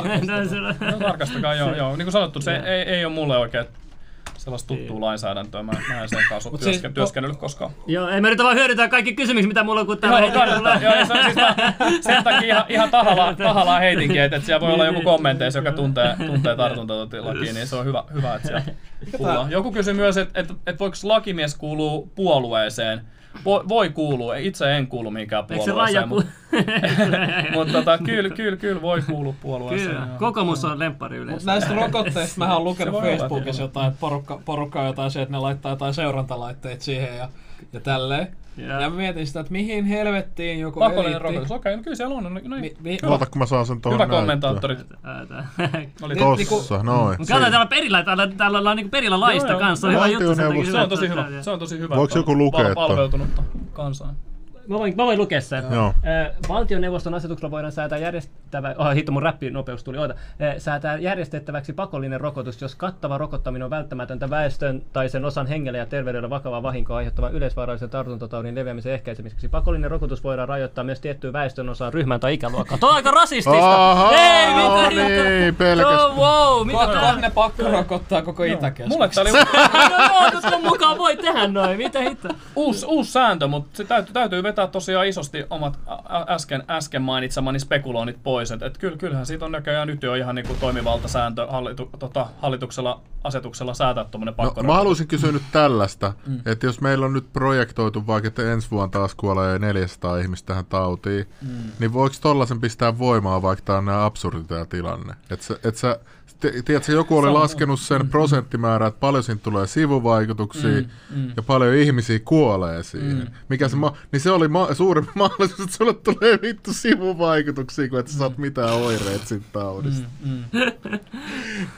No, tarkastakaa, joo, joo. Niin kuin sanottu, se ei, ei ole mulle oikein sellaista tuttua lainsäädäntöä. Mä, mä en sen kanssa ole siis- työsken, työskennellyt koskaan. Joo, ei mä nyt vaan hyödyntää kaikki kysymykset, mitä mulla on, kun täällä Joo. Joo, se on siis mä, sen takia ihan, ihan tahalla, tahalla heitinkin, että, että siellä voi olla joku kommenteissa, joka tuntee, tuntee tartuntatautilakia, niin se on hyvä, hyvä että siellä. Joku kysyi myös, että, että, että voiko lakimies kuulua puolueeseen. Voi, voi kuulua, itse en kuulu mihinkään Eikö se puolueeseen, ku... mutta, mutta tota, kyllä, kyllä, kyllä voi kuulua puolueeseen. Kyllä, joo. kokoomus on lemppari Mut yleensä. näistä rokotteista mä oon lukenut Facebookissa jotain, että porukka, porukka on jotain se, että ne laittaa jotain seurantalaitteet siihen ja ja tälleen. Ja- Ja, mietin sitä, että mihin helvettiin joku Pakollinen eliitti- rokotus. Okei, no kyllä siellä on. No, no, Mi, mi, Oota, kun mä saan sen tuohon hyvä kommentaattori. Oli Niin, Tossa, noin. Mutta katsotaan täällä perillä, täällä, täällä ollaan niinku perillä laista Joo, joo. kanssa. Hyvä juttu. Se on että- tosi hyvä. Se on tosi hyvä. Voiko että joku lukea ton? Valveutunutta kansaa. Mä voin, mä voin lukea sen. Joo. Ö, Valtioneuvoston asetuksella voidaan säätää järjestävä, oh, hitto mun räppinopeus tuli, oota. Säätää järjestettäväksi pakollinen rokotus, jos kattava rokottaminen on välttämätöntä väestön tai sen osan hengelle ja terveydelle vakavaa vahinkoa aiheuttavan yleisvaarallisen tartuntataudin leviämisen ehkäisemiseksi. Pakollinen rokotus voidaan rajoittaa myös tiettyyn väestön osaan, ryhmään tai ikäluokkaan. Tuo on aika rasistista! Aha, Ei, mitä no niin, pelkästään. Oh, wow, mitä tää? ne pakko rokottaa koko Itäkeskus. Mulle tää oli No mukaan voi tehdä noin, mitä hitto? uusi, uusi sääntö, mutta se täytyy, täytyy vetää tosiaan isosti omat äsken, äsken mainitsemani spekuloinnit pois. Et, et kyllä, kyllähän siitä on näköjään nyt jo ihan niinku toimivalta sääntö hallitu, tota, hallituksella asetuksella säätää tuommoinen No, pakko. mä haluaisin kysyä nyt tällaista, mm. että jos meillä on nyt projektoitu vaikka, että ensi vuonna taas kuolee 400 ihmistä tähän tautiin, mm. niin voiko tollasen pistää voimaa, vaikka tämä on absurdi tämä tilanne? Että sä, et sä, tiedätkö, joku oli laskenut sen prosenttimäärän, että paljon siinä tulee sivuvaikutuksia Mm, mm. ja paljon ihmisiä kuolee siinä. Mm. Mikä se ma- niin se oli ma- suurempi mahdollisuus, että sulle tulee vittu sivuvaikutuksia, kuin että sä saat mitään oireet siitä taudista. Mm, mm.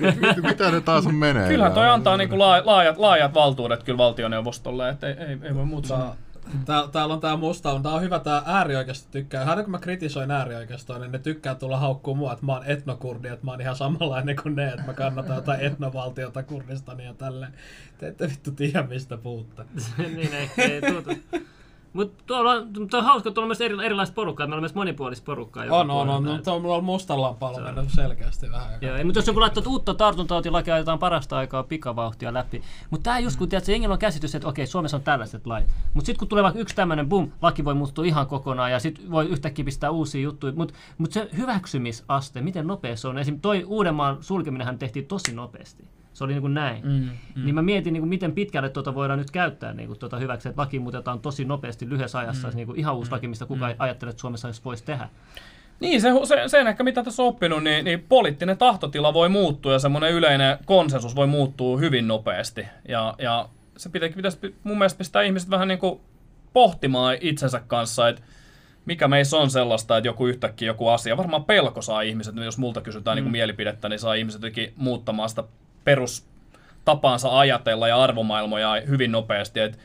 Mit, mitä ne taas on menee? Kyllähän toi antaa niinku laa- laajat, laajat valtuudet kyllä valtioneuvostolle, että ei, ei, ei voi muuta sanoa. Tää, täällä on tää musta, on, tää on hyvä tää äärioikeisto tykkää. Aina kun mä kritisoin äärioikeistoa, niin ne tykkää tulla haukkuu mua, että mä oon etnokurdi, että mä oon ihan samanlainen kuin ne, että mä kannatan jotain etnovaltiota Kurdistania ja tälleen. Te ette vittu tiedä mistä puhutte. niin ei, ei tuota. Mutta tuolla on, tuo on hauska, tuolla on myös eri, erilaista porukkaa, meillä on myös monipuolista porukkaa. On, on, on. No, tuo on mulla mustalla mennyt selkeästi vähän. Joo, mutta jos joku laittaa, uutta tartuntatautilakia ajetaan parasta aikaa pikavauhtia läpi. Mutta tämä just kun tiedät, jengillä on käsitys, että okei, Suomessa on tällaiset lait. Mutta sitten kun tulee vaikka yksi tämmöinen, bum, laki voi muuttua ihan kokonaan ja sitten voi yhtäkkiä pistää uusia juttuja. Mutta mut se hyväksymisaste, miten nopea se on. Esimerkiksi toi Uudenmaan sulkeminenhan tehtiin tosi nopeasti. Se oli niin kuin näin. Mm, mm. Niin mä mietin, niin kuin, miten pitkälle tuota voidaan nyt käyttää niin kuin, tuota hyväksi, että laki muutetaan tosi nopeasti lyhyessä ajassa. Mm. Niin kuin, ihan uusi laki, mistä kukaan ei ajattele, että Suomessa edes voisi tehdä. Niin, se, se, sen ehkä mitä tässä on oppinut, niin, niin poliittinen tahtotila voi muuttua ja semmoinen yleinen konsensus voi muuttua hyvin nopeasti. Ja, ja se pitä, pitäisi pi- mun mielestä pistää ihmiset vähän niin kuin pohtimaan itsensä kanssa, että mikä meissä on sellaista, että joku yhtäkkiä joku asia, varmaan pelko saa ihmiset, jos multa kysytään mm. niin kuin mielipidettä, niin saa ihmiset jotenkin muuttamaan sitä perustapaansa ajatella ja arvomaailmoja hyvin nopeasti. Et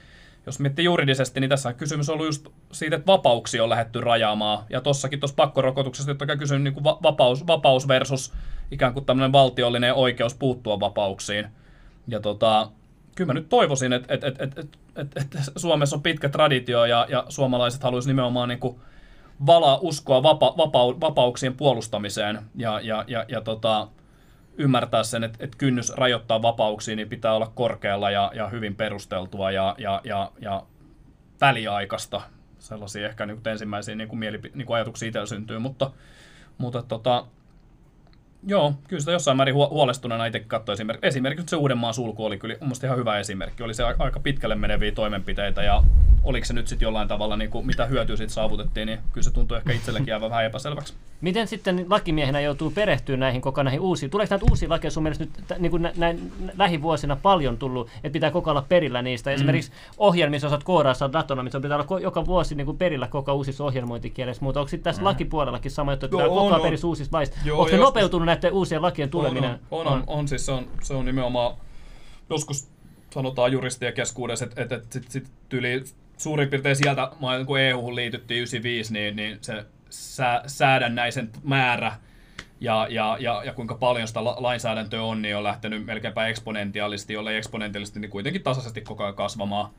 jos miettii juridisesti, niin tässä on ollut just siitä, että vapauksia on lähdetty rajaamaan. Ja tossakin tuossa pakkorokotuksessa totta kai kysyn niin vapaus, vapaus versus ikään kuin tämmöinen valtiollinen oikeus puuttua vapauksiin. Ja tota, kyllä mä nyt toivoisin, että, että, että, että, että, että Suomessa on pitkä traditio ja, ja suomalaiset haluaisi nimenomaan niin kuin valaa uskoa vapa, vapau, vapauksien puolustamiseen ja, ja, ja, ja tota, ymmärtää sen, että, että kynnys rajoittaa vapauksia niin pitää olla korkealla ja, ja hyvin perusteltua ja, ja, ja, ja väliaikaista. Sellaisia ehkä niin ensimmäisiä niin kuin mielipi- niin kuin ajatuksia itsellä syntyy, mutta, mutta tota, Joo, kyllä sitä jossain määrin huo- huolestuneena itse katsoin esimerkiksi. Esimerkiksi se Uudenmaan sulku oli kyllä mun ihan hyvä esimerkki. Oli se aika pitkälle meneviä toimenpiteitä ja oliko se nyt sitten jollain tavalla, niin kuin, mitä hyötyä siitä saavutettiin, niin kyllä se tuntui ehkä itsellekin aivan vähän epäselväksi. Miten sitten lakimiehenä joutuu perehtyä näihin koko näihin uusiin? Tuleeko näitä uusia lakeja sun mielestä nyt niin kuin nä- näin lähivuosina paljon tullut, että pitää koko ajan olla perillä niistä? Esimerkiksi ohjelmissa osaat koodaa, saat datona, missä pitää olla joka vuosi niin kuin perillä koko uusissa ohjelmointikielessä. Mutta onko sitten tässä lakipuolellakin sama juttu, että pitää koko on, ajan uusista laista? Joo, Onko se nopeutunut näiden uusien lakien tuleminen? On, on, on, on, siis se on, se on nimenomaan, joskus sanotaan juristien keskuudessa, että, että, että sit, sit tyyli suurin piirtein sieltä, kun EU liityttiin 95, niin, niin se sää, säädännäisen määrä ja, ja, ja, ja kuinka paljon sitä la- lainsäädäntöä on, niin on lähtenyt melkeinpä eksponentiaalisesti, jollei eksponentiaalisesti, niin kuitenkin tasaisesti koko ajan kasvamaan.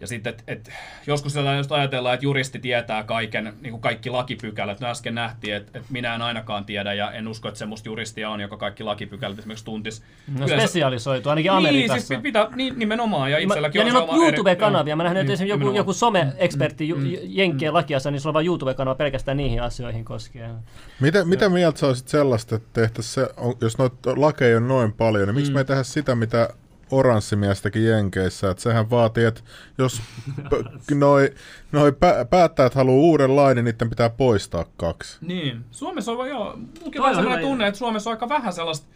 Ja sitten, että et, joskus sitä just ajatellaan, että juristi tietää kaiken, niin kuin kaikki lakipykälät. No äsken nähtiin, että, että minä en ainakaan tiedä, ja en usko, että semmoista juristia on, joka kaikki lakipykälät esimerkiksi tuntis. No Yleensä- spesialisoitu, ainakin niin, Amerikassa. siis pitää, niin, nimenomaan, ja Mä- itselläkin ja niillä on sama eri- YouTube-kanavia. Mä nähnyt, että Niin, esimerkiksi joku, joku some-ekspertti mm, Jenkkien lakiassa, niin sulla on vain YouTube-kanava pelkästään niihin asioihin koskien. Mitä, mitä mieltä sä olisit sellaista, että tehtäisiin se, on, jos noita lakeja on noin paljon, niin miksi mm. me ei tehdä sitä, mitä oranssimiestäkin Jenkeissä, että sehän vaatii, että jos p- noi, noi pä- päättäjät haluaa uuden lain, niin niiden pitää poistaa kaksi. Niin. Suomessa on, joo, Toi on sellainen tunne, että Suomessa on aika vähän sellaista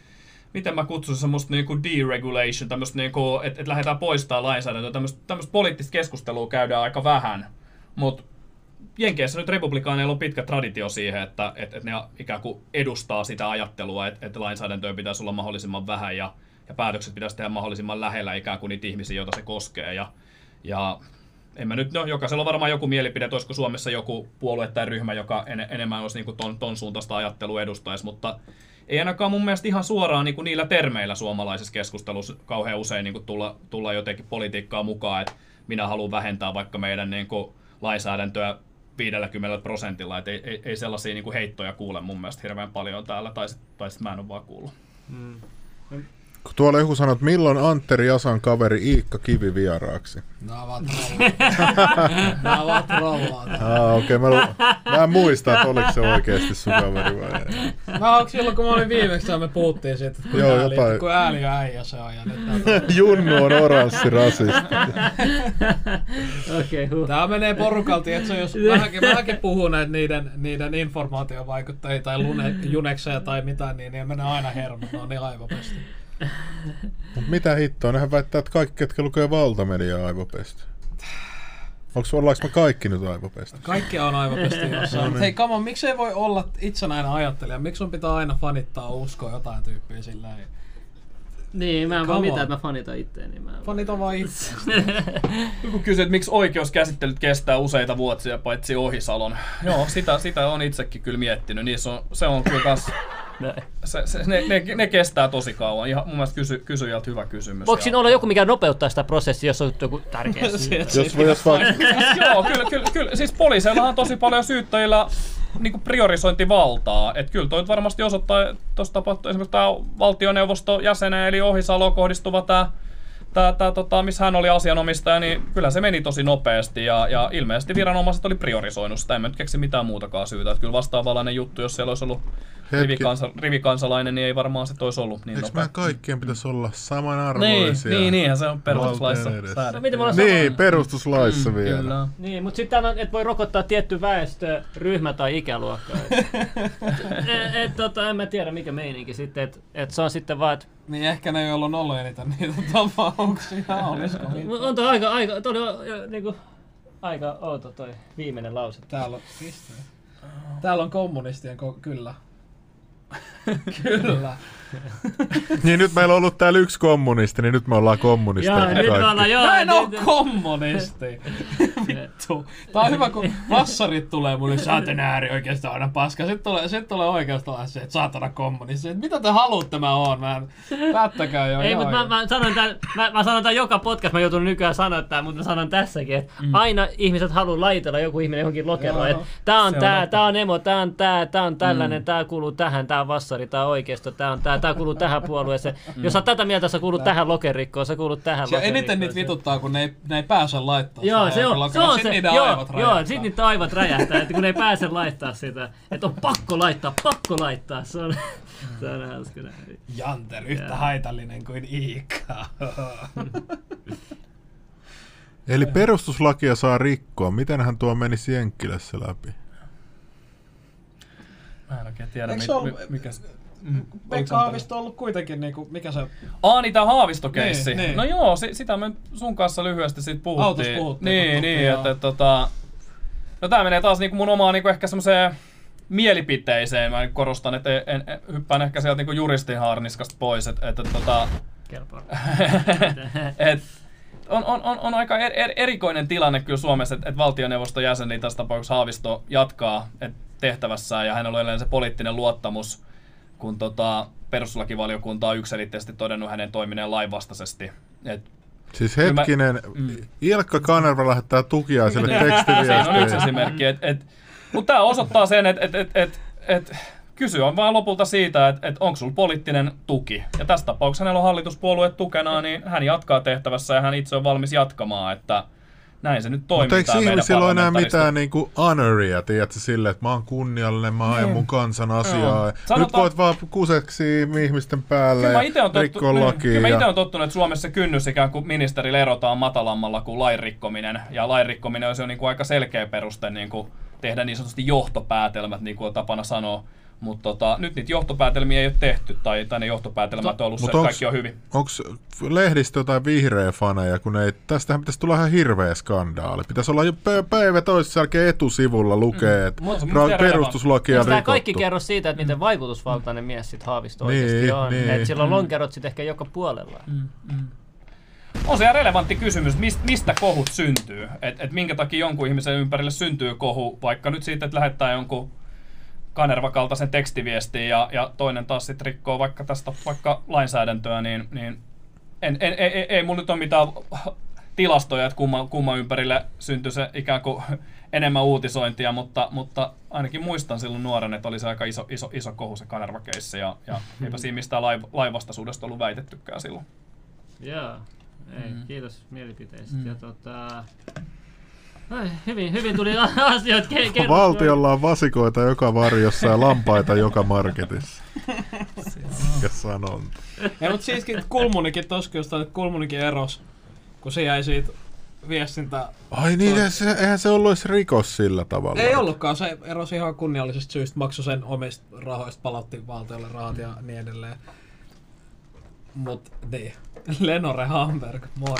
miten mä kutsun semmoista niinku deregulation, tämmöistä niinku, että et lähdetään poistaa lainsäädäntöä, tämmöistä, tämmöistä poliittista keskustelua käydään aika vähän, mutta Jenkeissä nyt republikaaneilla on pitkä traditio siihen, että et, et ne ikään kuin edustaa sitä ajattelua, että et lainsäädäntöä pitäisi olla mahdollisimman vähän ja, ja päätökset pitäisi tehdä mahdollisimman lähellä ikään kuin niitä ihmisiä, joita se koskee. Ja, ja en mä nyt, no jokaisella on varmaan joku mielipide, että olisiko Suomessa joku puolue tai ryhmä, joka en, enemmän olisi niin ton, ton suuntaista ajattelua edustaisi, mutta ei ainakaan mun mielestä ihan suoraan niin kuin niillä termeillä suomalaisessa keskustelussa kauhean usein niin kuin tulla, tulla jotenkin politiikkaa mukaan, että minä haluan vähentää vaikka meidän niin kuin lainsäädäntöä 50 prosentilla, että ei, ei, ei sellaisia niin kuin heittoja kuule mun mielestä hirveän paljon täällä, tai sitten mä en ole vaan kuullut. Mm. Kun tuolla joku sanoo, että milloin Antteri Asan kaveri Iikka Kivi vieraaksi? Nämä ovat ovat Ah, okei, okay. mä, mä, en muista, että oliko se oikeasti sun kaveri vai ei. Mä onko silloin, kun mä olin viimeksi, me puhuttiin siitä, että kun, Joo, ääli, jotain... kun ääli ja äijä se on. Ja nyt Junnu on oranssi rasisti. okay, huh. Tää menee porukalti, että jos vähänkin, vähänkin puhuu näitä niiden, niiden informaatiovaikuttajia tai lune, junekseja tai mitä, niin ne menee aina hermot, ne on niin aivopesti. Mut mitä hittoa? Nehän väittää, että kaikki, ketkä lukee valtamediaa aivopesti. Onko, ollaanko me kaikki nyt aivopesti? Kaikki on aivopesti jossain. no niin. Hei, come on, miksei voi olla itsenäinen ajattelija? Miksi sun pitää aina fanittaa uskoa jotain tyyppiä sillä niin, mä en vaan mitään, että mä fanitan itteeni. Mä Fanitan vaan itse. Joku kysyy, että miksi oikeuskäsittelyt kestää useita vuosia paitsi Ohisalon. Joo, sitä, sitä on itsekin kyllä miettinyt. Niissä on, se on kyllä kans se, se, ne, ne, ne, kestää tosi kauan. Ihan mun mielestä kysy, kysyjältä hyvä kysymys. Voiko siinä olla joku, mikä nopeuttaa sitä prosessia, jos on joku tärkeä jos, voi, jos vaan... Joo, kyllä, kyllä, kyllä. Siis poliiseilla on tosi paljon syyttäjillä niin kuin priorisointivaltaa. Että kyllä toi varmasti osoittaa, tuossa tapahtui esimerkiksi tämä valtioneuvosto jäsenen eli Ohisalo kohdistuva tämä tää, tää, tota, missä hän oli asianomistaja, niin kyllä se meni tosi nopeasti ja, ja ilmeisesti viranomaiset oli priorisoinut sitä. En mä nyt keksi mitään muutakaan syytä. Että kyllä vastaavallainen juttu, jos siellä olisi ollut rivikansa, rivikansalainen, niin ei varmaan se olisi ollut niin Eikö nopea. kaikkien pitäisi olla samanarvoisia? Niin, niin niinhän se on perustuslaissa säädetty. No, niin, perustuslaissa mm, vielä. Kyllä. Niin, mutta sitten et voi rokottaa tietty väestöryhmä tai ikäluokka. et, et, et, tota, en mä tiedä mikä meininki sitten, että et se on sitten vaan, että niin ehkä ne, joilla on ollut eniten niitä tapauksia, olisiko On toi aika, aika, toi on, niinku, aika outo toi viimeinen lause. Täällä on, Täällä on kommunistien, ko- kyllä. Kyllä. niin nyt meillä on ollut täällä yksi kommunisti, niin nyt me ollaan kommunisteja. Joo, nyt me ollaan, joo. Mä en oo kommunisti. Vittu. Tää on hyvä, kun vassarit tulee mulle, saatana ääri oikeastaan aina paska. Sitten tulee, sit tulee oikeastaan se, että saatana kommunisti. Et mitä te haluatte mä oon? Mä en, päättäkää jo. Ei, mutta mä, mä, sanon tämän, mä, mä sanon tämän joka podcast, mä joutun nykyään sanoa tämän, mutta mä sanon tässäkin, että mm. aina ihmiset haluaa laitella joku ihminen johonkin lokeroon. Että tää on tää, on tää on emo, tää on tää, tää on tällainen, mm. tää kuuluu tähän, tää on vassari, tää on oikeisto, tää on tää, tää kuuluu tähän puolueeseen. Mm. Jos sä tätä mieltä, sä kuulut tähän lokerikkoon, sä kuulut tähän se lokerikkoon. eniten niitä vituttaa, kun ne ei, ne ei pääse laittaa Joo, se on, se on se. Joo, joo, sit niitä aivot räjähtää, että kun ne ei pääse laittaa sitä. Että on pakko laittaa, pakko laittaa. Se on, se on hauska näin. Janter, yhtä ja. haitallinen kuin Iikka. Eli perustuslakia saa rikkoa. Mitenhän tuo meni Jenkkilässä läpi? Mä en oikein tiedä, mi- mikä... Mm. Pekka Haavisto on ollut kuitenkin, niin kuin, mikä se... Aa, niin tämä Haavisto-keissi. Niin, niin. No joo, si- sitä me sun kanssa lyhyesti siitä puhuttiin. Autos puhuttiin. Niin, niin, että, että tota... No tää menee taas niinku mun omaan niinku ehkä semmoiseen mielipiteeseen. Mä korostan, että en, en, hyppään ehkä sieltä niinku juristin harniskasta pois. Että, että tota... et, on, on, on, on aika er, er, erikoinen tilanne kyllä Suomessa, että, että valtioneuvoston jäsen, niin tässä tapauksessa Haavisto jatkaa et tehtävässään ja hänellä on edelleen se poliittinen luottamus kun tota, perustuslakivaliokunta on yksilitteisesti todennut hänen toimineen lainvastaisesti. Et Siis hetkinen, mä, mm. Ilkka Kanerva lähettää tukiaiselle tekstiviestejä. Se on yksi esimerkki. Et, et, mutta tämä osoittaa sen, että et, et, et, et, kysy on vaan lopulta siitä, että et onko sulla poliittinen tuki. Ja tässä tapauksessa hänellä on hallituspuolue tukena, niin hän jatkaa tehtävässä ja hän itse on valmis jatkamaan. Että, näin se nyt toimii. Mutta eikö ihmisillä ole enää mitään niinku honoria, tiedätkö, sille, että mä oon kunniallinen, mä ajan niin. mun kansan asiaa. No. Sanotaan, nyt voit vaan kuseksi ihmisten päälle kyllä ja tottu, rikkoa niin, lakia. Kyllä mä itse olen tottunut, että Suomessa kynnys ikään kuin ministerille erotaan matalammalla kuin lainrikkominen. Ja lainrikkominen on se on niin kuin aika selkeä peruste niin kuin tehdä niin sanotusti johtopäätelmät, niin kuin on tapana sanoa Mutta tota, nyt niitä johtopäätelmiä ei ole tehty, tai, tai ne johtopäätelmät on ollut se, että onks- kaikki on hyvin. Onko lehdistö tai vihreä faneja, kun ei, tästähän pitäisi tulla ihan hirveä skandaali. Pitäisi olla jo päivä toisessa jälkeen etusivulla lukee, että Mut se mun ra- perustuslakia on tämä rikottu. kaikki kerro siitä, että miten vaikutusvaltainen mies sit Haavisto Niin, oikeasti on? niin. Että sillä on lonkerot sit ehkä joka puolella. On se ihan relevantti kysymys, mistä, mistä kohut syntyy. Että et minkä takia jonkun ihmisen ympärille syntyy kohu, vaikka nyt siitä, että lähettää jonkun Kanerva-kaltaisen tekstiviestin ja, ja toinen taas sitten rikkoo vaikka tästä vaikka lainsäädäntöä, niin, niin en, en, ei, ei, ei mulla nyt ole mitään tilastoja, että kumman, kumman ympärille syntyi se ikään kuin enemmän uutisointia, mutta, mutta ainakin muistan silloin nuoren, että oli se aika iso, iso, iso kohu se Kanerva-keissi ja, ja eipä siinä mistään laiv, laivastaisuudesta ollut väitettykään silloin. Joo. Ei, kiitos mielipiteistä. Ja tota... Ai, hyvin, hyvin tuli asioita ke- kerrottua. Valtiolla on vasikoita joka varjossa ja lampaita joka marketissa. Ja sanonta. Ei, mutta siiskin Kulmunikin tossa just, että Kulmunikin eros, kun se jäi siitä viestintä... Ai niin, eihän se, eihän se ollut edes rikos sillä tavalla. Ei ollutkaan, se erosi ihan kunniallisesta syystä, maksoi sen omista rahoista, palautti valtiolle rahat ja niin edelleen. Mut niin, Lenore Hamberg, moi.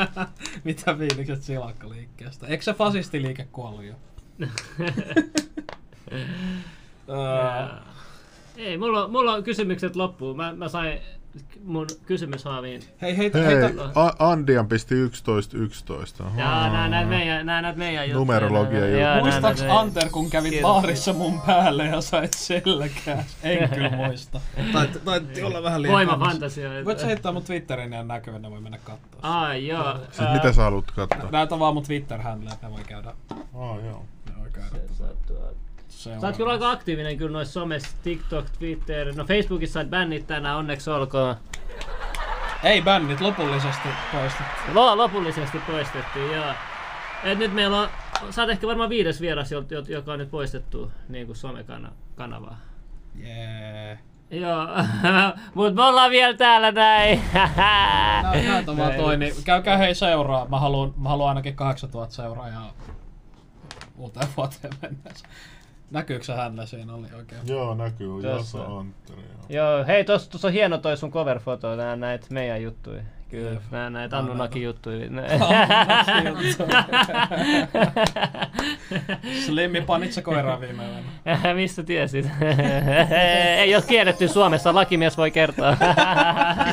Mitä fiilikset silakkaliikkeestä? Eikö se fasistiliike kuollut jo? Öö, Ei, mulla, on- mulla on kysymykset loppuun. Mä, mä sain mun kysymyshaaviin. hei, hei, Hei, heitä, A- Andian pisti 11 11. Jaa, nää näet meidän, nää näet meidän juttuja. Numerologia juttuja. Muistaaks Anter, kun kävit Kiitos. baarissa mun päälle ja sait selkää? En kyllä muista. Tai, tai olla vähän liian kauas. Voimafantasioita. Voit sä heittää mun Twitterin niin näkyvän, ne voi mennä kattoo. Ai joo. Siis mitä sä haluat katsoa? Näytä vaan mun Twitter-handle, että ne voi käydä. Oh, joo. Ne voi käydä. Sä oot kyllä aika aktiivinen kyllä noissa somessa, TikTok, Twitter, no Facebookissa sait bännit tänään, onneksi olkoon. Ei bännit, lopullisesti poistettu. Lo- lopullisesti poistettiin, joo. Et nyt meillä on, sä oot ehkä varmaan viides vieras, joka on nyt poistettu niin kuin somekanavaa. Jee. Joo, mut me ollaan vielä täällä näin. Nä- Näytä vaan toi, niin käykää hei seuraa. Mä haluan, mä haluan ainakin 8000 seuraajaa uuteen vuoteen mennessä. Näkyykö se hänellä siinä oli oikein? Joo, näkyy. Jassa Antteri. joo. Joo, hei tossa on hieno toi sun cover-foto, nää näet meidän juttuja. Kyllä, Jep. nää näet Annunakin juttuja. Slimmi panitse koiraa viime yönä. Mistä tiesit? Ei ole kielletty Suomessa, lakimies voi kertoa.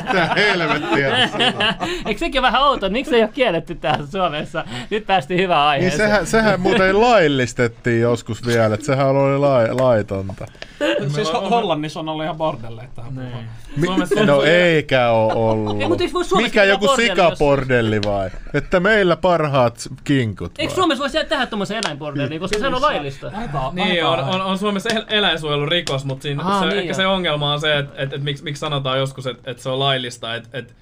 Mitä helvettiä? Eikö sekin ole vähän outo? Miksi ei ole kielletty täällä Suomessa? Nyt päästiin hyvään Niin aiheeseen. sehän, sehän muuten laillistettiin joskus vielä, että sehän oli lai, laitonta. Siis Ho- Hollannissa on ollut ihan bordelleita. Mi- Suomessa- no eikä oo ollut. Ei, mutta eikö voi Suomessa Mikä joku bordelli, sikapordelli vai? Että meillä parhaat kinkut Eikö vai? Suomessa voisi tehdä tommosen eläinbordelliin, koska se on laillista? Niin, on, on, on Suomessa el- eläinsuojelurikos, mutta siinä, Aha, se, niin ehkä jo. se ongelma on se, että et, et, miksi, miksi sanotaan joskus, että et se on laillista, että et,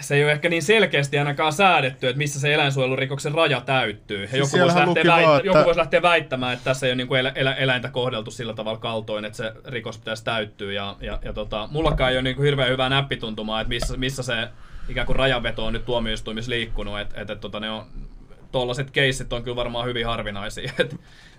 se ei ole ehkä niin selkeästi ainakaan säädetty, että missä se eläinsuojelurikoksen raja täyttyy. Ja joku, voisi lähteä luki vaan, väit- että- joku voisi lähteä väittämään, että tässä ei ole niin kuin elä, elä, eläintä kohdeltu sillä tavalla kaltoin, että se rikos pitäisi täyttyä. Ja, ja, ja tota, mullakaan ei ole niin kuin hirveän hyvää näppituntumaa, että missä, missä se ikään kuin rajanveto on nyt tuomioistuimissa liikkunut. Että et, et, tota, ne on, tollaset keissit on kyllä varmaan hyvin harvinaisia, että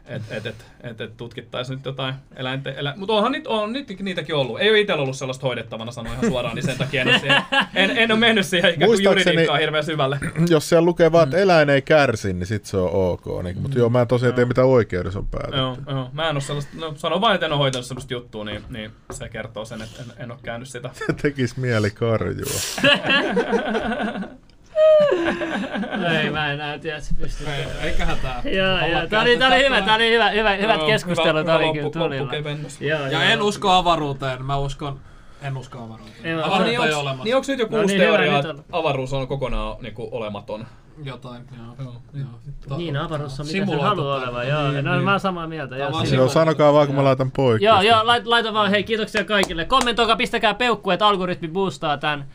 et, et, et, et, et tutkittaisiin nyt jotain eläinten... Elä... Mutta onhan niitä, on niitä, niitäkin ollut. Ei ole itsellä ollut sellaista hoidettavana, sanon ihan suoraan, niin sen takia en ole, siihen, en, en ole mennyt siihen ikään kuin juridiikkaan hirveän syvälle. Jos siellä lukee vaan, että eläin ei kärsi, niin sit se on ok. Niin, mutta joo, mä en tosiaan tiedä, mitä oikeudessa on päätetty. Joo, joo. Mä en ole sellaista, no sanon vain, että en ole hoitanut sellaista juttua, niin, niin se kertoo sen, että en, en ole käynyt sitä. Tekis mieli karjua. Ei, mä en enää tiedä, että pystyy. Ei- Eikä hätää. Joo, joo. Tää oli, tää oli hyvä, tää oli hyvä, hyvä, hyvät Joo, keskustelut hyvä- oli hyvä kyllä tulilla. Joo, Ja joo. en usko avaruuteen, mä uskon, en usko avaruuteen. Joo. Avaruutta niin, ei ole olemassa. niin onko nyt joku No uusi niin, teoria, että avaruus on kokonaan niin kuin, olematon? Jotain, joo. Joo, joo. To- Niin, avaruus on mitä se haluaa olevan. Joo, niin, no, niin. mä oon samaa mieltä. Joo, siinä- Joo, sanokaa vaan, kun mä laitan poikki. Joo, joo, lait, laita vaan, hei, kiitoksia kaikille. Kommentoikaa, pistäkää peukku, että algoritmi boostaa tän.